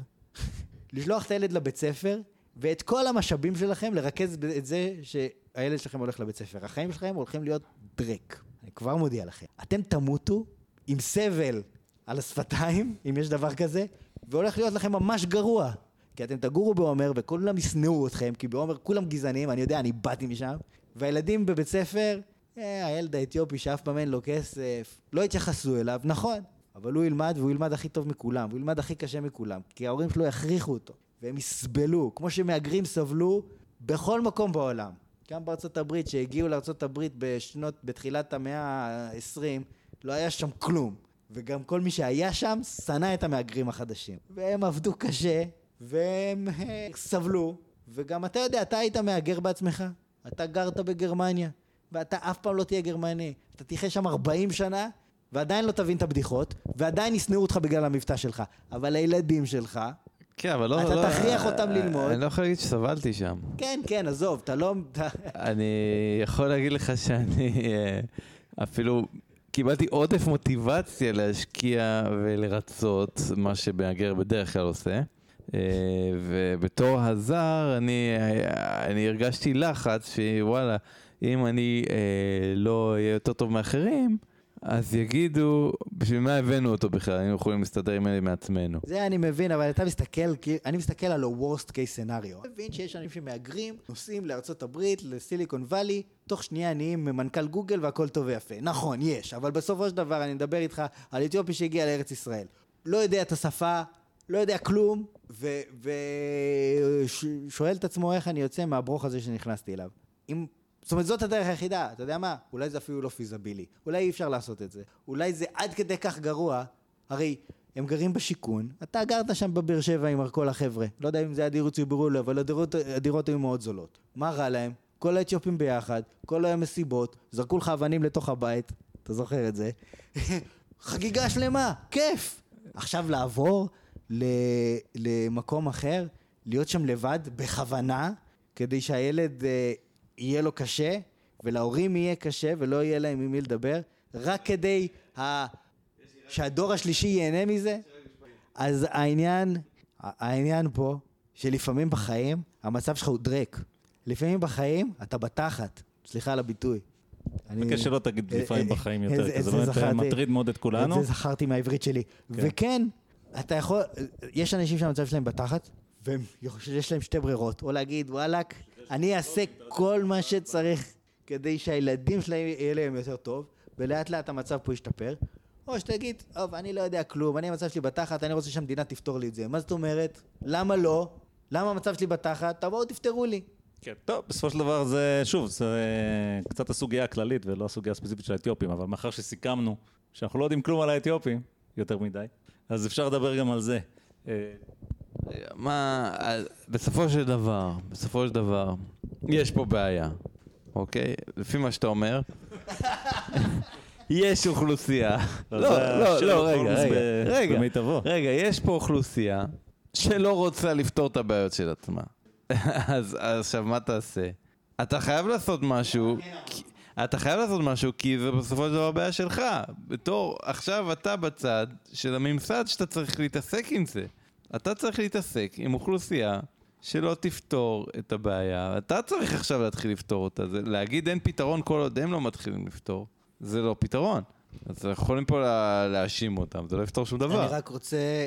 לשלוח את הילד לבית ספר, ואת כל המשאבים שלכם לרכז את זה שהילד שלכם הולך לבית ספר. החיים שלכם הולכים להיות דרק. אני כבר מודיע לכם. אתם תמותו עם סבל על השפתיים, אם יש דבר כזה, והולך להיות לכם ממש גרוע. כי אתם תגורו בעומר וכולם ישנאו אתכם, כי בעומר כולם גזענים, אני יודע, אני באתי משם, והילדים בבית ספר, אה, הילד האתיופי שאף פעם אין לו כסף, לא יתייחסו אליו, נכון, אבל הוא ילמד והוא ילמד הכי טוב מכולם, והוא ילמד הכי קשה מכולם, כי ההורים שלו יכריחו אותו, והם יסבלו, כמו שמהגרים סבלו בכל מקום בעולם. גם בארצות הברית, שהגיעו לארצות הברית בשנות, בתחילת המאה ה-20, לא היה שם כלום. וגם כל מי שהיה שם שנא את המהגרים החדשים. והם עבדו קשה, והם אה, סבלו, וגם אתה יודע, אתה היית מהגר בעצמך. אתה גרת בגרמניה, ואתה אף פעם לא תהיה גרמני. אתה תחיה שם 40 שנה, ועדיין לא תבין את הבדיחות, ועדיין ישנאו אותך בגלל המבטא שלך. אבל הילדים שלך, כן, אבל לא... אתה לא- תכריח אותם ללמוד. אני לא יכול להגיד שסבלתי שם. כן, כן, עזוב, אתה לא... אני יכול להגיד לך שאני אה, אפילו קיבלתי עודף מוטיבציה להשקיע ולרצות, מה שמהגר בדרך כלל עושה. אה, ובתור הזר, אני, אני הרגשתי לחץ שוואלה, אם אני אה, לא אהיה יותר טוב מאחרים, אז יגידו, בשביל מה הבאנו אותו בכלל, היינו יכולים להסתדר עם אלה מעצמנו. זה אני מבין, אבל אתה מסתכל, אני מסתכל על ה-Worst case scenario. אני מבין שיש אנשים שמהגרים, נוסעים לארצות הברית, לסיליקון וואלי, תוך שנייה נהיים מנכ"ל גוגל והכל טוב ויפה. נכון, יש, אבל בסופו של דבר אני מדבר איתך על אתיופי שהגיע לארץ ישראל. לא יודע את השפה, לא יודע כלום, ושואל את עצמו איך אני יוצא מהברוך הזה שנכנסתי אליו. אם זאת אומרת, זאת הדרך היחידה, אתה יודע מה? אולי זה אפילו לא פיזבילי. אולי אי אפשר לעשות את זה. אולי זה עד כדי כך גרוע, הרי הם גרים בשיכון, אתה גרת שם בבאר שבע עם כל החבר'ה. לא יודע אם זה היה דיור ציבורי או לא, אבל הדירות, הדירות היו מאוד זולות. מה רע להם? כל האתיופים ביחד, כל היום מסיבות, זרקו לך אבנים לתוך הבית, אתה זוכר את זה? חגיגה שלמה, כיף! עכשיו לעבור ל- למקום אחר, להיות שם לבד, בכוונה, כדי שהילד אה, יהיה לו קשה, ולהורים יהיה קשה, ולא יהיה להם עם מי לדבר, רק כדי ה... שהדור השלישי ייהנה מזה. אז העניין, העניין פה, שלפעמים בחיים, המצב שלך הוא דרק. לפעמים בחיים, אתה בתחת. סליחה על הביטוי. אני- מבקש שלא תגיד אה, לפעמים אה, בחיים אה, יותר, זה- כי זה באמת אה. מטריד מאוד את כולנו. את זה זכרתי מהעברית שלי. כן. וכן, אתה יכול, יש אנשים שהמצב שלהם בתחת, ויש להם שתי ברירות. או להגיד, וואלאק, אני אעשה כל מה שצריך כדי שהילדים שלהם יהיה להם יותר טוב, ולאט לאט המצב פה ישתפר. או שתגיד, טוב, אני לא יודע כלום, אני המצב שלי בתחת, אני רוצה שהמדינה תפתור לי את זה. מה זאת אומרת? למה לא? למה המצב שלי בתחת? תבואו תפתרו לי. כן. טוב, בסופו של דבר זה, שוב, זה אה, קצת הסוגיה הכללית ולא הסוגיה הספציפית של האתיופים, אבל מאחר שסיכמנו שאנחנו לא יודעים כלום על האתיופים, יותר מדי, אז אפשר לדבר גם על זה. מה, בסופו של דבר, בסופו של דבר, יש פה בעיה, אוקיי? לפי מה שאתה אומר, יש אוכלוסייה. לא, לא, לא, רגע, רגע, רגע, יש פה אוכלוסייה שלא רוצה לפתור את הבעיות של עצמה. אז עכשיו, מה תעשה? אתה חייב לעשות משהו, אתה חייב לעשות משהו כי זה בסופו של דבר בעיה שלך. בתור, עכשיו אתה בצד של הממסד שאתה צריך להתעסק עם זה. אתה צריך להתעסק עם אוכלוסייה שלא תפתור את הבעיה. אתה צריך עכשיו להתחיל לפתור אותה. זה, להגיד אין פתרון כל עוד הם לא מתחילים לפתור, זה לא פתרון. אז אנחנו יכולים פה לה, להאשים אותם, זה לא יפתור שום דבר. אני רק רוצה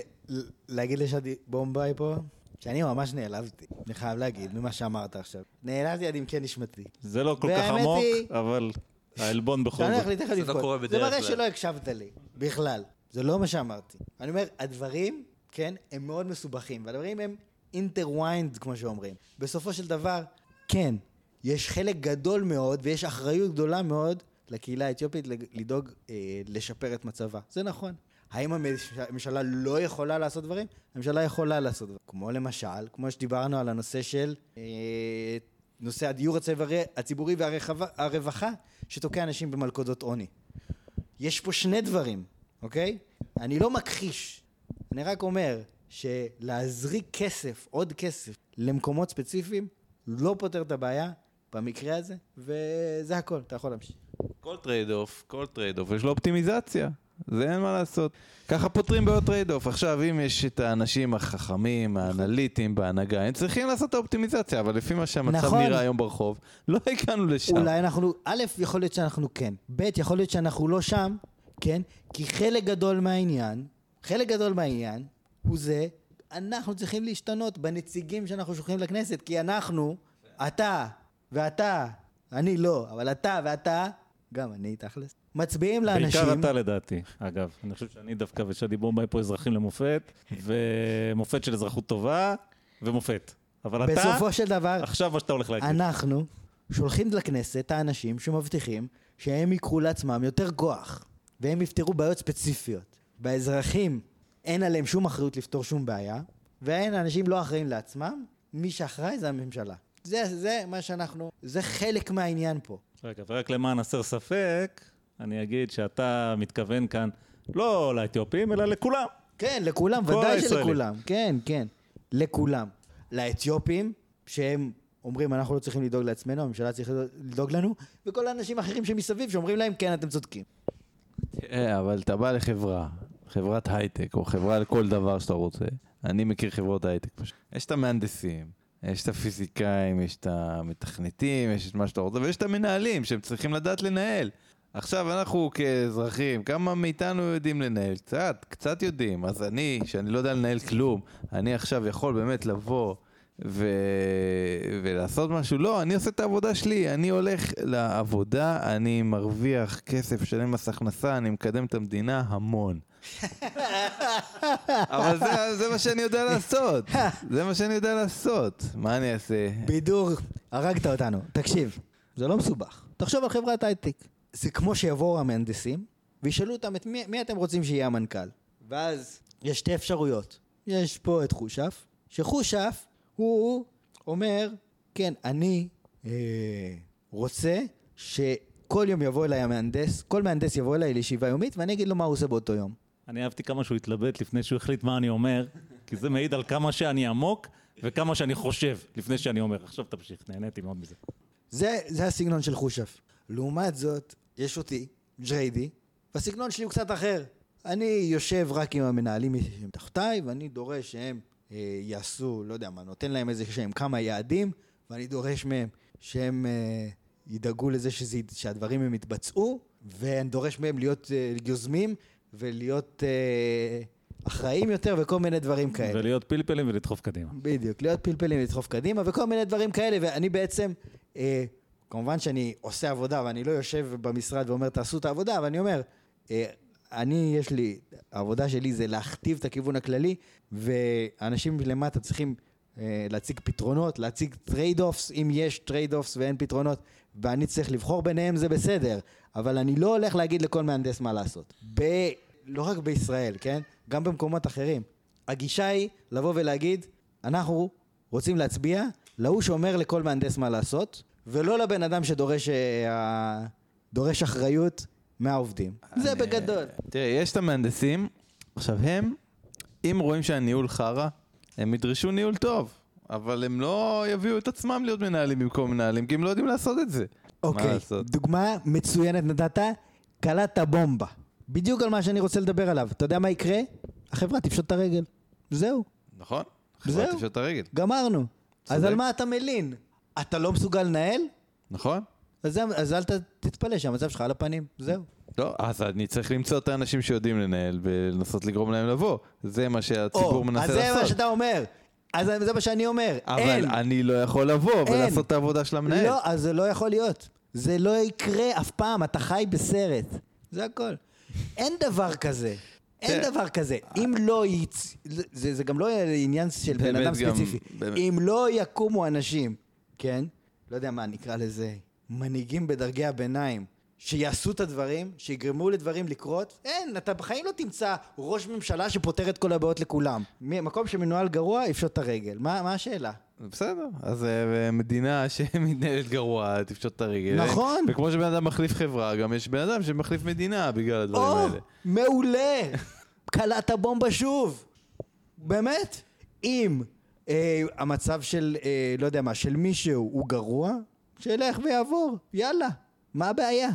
להגיד לשדי בומביי פה, שאני ממש נעלבתי, אני חייב להגיד, ממה שאמרת עכשיו. נעלבתי עד עמקי נשמתי. זה לא כל כך עמוק, היא- אבל העלבון בכל זאת. זה לא. קורה זה בדרך מראה כלל. שלא הקשבת לי, בכלל. זה לא מה שאמרתי. אני אומר, הדברים, כן, הם מאוד מסובכים, והדברים הם intertwined, כמו שאומרים. בסופו של דבר, כן, יש חלק גדול מאוד, ויש אחריות גדולה מאוד לקהילה האתיופית לדאוג אה, לשפר את מצבה. זה נכון. האם הממשלה לא יכולה לעשות דברים? הממשלה יכולה לעשות דברים. כמו למשל, כמו שדיברנו על הנושא של אה, נושא הדיור הציבורי, הציבורי והרווחה, שתוקע אנשים במלכודות עוני. יש פה שני דברים, אוקיי? אני לא מכחיש, אני רק אומר שלהזריק כסף, עוד כסף, למקומות ספציפיים, לא פותר את הבעיה במקרה הזה, וזה הכל, אתה יכול להמשיך. כל trade-off, כל trade-off, יש לו אופטימיזציה. זה אין מה לעשות. ככה פותרים בעיות trade-off. עכשיו, אם יש את האנשים החכמים, האנליטים בהנהגה, הם צריכים לעשות את האופטימיזציה, אבל לפי מה שהמצב נכון. נראה היום ברחוב, לא הגענו לשם. אולי אנחנו, א', יכול להיות שאנחנו כן, ב', יכול להיות שאנחנו לא שם, כן? כי חלק גדול מהעניין, חלק גדול מהעניין, הוא זה, אנחנו צריכים להשתנות בנציגים שאנחנו שולחים לכנסת, כי אנחנו, אתה ואתה, אני לא, אבל אתה ואתה, גם אני תכלס, מצביעים לאנשים, בעיקר אתה לדעתי, אגב. אני חושב שאני דווקא ושדי בומביי פה אזרחים למופת, ומופת של אזרחות טובה, ומופת. אבל אתה, בסופו של דבר, עכשיו מה שאתה הולך להגיד. אנחנו שולחים לכנסת האנשים שמבטיחים שהם ייקחו לעצמם יותר כוח, והם יפתרו בעיות ספציפיות. באזרחים אין עליהם שום אחריות לפתור שום בעיה, ואין אנשים לא אחראים לעצמם, מי שאחראי זה הממשלה. זה, זה מה שאנחנו, זה חלק מהעניין פה. רגע, ורק למען הסר ספק, אני אגיד שאתה מתכוון כאן לא לאתיופים, אלא לכולם. כן, לכולם, ודאי הישראלים. שלכולם. כן, כן, לכולם. לאתיופים, שהם אומרים, אנחנו לא צריכים לדאוג לעצמנו, הממשלה צריכה לדאוג לנו, וכל האנשים האחרים שמסביב שאומרים להם, כן, אתם צודקים. כן, אבל אתה בא לחברה, חברת הייטק, או חברה לכל דבר שאתה רוצה. אני מכיר חברות הייטק פשוט. יש את המהנדסים, יש את הפיזיקאים, יש את המתכנתים, יש את מה שאתה רוצה, ויש את המנהלים שהם צריכים לדעת לנהל. עכשיו אנחנו כאזרחים, כמה מאיתנו יודעים לנהל? קצת, קצת יודעים. אז אני, שאני לא יודע לנהל כלום, אני עכשיו יכול באמת לבוא ו... ולעשות משהו. לא, אני עושה את העבודה שלי, אני הולך לעבודה, אני מרוויח כסף, משלם מס הכנסה, אני מקדם את המדינה המון. אבל זה, זה מה שאני יודע לעשות, זה מה שאני יודע לעשות. מה אני אעשה? בידור, הרגת אותנו. תקשיב, זה לא מסובך. תחשוב על חברת הייטק. זה כמו שיבואו המהנדסים וישאלו אותם את מי, מי אתם רוצים שיהיה המנכ"ל. ואז יש שתי אפשרויות. יש פה את חושף, שחושף הוא אומר, כן, אני אה, רוצה שכל יום יבוא אליי המהנדס, כל מהנדס יבוא אליי לישיבה יומית ואני אגיד לו מה הוא עושה באותו יום. אני אהבתי כמה שהוא התלבט לפני שהוא החליט מה אני אומר, כי זה מעיד על כמה שאני עמוק וכמה שאני חושב לפני שאני אומר. עכשיו תמשיך, נהניתי מאוד מזה. זה, זה הסגנון של חושף. לעומת זאת, יש אותי, ג'ריידי, והסגנון שלי הוא קצת אחר. אני יושב רק עם המנהלים שהם תחתיי, ואני דורש שהם אה, יעשו, לא יודע מה, נותן להם איזה שהם כמה יעדים, ואני דורש מהם שהם אה, ידאגו לזה שזה, שהדברים הם יתבצעו, ואני דורש מהם להיות אה, יוזמים ולהיות אה, אחראים יותר וכל מיני דברים כאלה. ולהיות פלפלים ולדחוף קדימה. בדיוק, להיות פלפלים ולדחוף קדימה וכל מיני דברים כאלה, ואני בעצם, אה, כמובן שאני עושה עבודה ואני לא יושב במשרד ואומר תעשו את העבודה, אבל אני אומר, אה, אני, יש לי, העבודה שלי זה להכתיב את הכיוון הכללי, ואנשים למטה צריכים אה, להציג פתרונות, להציג trade-offs, אם יש trade-offs ואין פתרונות, ואני צריך לבחור ביניהם זה בסדר, אבל אני לא הולך להגיד לכל מהנדס מה לעשות. ב... לא רק בישראל, כן? גם במקומות אחרים. הגישה היא לבוא ולהגיד, אנחנו רוצים להצביע להוא שאומר לכל מהנדס מה לעשות, ולא לבן אדם שדורש אה, דורש אחריות מהעובדים. זה אני- בגדול. תראה, יש את המהנדסים, עכשיו הם, אם רואים שהניהול חרא, הם ידרשו ניהול טוב, אבל הם לא יביאו את עצמם להיות מנהלים במקום מנהלים, כי הם לא יודעים לעשות את זה. אוקיי, לעשות? דוגמה מצוינת נתת, קלעת בומבה. בדיוק על מה שאני רוצה לדבר עליו. אתה יודע מה יקרה? החברה תפשוט את הרגל. זהו, נכון? זהו. חברה תפשוט את הרגל, גמרנו. אז צודק. על מה אתה מלין? אתה לא מסוגל לנהל? נכון? אז, אז אל ת, תתפלא שהמצב שלך על הפנים, זהו. לא, אז אני צריך למצוא את האנשים שיודעים לנהל ולנסות לגרום להם לבוא. זה מה שהציבור או, מנסה אז זה מה לעשות. שאתה אומר. אז זה מה שאני אומר. אבל אין. אני לא יכול לבוא אין. ולעשות את העבודה של המנהל. לא, אז זה לא יכול להיות. זה לא יקרה אף פעם, אתה חי בסרט. זה הכל. אין דבר כזה. אין תראה, דבר כזה. אם לא יצ... זה, זה גם לא עניין של בן אדם ספציפי. באמת. אם לא יקומו אנשים, כן? לא יודע מה נקרא לזה, מנהיגים בדרגי הביניים, שיעשו את הדברים, שיגרמו לדברים לקרות, אין, אתה בחיים לא תמצא ראש ממשלה שפותר את כל הבעיות לכולם. מקום שמנוהל גרוע, יפשוט את הרגל. מה, מה השאלה? בסדר, אז אה, מדינה שמתנהלת גרוע, תפשוט את הרגל. נכון. וכמו שבן אדם מחליף חברה, גם יש בן אדם שמחליף מדינה בגלל הדברים או, האלה. מעולה! קלעת בומבה שוב. באמת? אם אה, המצב של, אה, לא יודע מה, של מישהו הוא גרוע, שילך ויעבור, יאללה. מה הבעיה?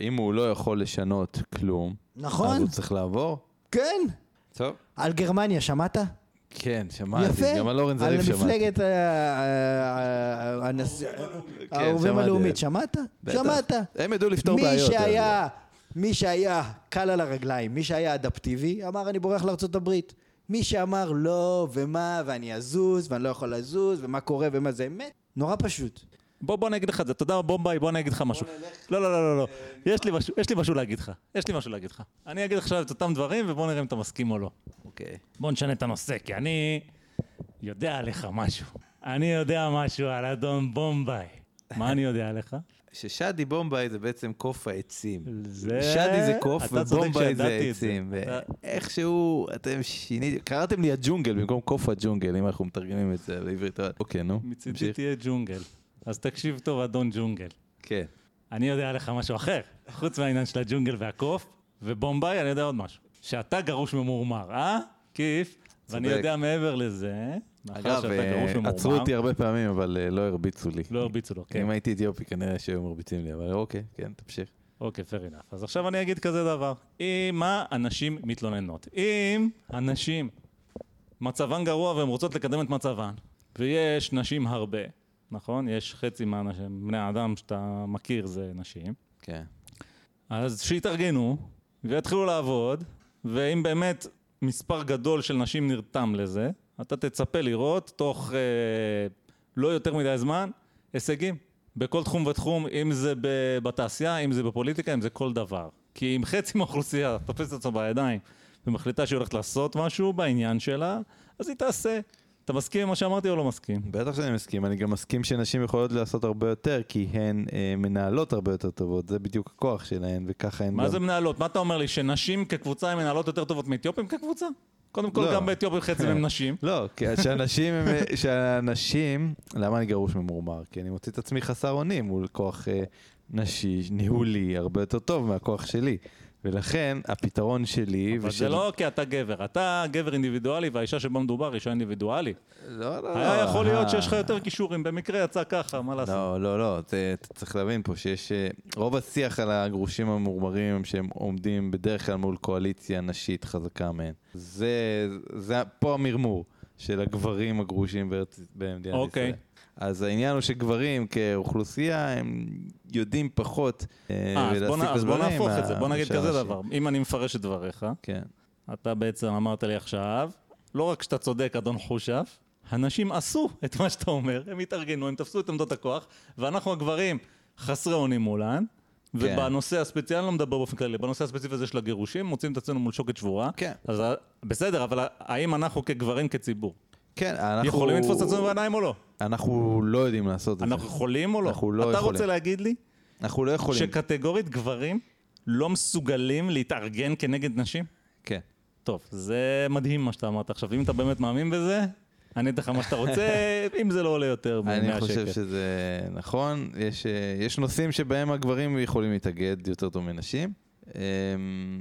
אם הוא לא יכול לשנות כלום, נכון. אז הוא צריך לעבור. כן. טוב. על גרמניה, שמעת? כן, שמעתי, יפה. גם על אורן זריף על שמעתי. מפלגת אה, אה, אה, האהובים שמעתי. הלאומית, שמעת? שמעת. הם ידעו לפתור מי בעיות. שהיה, מי שהיה קל על הרגליים, מי שהיה אדפטיבי, אמר אני בורח לארצות הברית. מי שאמר לא, ומה, ואני אזוז, ואני לא יכול לזוז, ומה קורה, ומה זה אמת, נורא פשוט. בוא, בוא אני אגיד לך את זה, אתה יודע מה בומביי, בוא אני אגיד לך משהו. לא, לא, לא, לא, לא. יש לי משהו- יש לי משהו להגיד לך. יש לי משהו להגיד לך. אני אגיד עכשיו את אותם דברים, ובוא נראה אם אתה מסכים או לא. אוקיי. בוא נשנה את הנושא, כי אני יודע עליך משהו. אני יודע משהו על אדון בומביי. מה אני יודע עליך? ששאדי בומביי זה בעצם קוף העצים. זה- שאדי זה קוף ובומביי זה. עצים. ואיכשהו אתם שיניתם, קראתם לי הג'ונגל במקום קוף הג'ונגל, אם אנחנו מתרגמים את זה לעברית. אוקיי, נו. מצידי. תהיה ג'ונגל. אז תקשיב טוב, אדון ג'ונגל. כן. אני יודע עליך משהו אחר. חוץ מהעניין של הג'ונגל והקוף, ובומביי, אני יודע עוד משהו. שאתה גרוש ממורמר, אה? כיף. ואני. יודע מעבר לזה, מאחר אגב, שאתה גרוש אה, ממורמר. עצרו אותי הרבה פעמים, אבל אה, לא הרביצו לי. לא הרביצו לו, כן. אם הייתי אתיופי כנראה שהיו מרביצים לי, אבל אוקיי, כן, תמשיך. אוקיי, fair enough. אז עכשיו אני אגיד כזה דבר. אם מה הנשים מתלוננות? אם הנשים מצבן גרוע והן רוצות לקדם את מצבן, ויש נשים הרבה, נכון? יש חצי מהאנשים, בני האדם שאתה מכיר זה נשים. כן. אז שיתארגנו ויתחילו לעבוד, ואם באמת מספר גדול של נשים נרתם לזה, אתה תצפה לראות תוך אה, לא יותר מדי זמן הישגים. בכל תחום ותחום, אם זה בתעשייה, אם זה בפוליטיקה, אם זה כל דבר. כי אם חצי מהאוכלוסייה תופסת עצמה בידיים ומחליטה שהיא הולכת לעשות משהו בעניין שלה, אז היא תעשה. אתה מסכים עם מה שאמרתי או לא מסכים? בטח שאני מסכים, אני גם מסכים שנשים יכולות לעשות הרבה יותר, כי הן אה, מנהלות הרבה יותר טובות, זה בדיוק הכוח שלהן, וככה הן מה גם... זה מנהלות? מה אתה אומר לי, שנשים כקבוצה הן מנהלות יותר טובות מאתיופים כקבוצה? קודם כל, לא. גם באתיופים חצי מהם נשים. לא, כי שאנשים, הם- שאנשים, למה אני גרוש ממורמר? כי אני מוצא את עצמי חסר אונים מול כוח אה, נשי, ניהולי, הרבה יותר טוב מהכוח שלי. ולכן הפתרון שלי, אבל זה לא כי אתה גבר. אתה גבר אינדיבידואלי והאישה שבה מדובר היא אישה אינדיבידואלית. לא, לא, היה לא, יכול להיות אה. שיש לך יותר כישורים, במקרה יצא ככה, מה לעשות? לא, לא, לא, אתה צריך להבין פה שיש... אה, רוב השיח על הגרושים הממורמרים הם שהם עומדים בדרך כלל מול קואליציה נשית חזקה מהן. זה, זה פה המרמור של הגברים הגרושים בארץ, במדינת אוקיי. ישראל. אז העניין הוא שגברים כאוכלוסייה הם יודעים פחות אה, אה, בוא נ- ולהסיק אז בוא נהפוך את זה, בוא נגיד כזה. דבר. אם אני מפרש את דבריך, כן. אתה בעצם אמרת לי עכשיו, לא רק שאתה צודק, אדון חושף, הנשים עשו את מה שאתה אומר, הם התארגנו, הם תפסו את עמדות הכוח, ואנחנו הגברים חסרי אונים מולן, ובנושא הספציפי, אני לא מדבר באופן כללי, בנושא הספציפי הזה של הגירושים, מוצאים את עצמנו מול שוקת שבורה. כן. אז ה- בסדר, אבל האם אנחנו כגברים, כציבור, כן, אנחנו... יכולים לתפוס את עצמנו בעיניים או לא? אנחנו לא יודעים לעשות את זה. אנחנו יכולים או לא? אנחנו לא אתה יכולים. רוצה להגיד לי אנחנו לא יכולים. שקטגורית גברים לא מסוגלים להתארגן כנגד נשים? כן. טוב, זה מדהים מה שאתה אמרת עכשיו. אם אתה באמת מאמין בזה, אני אתן לך מה שאתה רוצה, אם זה לא עולה יותר מ-100 שקל. אני חושב שזה נכון, יש, אה, יש נושאים שבהם הגברים יכולים להתאגד יותר טוב מנשים. אמ,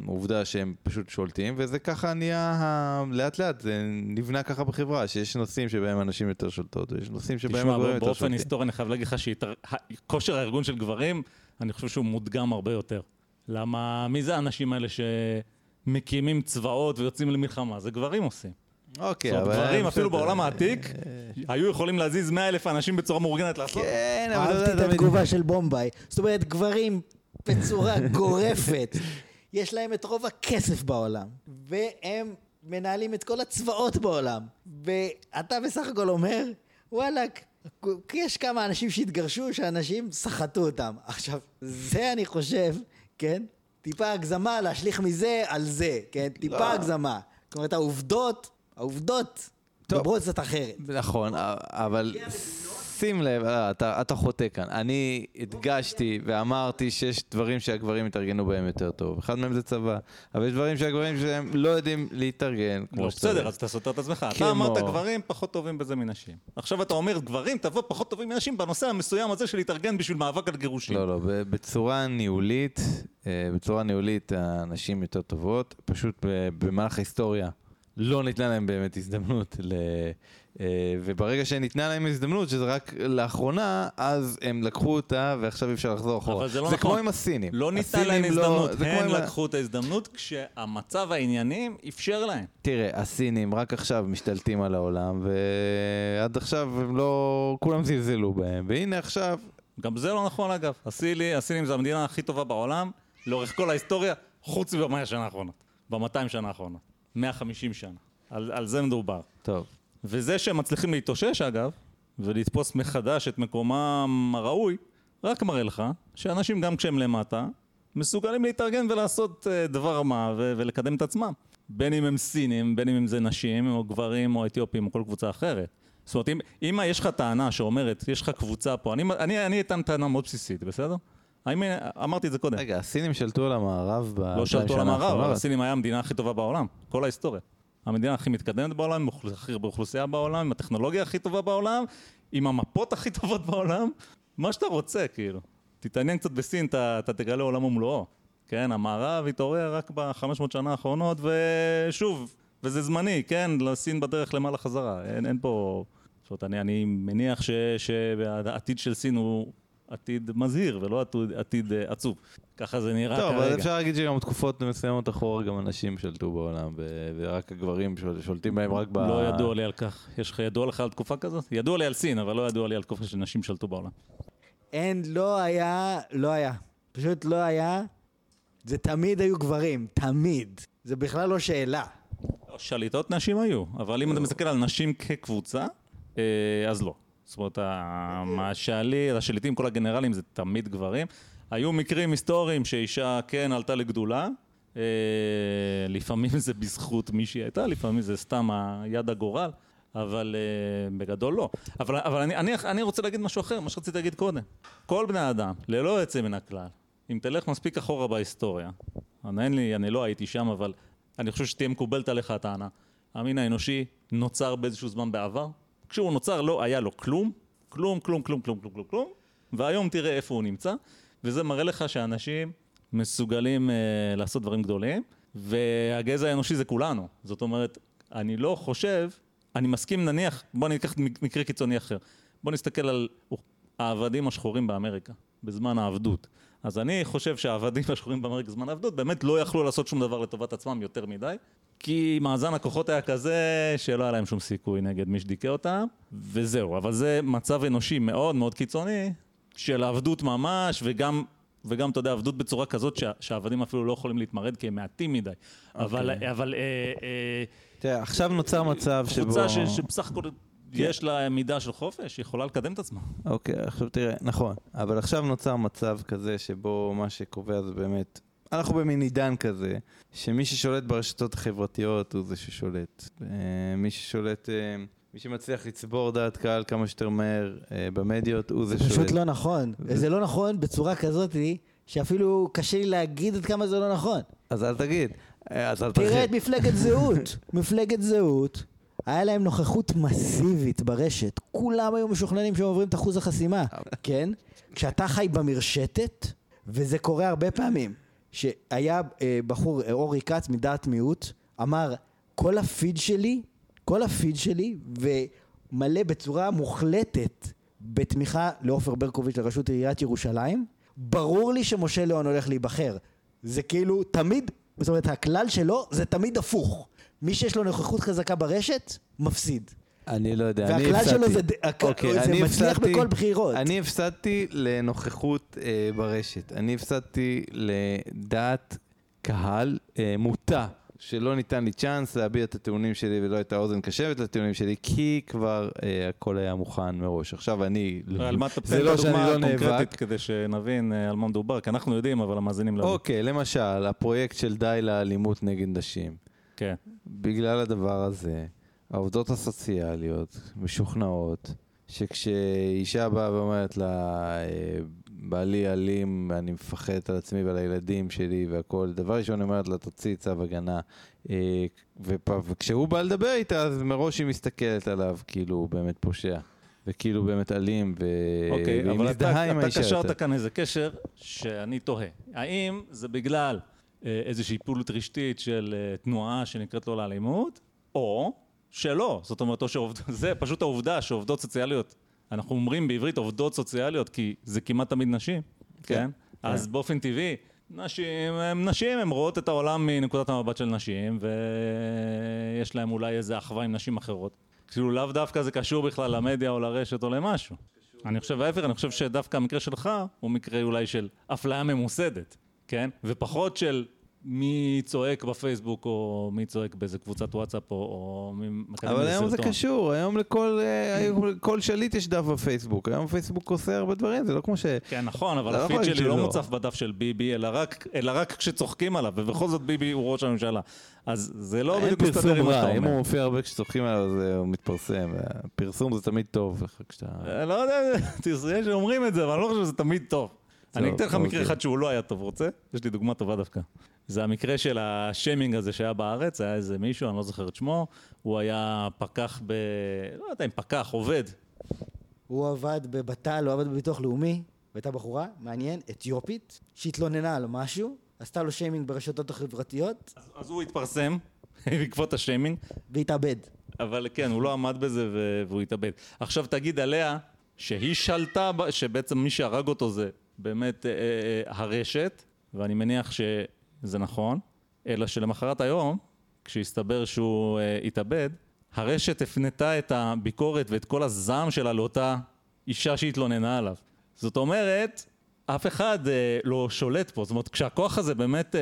עובדה שהם פשוט שולטים, וזה ככה נהיה, ה- לאט לאט, זה נבנה ככה בחברה, שיש נושאים שבהם הנשים יותר שולטות, ויש נושאים שבהם תשמע, הגברים יותר באופן שולטים. היסטורי אני חייב להגיד לך שכושר הארגון של גברים, אני חושב שהוא מודגם הרבה יותר. למה, מי זה האנשים האלה שמקימים צבאות ויוצאים למלחמה? זה גברים עושים. אוקיי, זאת אומרת, אבל... גברים, אפילו. בעולם העתיק, היו יכולים להזיז 100 אלף אנשים בצורה מאורגנת לעשות. כן, אבל אהבתי יודע, את תמיד... התגובה של בומביי. זאת אומרת, גברים בצורה גורפת, יש להם את רוב הכסף בעולם, והם מנהלים את כל הצבאות בעולם, ואתה בסך הכל אומר, וואלכ, יש כמה אנשים שהתגרשו, שאנשים סחטו אותם. עכשיו, זה אני חושב, כן? טיפה הגזמה להשליך מזה על זה, כן? טיפה לא. הגזמה. זאת אומרת, העובדות, העובדות טוב. מדברות קצת אחרת. נכון, אבל שים לב, אה, אתה, אתה חוטא כאן. אני הדגשתי ואמרתי שיש דברים שהגברים התארגנו בהם יותר טוב. אחד מהם זה צבא, אבל יש דברים שהגברים שהם לא יודעים להתארגן כמו לא, שצריך. בסדר, אז אתה סותר את עצמך. כמו- אתה אמרת גברים פחות טובים בזה מנשים. עכשיו אתה אומר גברים תבוא פחות טובים מנשים בנושא המסוים הזה של להתארגן בשביל מאבק על גירושים. לא, לא, ב- בצורה ניהולית, אה, בצורה ניהולית הנשים יותר טובות, פשוט ב- במהלך ההיסטוריה לא ניתנה להם באמת הזדמנות, ל... אה, וברגע שניתנה להם הזדמנות, שזה רק לאחרונה, אז הם לקחו אותה ועכשיו אי אפשר לחזור אחורה. אבל זה לא זה נכון. כמו עם הסינים. לא הסינים להם לא- הזדמנות, זה כמו הם לקחו את ההזדמנות כשהמצב העניינים אפשר להם. תראה, הסינים רק עכשיו משתלטים על העולם, ועד עכשיו הם לא... כולם זלזלו בהם, והנה עכשיו... גם זה לא נכון אגב. הסילי, הסינים זה המדינה הכי טובה בעולם, לאורך כל ההיסטוריה, חוץ מבמאה השנה האחרונות. ב-200 שנה האחרונות. 150 שנה. על, על זה מדובר. טוב. וזה שהם מצליחים להתאושש אגב, ולתפוס מחדש את מקומם הראוי, רק מראה לך שאנשים גם כשהם למטה, מסוגלים להתארגן ולעשות אה, דבר מה ו- ולקדם את עצמם. בין אם הם סינים, בין אם זה נשים, או גברים, או אתיופים, או כל קבוצה אחרת. זאת אומרת, אם, אם יש לך טענה שאומרת, יש לך קבוצה פה, אני, אני, אני אתן טענה מאוד בסיסית, בסדר? האם, אמרתי את זה קודם. רגע, הסינים שלטו על המערב ב... לא שלטו על המערב, אבל? הסינים היה המדינה הכי טובה בעולם, כל ההיסטוריה. המדינה הכי מתקדמת בעולם, הכי הרבה אוכלוסייה בעולם, עם הטכנולוגיה הכי טובה בעולם, עם המפות הכי טובות בעולם, מה שאתה רוצה, כאילו. תתעניין קצת בסין, אתה, אתה תגלה עולם ומלואו. כן, המערב התעורר רק ב-500 שנה האחרונות, ושוב, וזה זמני, כן, לסין בדרך למעלה חזרה. אין, אין פה... זאת אומרת, אני, אני מניח שהעתיד של סין הוא עתיד מזהיר ולא עתיד, עתיד אה, עצוב. ככה זה נראה טוב, כרגע. אבל אפשר להגיד שגם תקופות מסוימות אחורה גם אנשים שלטו בעולם, ו- ורק הגברים שול- שולטים בהם רק ב... לא ידוע לי על כך. יש לך, ידוע לך על תקופה כזאת? ידוע לי על סין, אבל לא ידוע לי על תקופה שנשים שלטו בעולם. אין, לא היה, לא היה. פשוט לא היה. זה תמיד היו גברים, תמיד. זה בכלל לא שאלה. שליטות נשים היו, אבל אם אתה מסתכל על נשים כקבוצה, אה, אז לא. זאת אומרת, השליט, השליטים, כל הגנרלים זה תמיד גברים. היו מקרים היסטוריים שאישה כן עלתה לגדולה, אה, לפעמים זה בזכות מי שהיא הייתה, לפעמים זה סתם יד הגורל, אבל אה, בגדול לא. אבל, אבל אני, אני, אני רוצה להגיד משהו אחר, מה שרציתי להגיד קודם. כל בני האדם, ללא יוצא מן הכלל, אם תלך מספיק אחורה בהיסטוריה, אני, אין לי, אני לא הייתי שם, אבל אני חושב שתהיה מקובלת עליך הטענה. המין האנושי נוצר באיזשהו זמן בעבר. כשהוא נוצר לא היה לו כלום, כלום, כלום, כלום, כלום, כלום, כלום, והיום תראה איפה הוא נמצא, וזה מראה לך שאנשים מסוגלים אה, לעשות דברים גדולים, והגזע האנושי זה כולנו. זאת אומרת, אני לא חושב, אני מסכים נניח, בוא ניקח מקרה קיצוני אחר. בוא נסתכל על העבדים השחורים באמריקה, בזמן העבדות. אז אני חושב שהעבדים השחורים באמריקה בזמן העבדות באמת לא יכלו לעשות שום דבר לטובת עצמם יותר מדי, כי מאזן הכוחות היה כזה שלא היה להם שום סיכוי נגד מי שדיכא אותם, וזהו. אבל זה מצב אנושי מאוד מאוד קיצוני, של עבדות ממש, וגם, וגם אתה יודע, עבדות בצורה כזאת שה, שהעבדים אפילו לא יכולים להתמרד כי הם מעטים מדי. אבל, אבל אה, אה, תראה, עכשיו נוצר מצב שבו... קבוצה ש, שבסך הכל יש לה מידה של חופש, היא יכולה לקדם את עצמה. אוקיי, עכשיו תראה, נכון, אבל עכשיו נוצר מצב כזה שבו מה שקובע זה באמת, אנחנו במין עידן כזה, שמי ששולט ברשתות החברתיות הוא זה ששולט. אה, מי ששולט, אה, מי שמצליח לצבור דעת קהל כמה שיותר מהר אה, במדיות הוא זה זה ששולט. פשוט לא נכון. זה לא נכון בצורה כזאת שאפילו קשה לי להגיד עד כמה זה לא נכון. אז אל תגיד, אז אל תראה תרחיב. את מפלגת זהות. מפלגת זהות, היה להם נוכחות מסיבית ברשת. כולם היו משוכנעים שהם עוברים את אחוז החסימה, כן? כשאתה חי במרשתת, וזה קורה הרבה פעמים, שהיה אה, בחור, אה, אורי כץ מדעת מיעוט, אמר, כל הפיד שלי, כל הפיד שלי, ומלא בצורה מוחלטת בתמיכה לעופר ברקוביץ' לראשות עיריית ירושלים, ברור לי שמשה ליאון הולך להיבחר. זה כאילו תמיד, זאת אומרת הכלל שלו זה תמיד הפוך. מי שיש לו נוכחות חזקה ברשת, מפסיד. אני לא יודע, אני והכלל הפסדתי. שלו זה אוקיי, זה אני מצליח הפסדתי- בכל בחירות. אני הפסדתי לנוכחות אה, ברשת. אני הפסדתי לדעת קהל אה, מוטה, שלא ניתן לי צ'אנס להביע את הטיעונים שלי ולא הייתה אוזן קשבת לטיעונים שלי, כי כבר אה, הכל היה מוכן מראש. עכשיו אני... על מה תן לא הדוגמה לא נאבק. הקונקרטית כדי שנבין אה, על מה מדובר, כי אנחנו יודעים, אבל המאזינים לא. אוקיי, למשל, הפרויקט של די לאלימות נגד נשים. כן. בגלל הדבר הזה, העובדות הסוציאליות משוכנעות שכשאישה באה ואומרת לה, אה, בעלי אלים, אני מפחדת על עצמי ועל הילדים שלי והכל, דבר ראשון היא אומרת לה, תוציא צו הגנה. אה, וכשהוא בא לדבר איתה, אז מראש היא מסתכלת עליו כאילו הוא באמת פושע. וכאילו באמת אלים, ו... אוקיי, והיא אבל מזדהה אתה, עם אתה האישה קשרת יותר. כאן איזה קשר שאני תוהה. האם זה בגלל אה, איזושהי פעילות רשתית של תנועה שנקראת לא לאלימות, או שלא. זאת אומרת, או שעובד... זה פשוט העובדה שעובדות סוציאליות, אנחנו אומרים בעברית עובדות סוציאליות, כי זה כמעט תמיד נשים, כן? כן. אז באופן טבעי, נשים הם נשים, הן רואות את העולם מנקודת המבט של נשים, ויש להם אולי איזה אחווה עם נשים אחרות. כאילו לאו דווקא זה קשור בכלל למדיה או לרשת או למשהו. אני חושב ההפך, אני חושב שדווקא המקרה שלך הוא מקרה אולי של אפליה ממוסדת, כן? ופחות של מי צועק בפייסבוק או מי צועק באיזה קבוצת וואטסאפ או, או מי מקדם אבל איזה היום זה סרטון. קשור, היום לכל אה, היום לכל שליט יש דף בפייסבוק, היום פייסבוק עושה הרבה דברים, זה לא כמו ש... כן, נכון, אבל לא הפיד שלי לא. מוצף בדף של ביבי, אלא רק, אלא רק כשצוחקים עליו, ובכל זאת ביבי הוא ראש הממשלה. אז זה לא בדיוק מסתדר עם מה שאתה רע, אם הוא אומר. מופיע הרבה כשצוחקים עליו, הוא מתפרסם. פרסום זה תמיד טוב, כשאתה... אה, לא יודע, תראה שאומרים את זה, אבל אני לא חושב שזה תמיד טוב. אני אתן לך אוקיי. מקרה אחד שהוא לא היה טוב, רוצה? יש לי דוגמה טובה דווקא. זה המקרה של השיימינג הזה שהיה בארץ, היה איזה מישהו, אני לא זוכר את שמו, הוא היה פקח ב... לא יודע אם פקח, עובד. הוא עבד בבט"ל, הוא עבד בביטוח לאומי, והייתה בחורה, מעניין, אתיופית, שהתלוננה על משהו, עשתה לו שיימינג ברשתות החברתיות, אז- אז הוא התפרסם בעקבות השיימינג, והתאבד. אבל כן, הוא לא עמד בזה והוא התאבד. עכשיו תגיד עליה שהיא שלטה, שבעצם מי שהרג אותו זה באמת אה, אה, הרשת, ואני מניח שזה נכון, אלא שלמחרת היום, כשהסתבר שהוא אה, התאבד, הרשת הפנתה את הביקורת ואת כל הזעם שלה לאותה אישה שהתלוננה עליו. זאת אומרת, אף אחד אה, לא שולט פה, זאת אומרת, כשהכוח הזה באמת אה,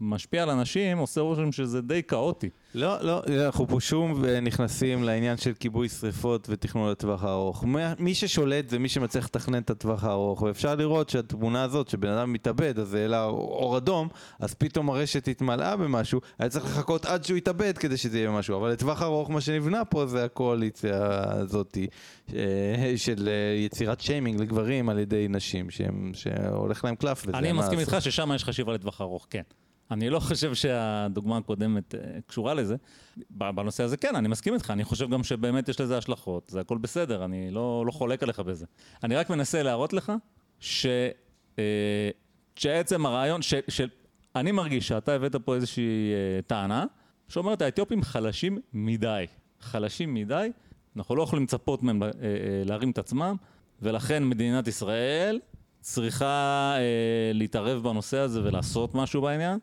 משפיע על אנשים, עושה רושם שזה די כאוטי. לא, לא, אנחנו פה שוב אה, נכנסים לעניין של כיבוי שריפות ותכנון לטווח הארוך. מי- ששולט זה מי שמצליח לתכנן את הטווח הארוך, ואפשר לראות שהתמונה הזאת, שבן אדם מתאבד, אז העלה אור אדום, אז פתאום הרשת התמלאה במשהו, היה צריך לחכות עד שהוא יתאבד כדי שזה יהיה משהו. אבל לטווח הארוך מה שנבנה פה זה הקואליציה הזאת אה, של אה, יצירת שיימינג לגברים על ידי נשים, שהם- שהולך להם קלף וזה. אני מסכים. איתך ששם יש חשיבה לטווח ארוך, כן. אני לא חושב שהדוגמה הקודמת אה, קשורה לזה. בנושא הזה כן, אני מסכים איתך, אני חושב גם שבאמת יש לזה השלכות, זה הכל בסדר, אני לא, לא חולק עליך בזה. אני רק מנסה להראות לך ש, אה, שעצם הרעיון, ש, של, אני מרגיש שאתה הבאת פה איזושהי אה, טענה, שאומרת האתיופים חלשים מדי. חלשים מדי, אנחנו לא יכולים לצפות מהם להרים את עצמם, ולכן מדינת ישראל צריכה אה, להתערב בנושא הזה ולעשות משהו בעניין.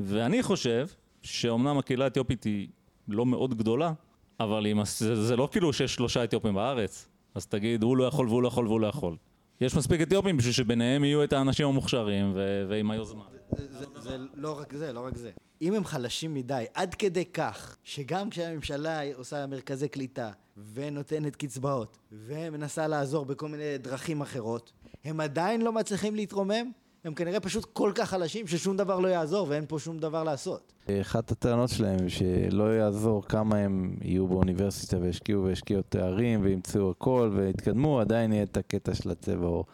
ואני חושב שאומנם הקהילה האתיופית היא לא מאוד גדולה, אבל מס... זה, זה לא כאילו שיש שלושה אתיופים בארץ, אז תגיד, הוא לא יכול והוא לא יכול והוא לא יכול. יש מספיק אתיופים בשביל שביניהם יהיו את האנשים המוכשרים ו... ועם היוזמה. זה, זה, זה לא רק זה, לא רק זה. אם הם חלשים מדי, עד כדי כך, שגם כשהממשלה עושה מרכזי קליטה, ונותנת קצבאות, ומנסה לעזור בכל מיני דרכים אחרות, הם עדיין לא מצליחים להתרומם, הם כנראה פשוט כל כך חלשים ששום דבר לא יעזור ואין פה שום דבר לעשות. אחת הטענות שלהם שלא יעזור כמה הם יהיו באוניברסיטה וישקיעו וישקיעו תארים וימצאו הכל ויתקדמו, עדיין יהיה את הקטע של הצבע עור.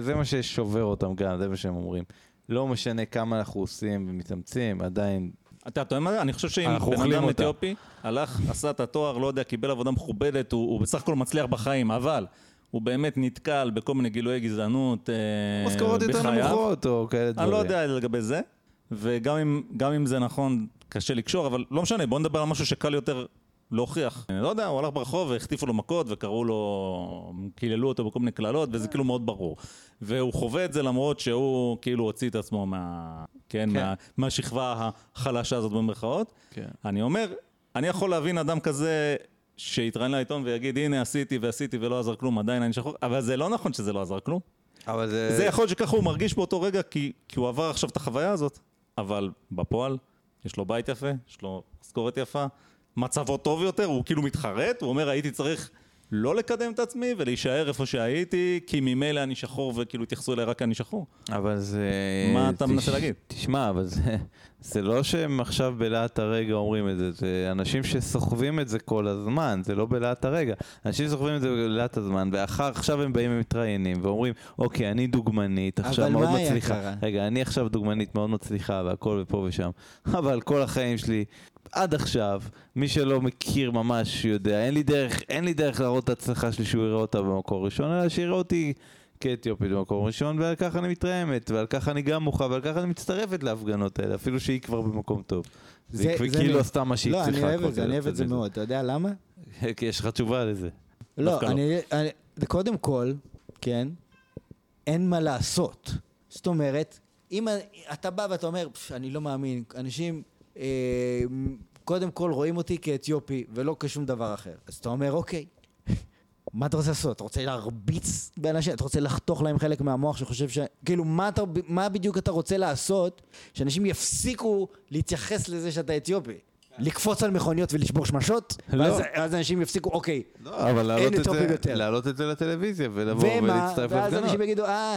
זה מה ששובר אותם גם, זה מה שהם אומרים. לא משנה כמה אנחנו עושים ומתאמצים, עדיין... אתה יודע מה זה? אני חושב שאם בן אדם. אתיופי הלך, עשה את התואר, לא יודע, קיבל עבודה מכובדת, הוא, הוא בסך הכל מצליח בחיים, אבל הוא באמת נתקל בכל מיני גילויי גזענות אה, משכורות יותר בחייו. נמוכות או כאלה דברים. אני לא יודע לגבי זה, וגם אם, גם אם זה נכון, קשה לקשור, אבל לא משנה, בוא נדבר על משהו שקל יותר להוכיח. אני לא יודע, הוא הלך ברחוב והחטיפו לו מכות וקראו לו, קיללו אותו בכל מיני קללות, וזה כאילו מאוד ברור. והוא חווה את זה למרות שהוא כאילו הוציא את עצמו מה... כן, כן. מה, מהשכבה החלשה הזאת במרכאות. כן. אני אומר, אני יכול להבין אדם כזה שיתראיין לעיתון ויגיד, הנה עשיתי ועשיתי ולא עזר כלום, עדיין אני שחור, אבל זה לא נכון שזה לא עזר כלום. אבל זה... זה יכול להיות שככה הוא מרגיש באותו רגע, כי, כי הוא עבר עכשיו את החוויה הזאת, אבל בפועל, יש לו בית יפה, יש לו משכורת יפה, מצבו טוב יותר, הוא כאילו מתחרט, הוא אומר, הייתי צריך לא לקדם את עצמי ולהישאר איפה שהייתי, כי ממילא אני שחור וכאילו התייחסו אליי רק כי אני שחור. אבל זה... מה אתה מנסה תש- להגיד? תשמע, אבל זה, זה לא שהם עכשיו בלהט הרגע אומרים את זה, זה אנשים שסוחבים את זה כל הזמן, זה לא בלהט הרגע. אנשים סוחבים את זה בלהט הזמן, ועכשיו הם באים ומתראיינים ואומרים, אוקיי, אני דוגמנית, עכשיו מאוד מצליחה. קרה? רגע, אני עכשיו דוגמנית מאוד מצליחה והכל ופה ושם, אבל כל החיים שלי... עד עכשיו, מי שלא מכיר ממש יודע, אין לי דרך, אין לי דרך להראות את ההצלחה שלי שהוא יראה אותה במקור ראשון, אלא שיראה אותי כאתיופית במקום ראשון, ועל כך אני מתרעמת, ועל כך אני גם מוחה, ועל כך אני מצטרפת להפגנות האלה, אפילו שהיא כבר במקום טוב. זה- כאילו מ- עשתה מה שהיא לא, צריכה. אני אוהב את זה, אני אוהב את זה מאוד. אתה יודע למה? כי יש לך תשובה לזה. לא, לא. אני, אני, קודם כל, כן, אין מה לעשות. זאת אומרת, אם אתה בא ואתה אומר, "פש, אני לא מאמין, אנשים אה, קודם כל רואים אותי כאתיופי ולא כשום דבר אחר. אז אתה אומר, אוקיי, מה אתה רוצה לעשות? אתה רוצה להרביץ באנשים? אתה רוצה לחתוך להם חלק מהמוח שחושב ש... כאילו, מה, אתה, מה בדיוק אתה רוצה לעשות שאנשים יפסיקו להתייחס לזה שאתה אתיופי? לקפוץ על מכוניות ולשבור שמשות? לא. ואז אז אנשים יפסיקו, אוקיי, לא, אבל אין את אתיופים יותר. להעלות את זה לטלוויזיה ולבוא ומה? ולהצטרף ואז להפגנות. אנשים יגידו, אה,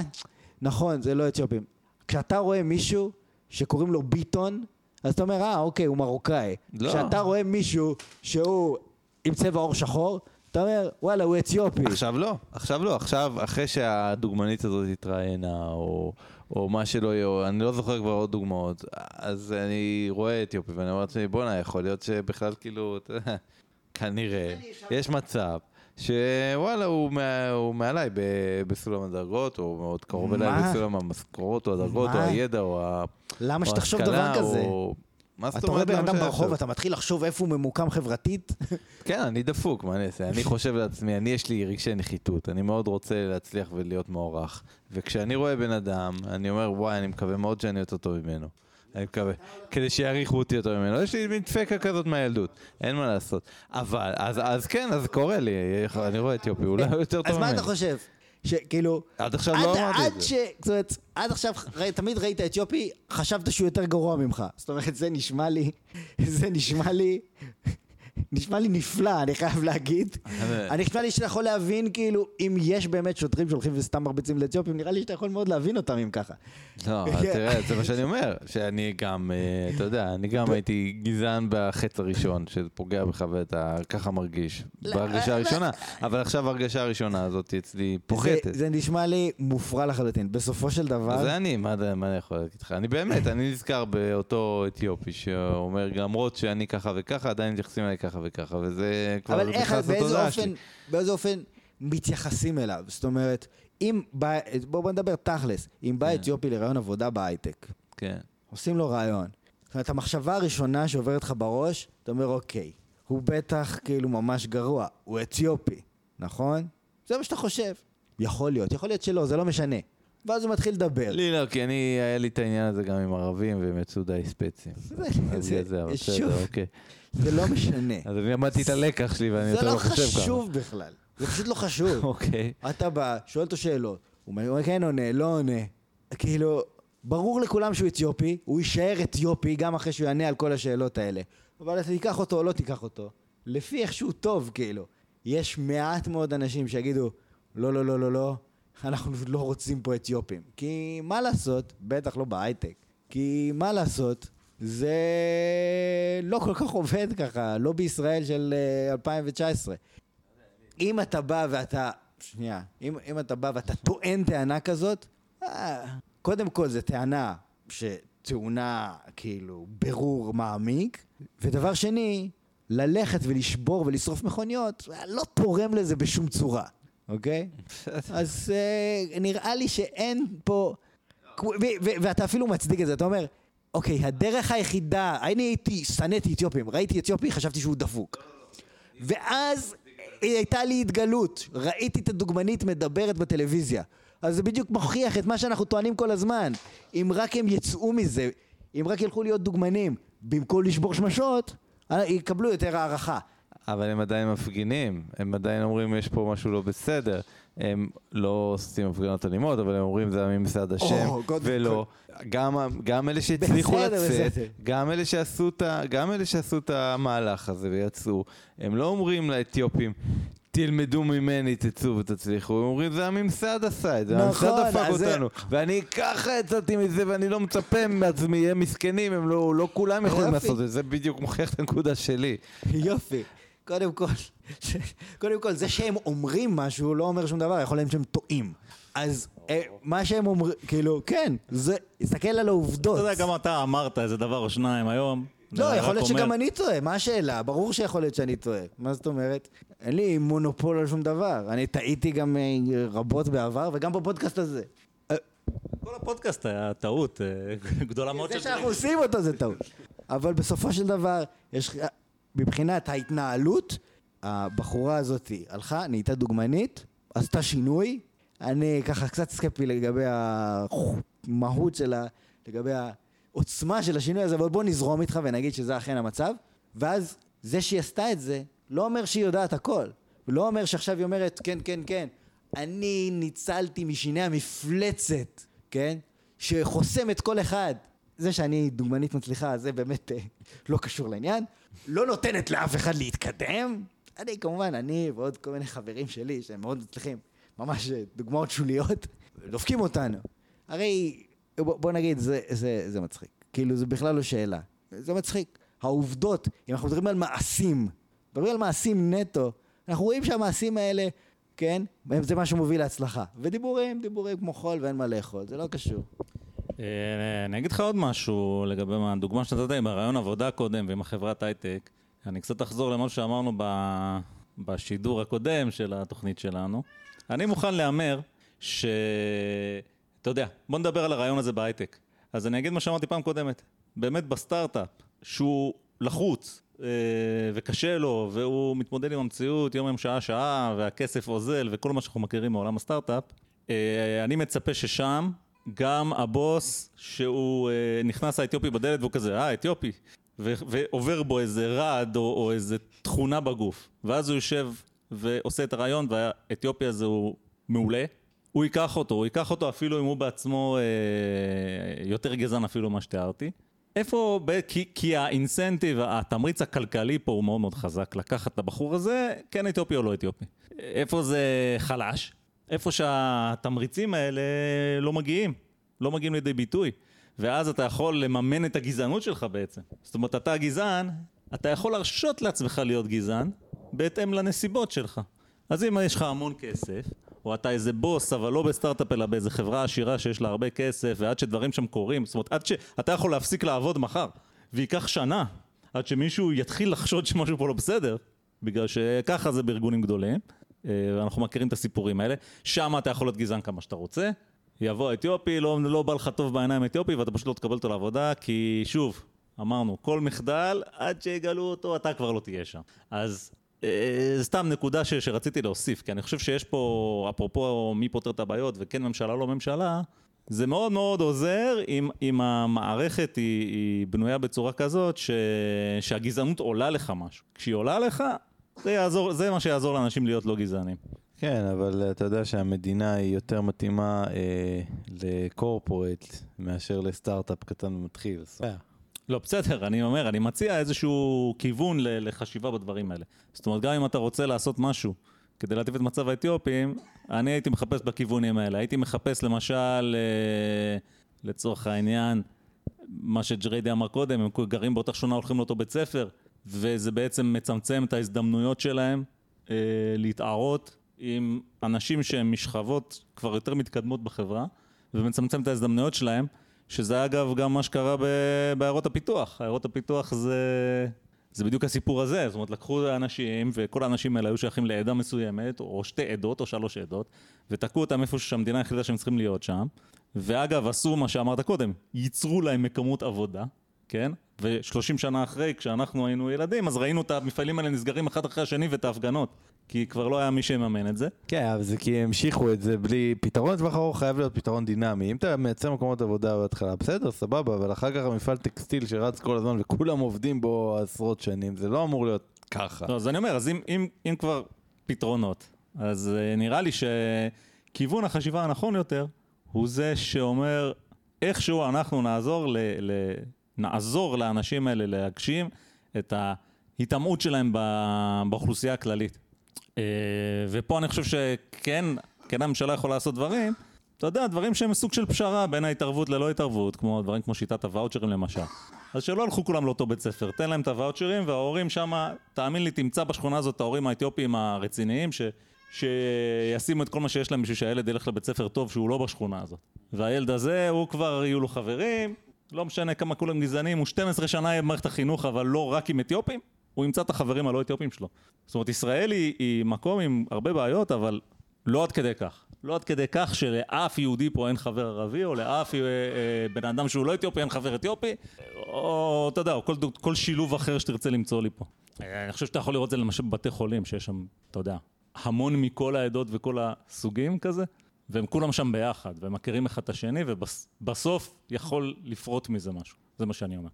נכון, זה לא אתיופים. כשאתה רואה מישהו שקוראים לו ביטון, אז אתה אומר, אה, אוקיי, הוא מרוקאי. לא. כשאתה רואה מישהו שהוא עם צבע עור שחור, אתה אומר, וואלה, הוא אתיופי. עכשיו לא, עכשיו לא, עכשיו אחרי שהדוגמנית הזאת התראיינה, או, או מה שלא יהיה, או אני לא זוכר כבר עוד דוגמאות, אז אני רואה אתיופי ואני אומר לעצמי, בואנה, יכול להיות שבכלל כאילו, כנראה, יש מצב. שוואלה, הוא, מה, הוא מעליי ב- בסולם הדרגות, או מאוד קרוב אליי? בסולם המשכורות, או הדרגות, או מה? הידע, או ה... למה או שתחשוב דבר כזה? או... מה זאת אתה רואה אומרת? בן אדם ברחוב? אתה מתחיל לחשוב איפה הוא ממוקם חברתית. כן, אני דפוק, מה אני אעשה? אני חושב לעצמי, אני יש לי רגשי נחיתות, אני מאוד רוצה להצליח ולהיות מוערך. וכשאני רואה בן אדם, אני אומר, וואי, אני מקווה מאוד שאני יותר טוב ממנו. אני מקווה, כדי שיעריכו אותי יותר ממנו. יש לי מין דפקה כזאת מהילדות, אין מה לעשות. אבל, אז, אז כן, אז קורה לי, אני רואה אתיופי, אולי יותר טוב אז ממני. מה אתה חושב? שכאילו... עד עכשיו לא אמרתי את זה. ש... זאת אומרת, עד עכשיו ראי- תמיד ראית אתיופי, חשבת שהוא יותר גרוע ממך. זאת אומרת, זה נשמע לי... זה נשמע לי... נשמע לי נפלא, אני חייב להגיד. אני נשמע לי שאתה יכול להבין, כאילו, אם יש באמת שוטרים שהולכים וסתם מרביצים לאתיופים, נראה לי שאתה יכול מאוד להבין אותם אם ככה. לא, תראה, זה מה שאני אומר, שאני גם, אה, אתה יודע, אני גם הייתי גזען בחץ הראשון, שפוגע בך ואתה ככה מרגיש, בהרגשה הראשונה, אבל עכשיו ההרגשה הראשונה הזאת אצלי פוחתת. זה, נשמע לי מופרע לחלוטין. בסופו של דבר... זה אני, מה אני יכול להגיד לך? אני באמת, אני נזכר באותו אתיופי שאומר, למרות שאני ככה וככה, עדיין מתייחסים אליי ככה וככה, וזה כבר אבל איך, באיזה אופן. באיזה אופן מתייחסים אליו? זאת אומרת, אם בא, בואו בוא נדבר תכלס, אם בא כן. אתיופי לרעיון עבודה בהייטק, כן. עושים לו רעיון. זאת אומרת, המחשבה הראשונה שעוברת לך בראש, אתה אומר, אוקיי, הוא בטח כאילו ממש גרוע, הוא אתיופי, נכון? זה מה שאתה חושב. יכול להיות, יכול להיות שלא, זה לא משנה. ואז הוא מתחיל לדבר. לי לא, כי אני, היה לי את העניין הזה גם עם ערבים, והם יצאו די ספצים. אז זה- זה, אבל שוב. בסדר, אוקיי. זה לא משנה. אז אני למדתי את הלקח שלי ואני זה יותר לא לא חושב ככה. חשוב בכלל. זה פשוט לא חשוב. אוקיי. אתה בא, שואל אותו שאלות, הוא אומר, כן עונה, לא עונה. כאילו, ברור לכולם שהוא אתיופי, הוא יישאר אתיופי גם אחרי שהוא יענה על כל השאלות האלה. אבל אתה תיקח אותו או לא תיקח אותו, לפי איך שהוא טוב, כאילו. יש מעט מאוד אנשים שיגידו, לא, לא, לא, לא, לא, אנחנו לא רוצים פה אתיופים. כי מה לעשות, בטח לא בהייטק, כי מה לעשות, זה לא כל כך עובד ככה, לא בישראל של אה, 2019. אם אתה בא ואתה, שנייה, אם, אם אתה בא ואתה טוען טענה כזאת, אה, קודם כל זו טענה שטעונה כאילו ברור מעמיק, ודבר שני, ללכת ולשבור ולשרוף מכוניות, אה, לא תורם לזה בשום צורה, אוקיי? אז אה, נראה לי שאין פה... ואתה אפילו מצדיק את זה, אתה אומר, אוקיי, הדרך היחידה, אני הייתי, שנאתי אתיופים, ראיתי אתיופי, חשבתי שהוא דפוק. ואז הייתה לי התגלות, ראיתי את הדוגמנית מדברת בטלוויזיה. אז זה בדיוק מוכיח את מה שאנחנו טוענים כל הזמן. אם רק הם יצאו מזה, אם רק ילכו להיות דוגמנים, במקום לשבור שמשות, אה, יקבלו יותר הערכה. אבל הם עדיין מפגינים, הם עדיין אומרים יש פה משהו לא בסדר. הם לא עושים הפגנות אלימות, אבל הם אומרים זה ממסד השם, או, קודם ולא. גם, גם אלה שהצליחו בסדר, לצאת, בסדר. גם אלה, שעשו את גם אלה שעשו את המהלך הזה ויצאו, הם לא אומרים לאתיופים, תלמדו ממני, תצאו ותצליחו, הם אומרים זה הממסד עשה את זה, נכון, הממסד דפק אז זה- אותנו, ואני ככה יצאתי מזה ואני לא מצפה מעצמי, הם מסכנים, הם לא, לא כולם יכולים יופי. לעשות את זה, זה בדיוק מוכיח את הנקודה שלי. יופי. קודם כל, קודם כל, זה שהם אומרים משהו לא אומר שום דבר, יכול להיות שהם טועים. אז אה, מה שהם אומרים, כאילו, כן, זה, תסתכל על העובדות. אתה יודע, גם אתה אמרת איזה דבר או שניים היום. לא, יכול להיות שגם אני טועה, מה השאלה? ברור שיכול להיות שאני טועה. מה זאת אומרת? אין לי מונופול על שום דבר. אני טעיתי גם אה, רבות בעבר, וגם בפודקאסט הזה. אה, כל הפודקאסט היה טעות גדולה מאוד זה שאנחנו עושים אותו זה טעות. אבל בסופו של דבר, יש, מבחינת ההתנהלות, הבחורה הזאת הלכה, נהייתה דוגמנית, עשתה שינוי. אני ככה קצת סקפטי לגבי המהות שלה, לגבי העוצמה של השינוי הזה, אבל בוא נזרום איתך ונגיד שזה אכן המצב. ואז זה שהיא עשתה את זה, לא אומר שהיא יודעת הכל. לא אומר שעכשיו היא אומרת, כן, כן, כן, אני ניצלתי משיני המפלצת, כן? שחוסמת כל אחד. זה שאני דוגמנית מצליחה, זה באמת אה, לא קשור לעניין. לא נותנת לאף אחד להתקדם. אני כמובן, אני ועוד כל מיני חברים שלי שהם מאוד מצליחים, ממש אה, דוגמאות שוליות, דופקים אותנו. הרי, בוא, בוא נגיד, זה, זה, זה מצחיק. כאילו, זה בכלל לא שאלה. זה מצחיק. העובדות, אם אנחנו מדברים על מעשים, מדברים על מעשים נטו, אנחנו רואים שהמעשים האלה, כן, זה מה שמוביל להצלחה. ודיבורים, דיבורים כמו חול ואין מה לאכול, זה לא קשור. אה, אני אגיד לך עוד משהו לגבי הדוגמה שנתת עם הרעיון עבודה קודם ועם החברת הייטק. אני קצת אחזור למה שאמרנו ב- בשידור הקודם של התוכנית שלנו. אני מוכן להמר ש... אתה יודע, בוא נדבר על הרעיון הזה בהייטק. אז אני אגיד מה שאמרתי פעם קודמת. באמת בסטארט-אפ, שהוא לחוץ אה, וקשה לו, והוא מתמודד עם המציאות יום יום שעה שעה, והכסף אוזל וכל מה שאנחנו מכירים מעולם הסטארט-אפ, אה, אני מצפה ששם גם הבוס שהוא אה, נכנס האתיופי בדלת והוא כזה, אה, אתיופי, ועובר בו איזה רעד או, או איזה תכונה בגוף, ואז הוא יושב ועושה את הרעיון והאתיופי הזה הוא מעולה. הוא ייקח אותו, הוא ייקח אותו אפילו אם הוא בעצמו אה, יותר גזען אפילו ממה שתיארתי. איפה, ב- כי, כי האינסנטיב, התמריץ הכלכלי פה הוא מאוד מאוד חזק לקחת את הבחור הזה, כן אתיופי או לא אתיופי. איפה זה חלש? איפה שהתמריצים האלה לא מגיעים, לא מגיעים לידי ביטוי. ואז אתה יכול לממן את הגזענות שלך בעצם. זאת אומרת, אתה גזען, אתה יכול להרשות לעצמך להיות גזען בהתאם לנסיבות שלך. אז אם יש לך המון כסף, או אתה איזה בוס, אבל לא בסטארט-אפ, אלא באיזה חברה עשירה שיש לה הרבה כסף, ועד שדברים שם קורים, זאת אומרת, עד שאתה יכול להפסיק לעבוד מחר, וייקח שנה עד שמישהו יתחיל לחשוד שמשהו פה לא בסדר, בגלל שככה זה בארגונים גדולים, אה, ואנחנו מכירים את הסיפורים האלה, שם אתה יכול להיות גזען כמה שאתה רוצה, יבוא אתיופי, לא, לא בא לך טוב בעיניים אתיופי, ואתה פשוט לא תקבל אותו לעבודה, כי שוב, אמרנו, כל מחדל, עד שיגלו אותו, אתה כבר לא תהיה שם. אז אה, סתם נקודה ש, שרציתי להוסיף, כי אני חושב שיש פה, אפרופו מי פותר את הבעיות, וכן ממשלה, לא ממשלה, זה מאוד מאוד עוזר אם, אם המערכת היא, היא בנויה בצורה כזאת ש, שהגזענות עולה לך משהו. כשהיא עולה לך, זה, יעזור, זה מה שיעזור לאנשים להיות לא גזענים. כן, אבל אתה יודע שהמדינה היא יותר מתאימה אה, לקורפורט מאשר לסטארט-אפ קטן ומתחיל. לא, בסדר, אני אומר, אני מציע איזשהו כיוון לחשיבה בדברים האלה. זאת אומרת, גם אם אתה רוצה לעשות משהו כדי להטיב את מצב האתיופים, אני הייתי מחפש בכיוונים האלה. הייתי מחפש למשל, אה, לצורך העניין, מה שג'ריידי אמר קודם, הם גרים באותה שכונה, הולכים לאותו בית ספר, וזה בעצם מצמצם את ההזדמנויות שלהם אה, להתערות עם אנשים שהם משכבות כבר יותר מתקדמות בחברה, ומצמצם את ההזדמנויות שלהם. שזה אגב גם מה שקרה בעיירות הפיתוח. עיירות הפיתוח זה, זה בדיוק הסיפור הזה, זאת אומרת לקחו אנשים וכל האנשים האלה היו שייכים לעדה מסוימת, או שתי עדות או שלוש עדות, ותקעו אותם איפה שהמדינה החליטה שהם צריכים להיות שם, ואגב עשו מה שאמרת קודם, ייצרו להם מקומות עבודה, כן? ו-30 שנה אחרי, כשאנחנו היינו ילדים, אז ראינו את המפעלים האלה נסגרים אחד אחרי השני ואת ההפגנות, כי כבר לא היה מי שיממן את זה. כן, אבל זה כי המשיכו את זה בלי... פתרון לטווח ארוך חייב להיות פתרון דינמי. אם אתה מייצר מקומות עבודה בהתחלה, בסדר, סבבה, אבל אחר כך המפעל טקסטיל שרץ כל הזמן וכולם עובדים בו עשרות שנים, זה לא אמור להיות ככה. לא, אז אני אומר, אז אם, אם, אם כבר פתרונות, אז uh, נראה לי שכיוון החשיבה הנכון יותר הוא זה שאומר, איכשהו אנחנו נעזור, ל, ל, נעזור לאנשים האלה להגשים את ההיטמעות שלהם באוכלוסייה הכללית. Uh, ופה אני חושב שכן, כן הממשלה יכולה לעשות דברים, אתה יודע, דברים שהם סוג של פשרה בין ההתערבות ללא התערבות, כמו דברים כמו שיטת הוואוצ'רים למשל. אז שלא הלכו כולם לאותו בית ספר, תן להם את הוואוצ'רים וההורים שם, תאמין לי, תמצא בשכונה הזאת את ההורים האתיופיים הרציניים, ש... שישימו את כל מה שיש להם בשביל שהילד ילך לבית ספר טוב שהוא לא בשכונה הזאת. והילד הזה, הוא כבר יהיו לו חברים, לא משנה כמה כולם גזענים, הוא 12 שנה יהיה במערכת החינוך, אבל לא רק עם אתיופים, הוא ימצא את החברים הלא אתיופים שלו. זאת אומרת, ישראל היא, היא מקום עם הרבה בעיות, אבל לא עד כדי כך. לא עד כדי כך שלאף יהודי פה אין חבר ערבי, או לאף אה, אה, בן אדם שהוא לא אתיופי אין חבר אתיופי, או אתה יודע, או כל, כל שילוב אחר שתרצה למצוא לי פה. אה, אני חושב שאתה יכול לראות את זה למשל בבתי חולים, שיש שם, אתה יודע, המון מכל העדות וכל הסוגים כזה, והם כולם שם ביחד, והם מכירים אחד את השני, ובסוף יכול לפרוט מזה משהו. זה מה שאני אומר.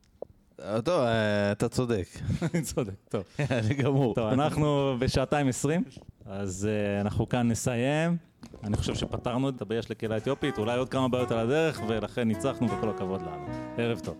אה, טוב, אה, אתה צודק. אני צודק, טוב. אני גמור. טוב, אנחנו בשעתיים עשרים, אז uh, אנחנו כאן נסיים. אני חושב שפתרנו את הבעיה של הקהילה האתיופית, אולי עוד כמה בעיות על הדרך, ולכן ניצחנו וכל הכבוד לנו. ערב טוב.